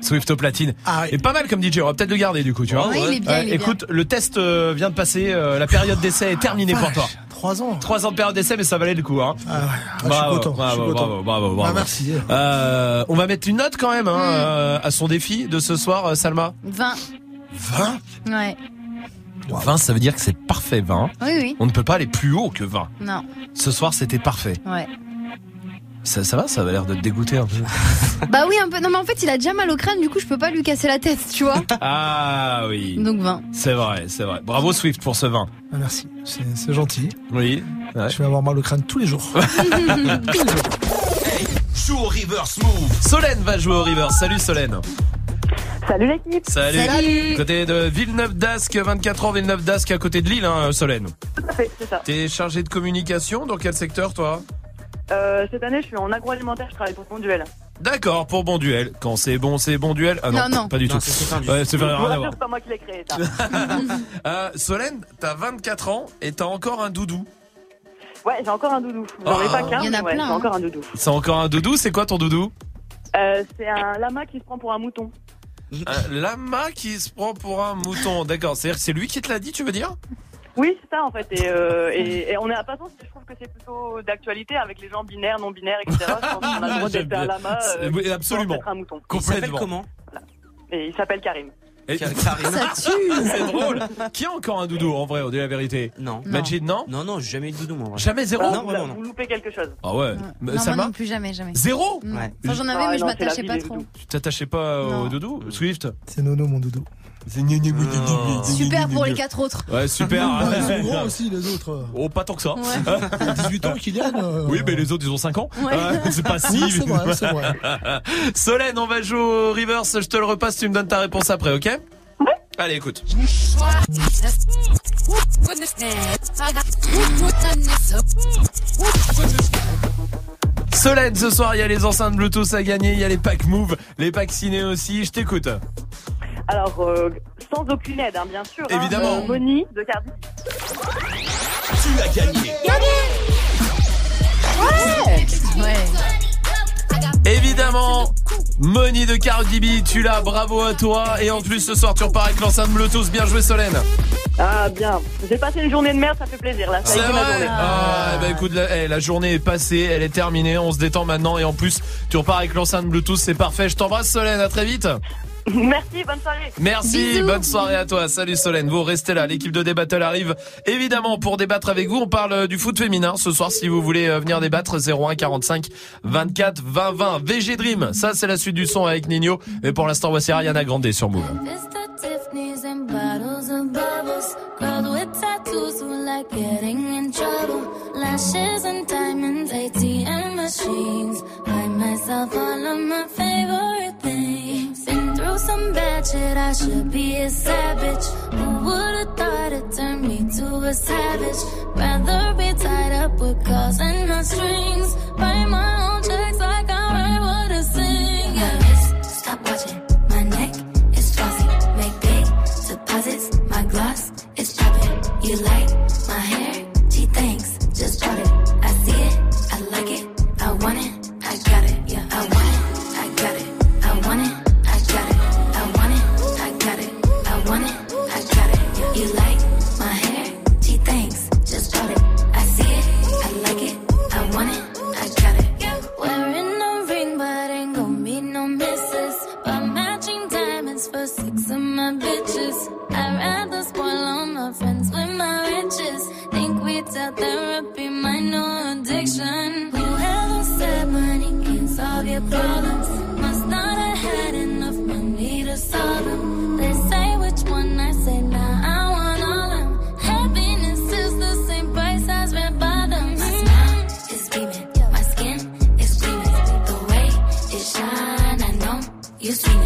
Swift au platine. Et pas mal comme DJ, on va peut-être le garder du coup, tu vois. Ouais, il est bien, il est écoute, le test euh, vient de passer, euh, la période d'essai est terminée pour toi. 3 ans. 3 ans de période d'essai, mais ça valait le coup. Hein. Ah ouais, ah, je suis Bravo, content. bravo, je suis content. bravo, bravo, bravo. Ah, merci. Euh, on va mettre une note quand même hein, Mm. euh, à son défi de ce soir, euh, Salma. 20. 20 Ouais. 20, ça veut dire que c'est parfait 20. Oui, oui. On ne peut pas aller plus haut que 20. Non. Ce soir, c'était parfait. Ouais. Ça, ça va Ça va l'air de te dégoûter un peu. Bah oui, un peu. Non, mais en fait, il a déjà mal au crâne, du coup, je peux pas lui casser la tête, tu vois. Ah oui. Donc 20. C'est vrai, c'est vrai. Bravo Swift pour ce 20. Ah, merci, c'est gentil. Oui. Je vais avoir mal au crâne tous les jours. Joue au reverse move. Solène va jouer au reverse. Salut Solène. Salut l'équipe. Salut. Salut. Côté de Villeneuve d'Ascq, 24 ans Villeneuve d'Ascq à côté de Lille, hein, Solène. Tout à fait, c'est ça. T'es chargé de communication dans quel secteur toi? Euh, cette année, je suis en agroalimentaire, je travaille pour mon duel. D'accord, pour bon duel. Quand c'est bon, c'est bon duel. Ah non, Non, non. pas du Non, tout. c'est Ouais, rien à voir. c'est pas moi qui l'ai créé, ça. Euh, Solène, t'as 24 ans et t'as encore un doudou. ouais, j'ai encore un doudou. J'en ai Ah. pas qu'un, Il y en a mais ouais, plein, j'ai hein. encore un doudou. C'est encore un doudou, c'est quoi ton doudou? Euh, c'est un lama qui se prend pour un mouton. Un lama qui se prend pour un mouton. D'accord, c'est-à-dire que c'est lui qui te l'a dit, tu veux dire? Oui, c'est ça en fait. Et, euh, et, et on est à passant, je trouve que c'est plutôt d'actualité avec les gens binaires, non binaires, etc. Je pense qu'on a le droit d'être oui, absolument. d'être un mouton. Complètement. Et il s'appelle Karim. Et- Ça tue. C'est drôle. Qui a encore un doudou en vrai, on dit la vérité Non. Majid, non Non, non, j'ai jamais eu de doudou, moi. en vrai. Jamais zéro Voilà, Non, vous, vraiment, non. vous loupez quelque chose. Ah ouais. Mais non, moi Salma non plus, jamais, jamais. Zéro Non. Ouais. Enfin, j'en avais, Ah, mais je non, c'est la m'attachais vie pas des trop. doudous. Tu t'attachais pas au Non. doudou Swift C'est Nono, mon doudou. Super pour les quatre autres. Ouais, super. Ah, ils sont grands aussi, les autres. Oh, pas tant que ça. Ouais. 18 ans, Kylian. euh, Oui, mais les autres, ils ont 5 ans. Ouais. Euh, c'est pas si. Oui, c'est vrai, c'est vrai. Solène, on va jouer au reverse. Je te le repasse, tu me donnes ta réponse après, ok? Allez, écoute. Solène, ce soir, il y a les enceintes Bluetooth à gagner, il y a les packs Move, les packs ciné aussi. Je t'écoute. Alors, euh, sans aucune aide, hein, bien sûr. hein, Évidemment. euh, Moni de Cardi. Tu as gagné. Ouais. Ouais. Évidemment, Money de Cardi B, tu l'as, bravo à toi. Et en plus, ce soir, tu repars avec l'enceinte Bluetooth. Bien joué, Solène. Ah, bien. J'ai passé une journée de merde, ça fait plaisir, là. Ça C'est a été ma vrai. journée. Ah, ben, écoute, la, eh, la journée est passée, elle est terminée, on se détend maintenant et en plus, tu repars avec l'enceinte Bluetooth, c'est parfait. Je t'embrasse, Solène. À très vite. Merci, bonne soirée. Merci, Bisous. bonne soirée à toi. Salut Solène, vous restez là. L'équipe de Débattle arrive évidemment pour débattre avec vous. On parle euh, du foot féminin ce soir si vous voulez euh, venir débattre 01 45 24 20 20. VG Dream, ça c'est la suite du son avec Nino. Mais pour l'instant, voici Ariana Grande sur Move. Machines. Buy myself all of my favorite things. Some bad shit, I should be a savage. Who would've thought it turned me to a savage? Rather be tied up with calls and not strings. Write my own checks like I write what I sing. Yeah. Stop watching my neck is flossy. Make big deposits. My gloss is popping. You like my hair? Gee, thanks. Just bought it. I see it. I like it. I want it. got therapy, my new addiction. Whoever said money can solve your problems must not have had enough money to solve them. They say which one I say now. Nah, I want all them. Happiness is the same price as red bottoms. My smile is beaming, my skin is gleaming. The way it shine, I know you're seen.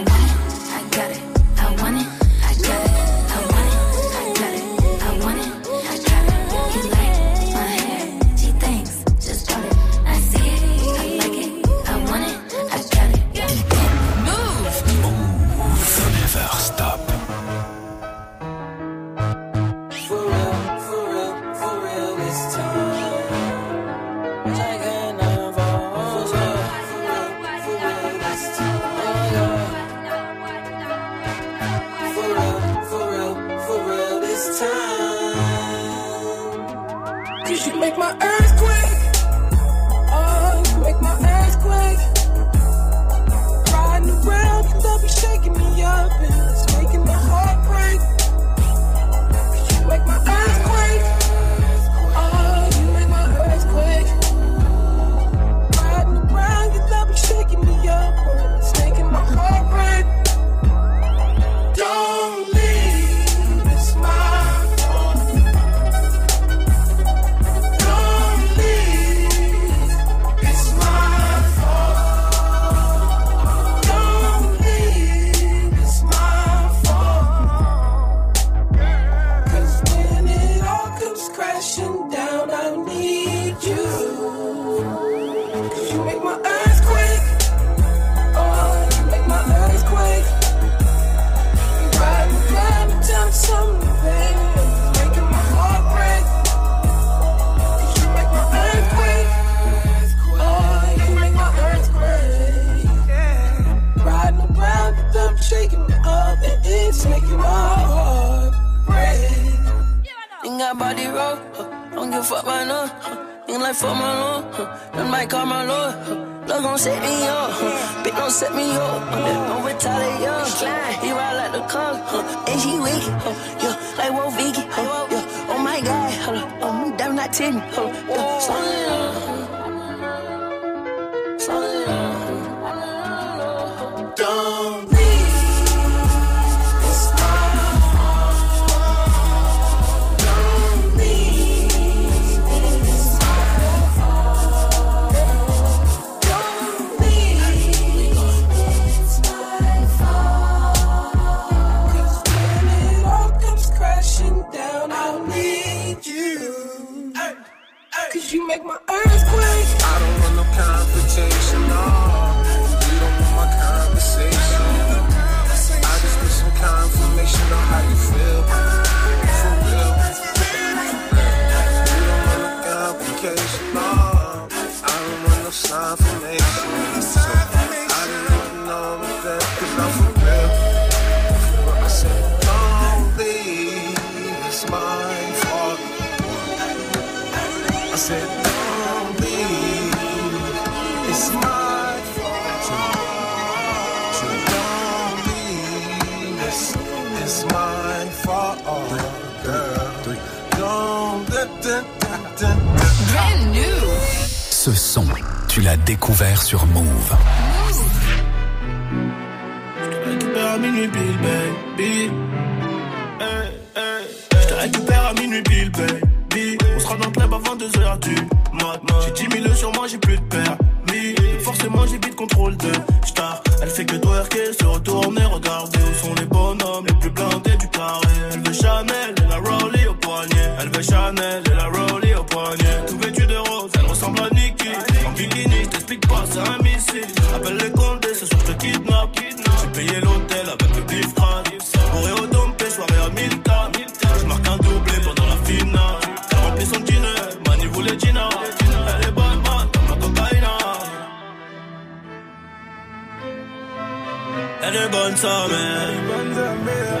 Elle est bonne mère.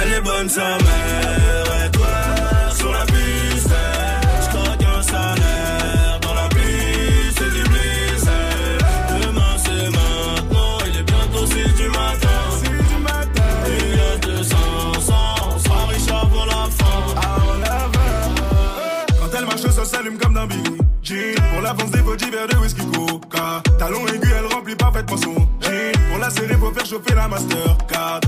Elle est bonne sa mère. Et toi, sur la piste, je craque un salaire. Dans la pluie, c'est du bliss. Demain, c'est maintenant. Il est bientôt 6 du matin. Il y a 200, 100. On sera riche avant la fin. Quand elle marche, ça s'allume comme d'un. Jean, pour l'avance des petits verres de whisky coca. Talon aigu, elle remplit parfaitement son faire chauffer la Mastercard.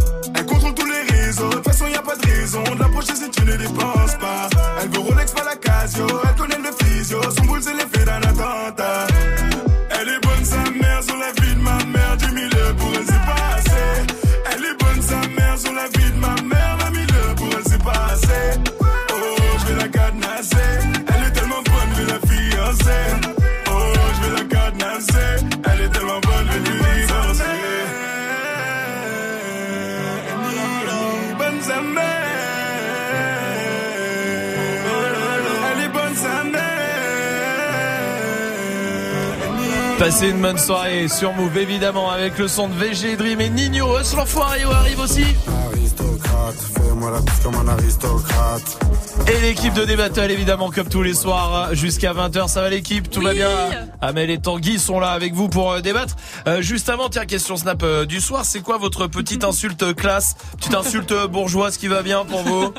Passez une bonne soirée sur Move évidemment avec le son de VG Dream et Nino Us l'enfoiré arrive aussi Aristocrate, fais-moi la piste comme un aristocrate. et l'équipe de Débattle évidemment comme tous les soirs jusqu'à 20h ça va l'équipe tout va bien Amel et Tanguy sont là avec vous pour euh, débattre Euh, juste avant tiens question snap euh, du soir c'est quoi votre petite insulte classe? Petite insulte euh, bourgeoise qui va bien pour vous?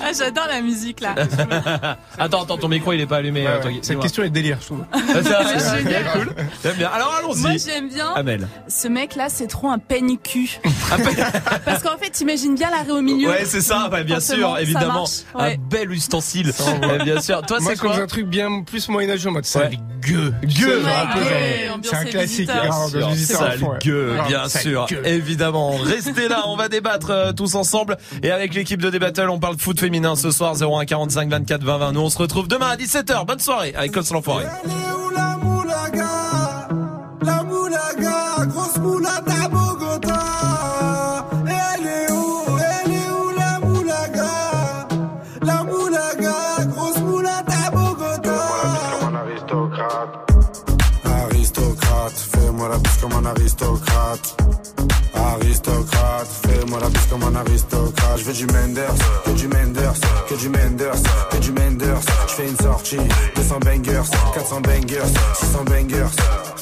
Ah, j'adore la musique là. attends attends ton micro il est pas allumé Tanguy. Cette question est délire, je trouve. Ah, c'est génial. cool j'aime bien alors allons-y Moi j'aime bien. Amel Ce mec là, c'est trop un peigne cul. Parce qu'en fait, t'imagines bien l'arrêt au milieu. Ouais, c'est ça, bah, bien sûr, évidemment. Ouais. Un bel ustensile. Bien sûr. Toi, c'est quoi un truc bien plus moyenâgeux en mode Ouais. sale gueux. Gueux. C'est un classique. à Sale gueux, bien sûr, évidemment. Restez là, on va débattre euh, tous ensemble. Et avec l'équipe de Débattle, on parle de foot féminin ce soir, 01 45 24 20 20. Nous, on se retrouve demain à 17h. Bonne soirée avec Cols l'enfoiré. La moulaga, la moulaga, aristocrate. Aristocrate, fais-moi la piste comme un aristocrate. Je veux du Menders, que du Menders, que du Menders, que du Menders. Je fais une sortie, 200 bangers, 400 bangers, 600 bangers.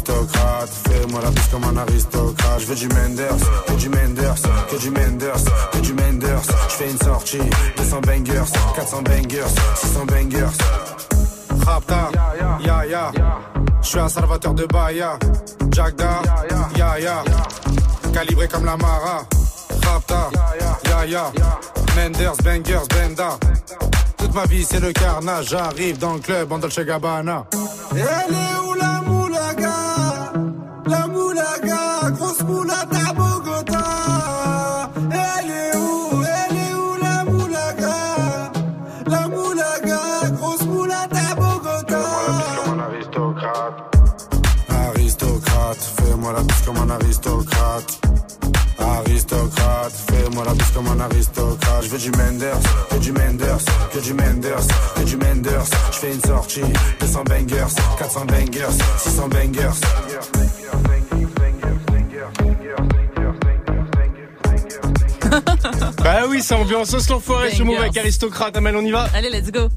Aristocrate, fais-moi la piste comme un aristocrate. Je veux du Menders, que du Menders, que du Menders, que du Menders. Je fais une sortie, 200 bangers, 400 bangers, 600 bangers. Rapta, ya ya. Je suis un salvateur de Bahia. Jagda, ya ya. Calibré comme la Mara. Rapta, ya ya. Menders, bangers, benda. Toute ma vie c'est le carnage. J'arrive dans le club en Dolce Gabbana. Elle est où la fais-moi la piste comme un aristocrate. Aristocrate, fais-moi la piste comme un aristocrate. Je veux du Menders, que du Menders, que du Menders, que du Menders. Je fais une sortie, 200 bangers, 400 bangers, 600 bangers. Bah oui, c'est ambiance l'enfoiré chez Move avec aristocrate. Amel, on y va Allez, let's go.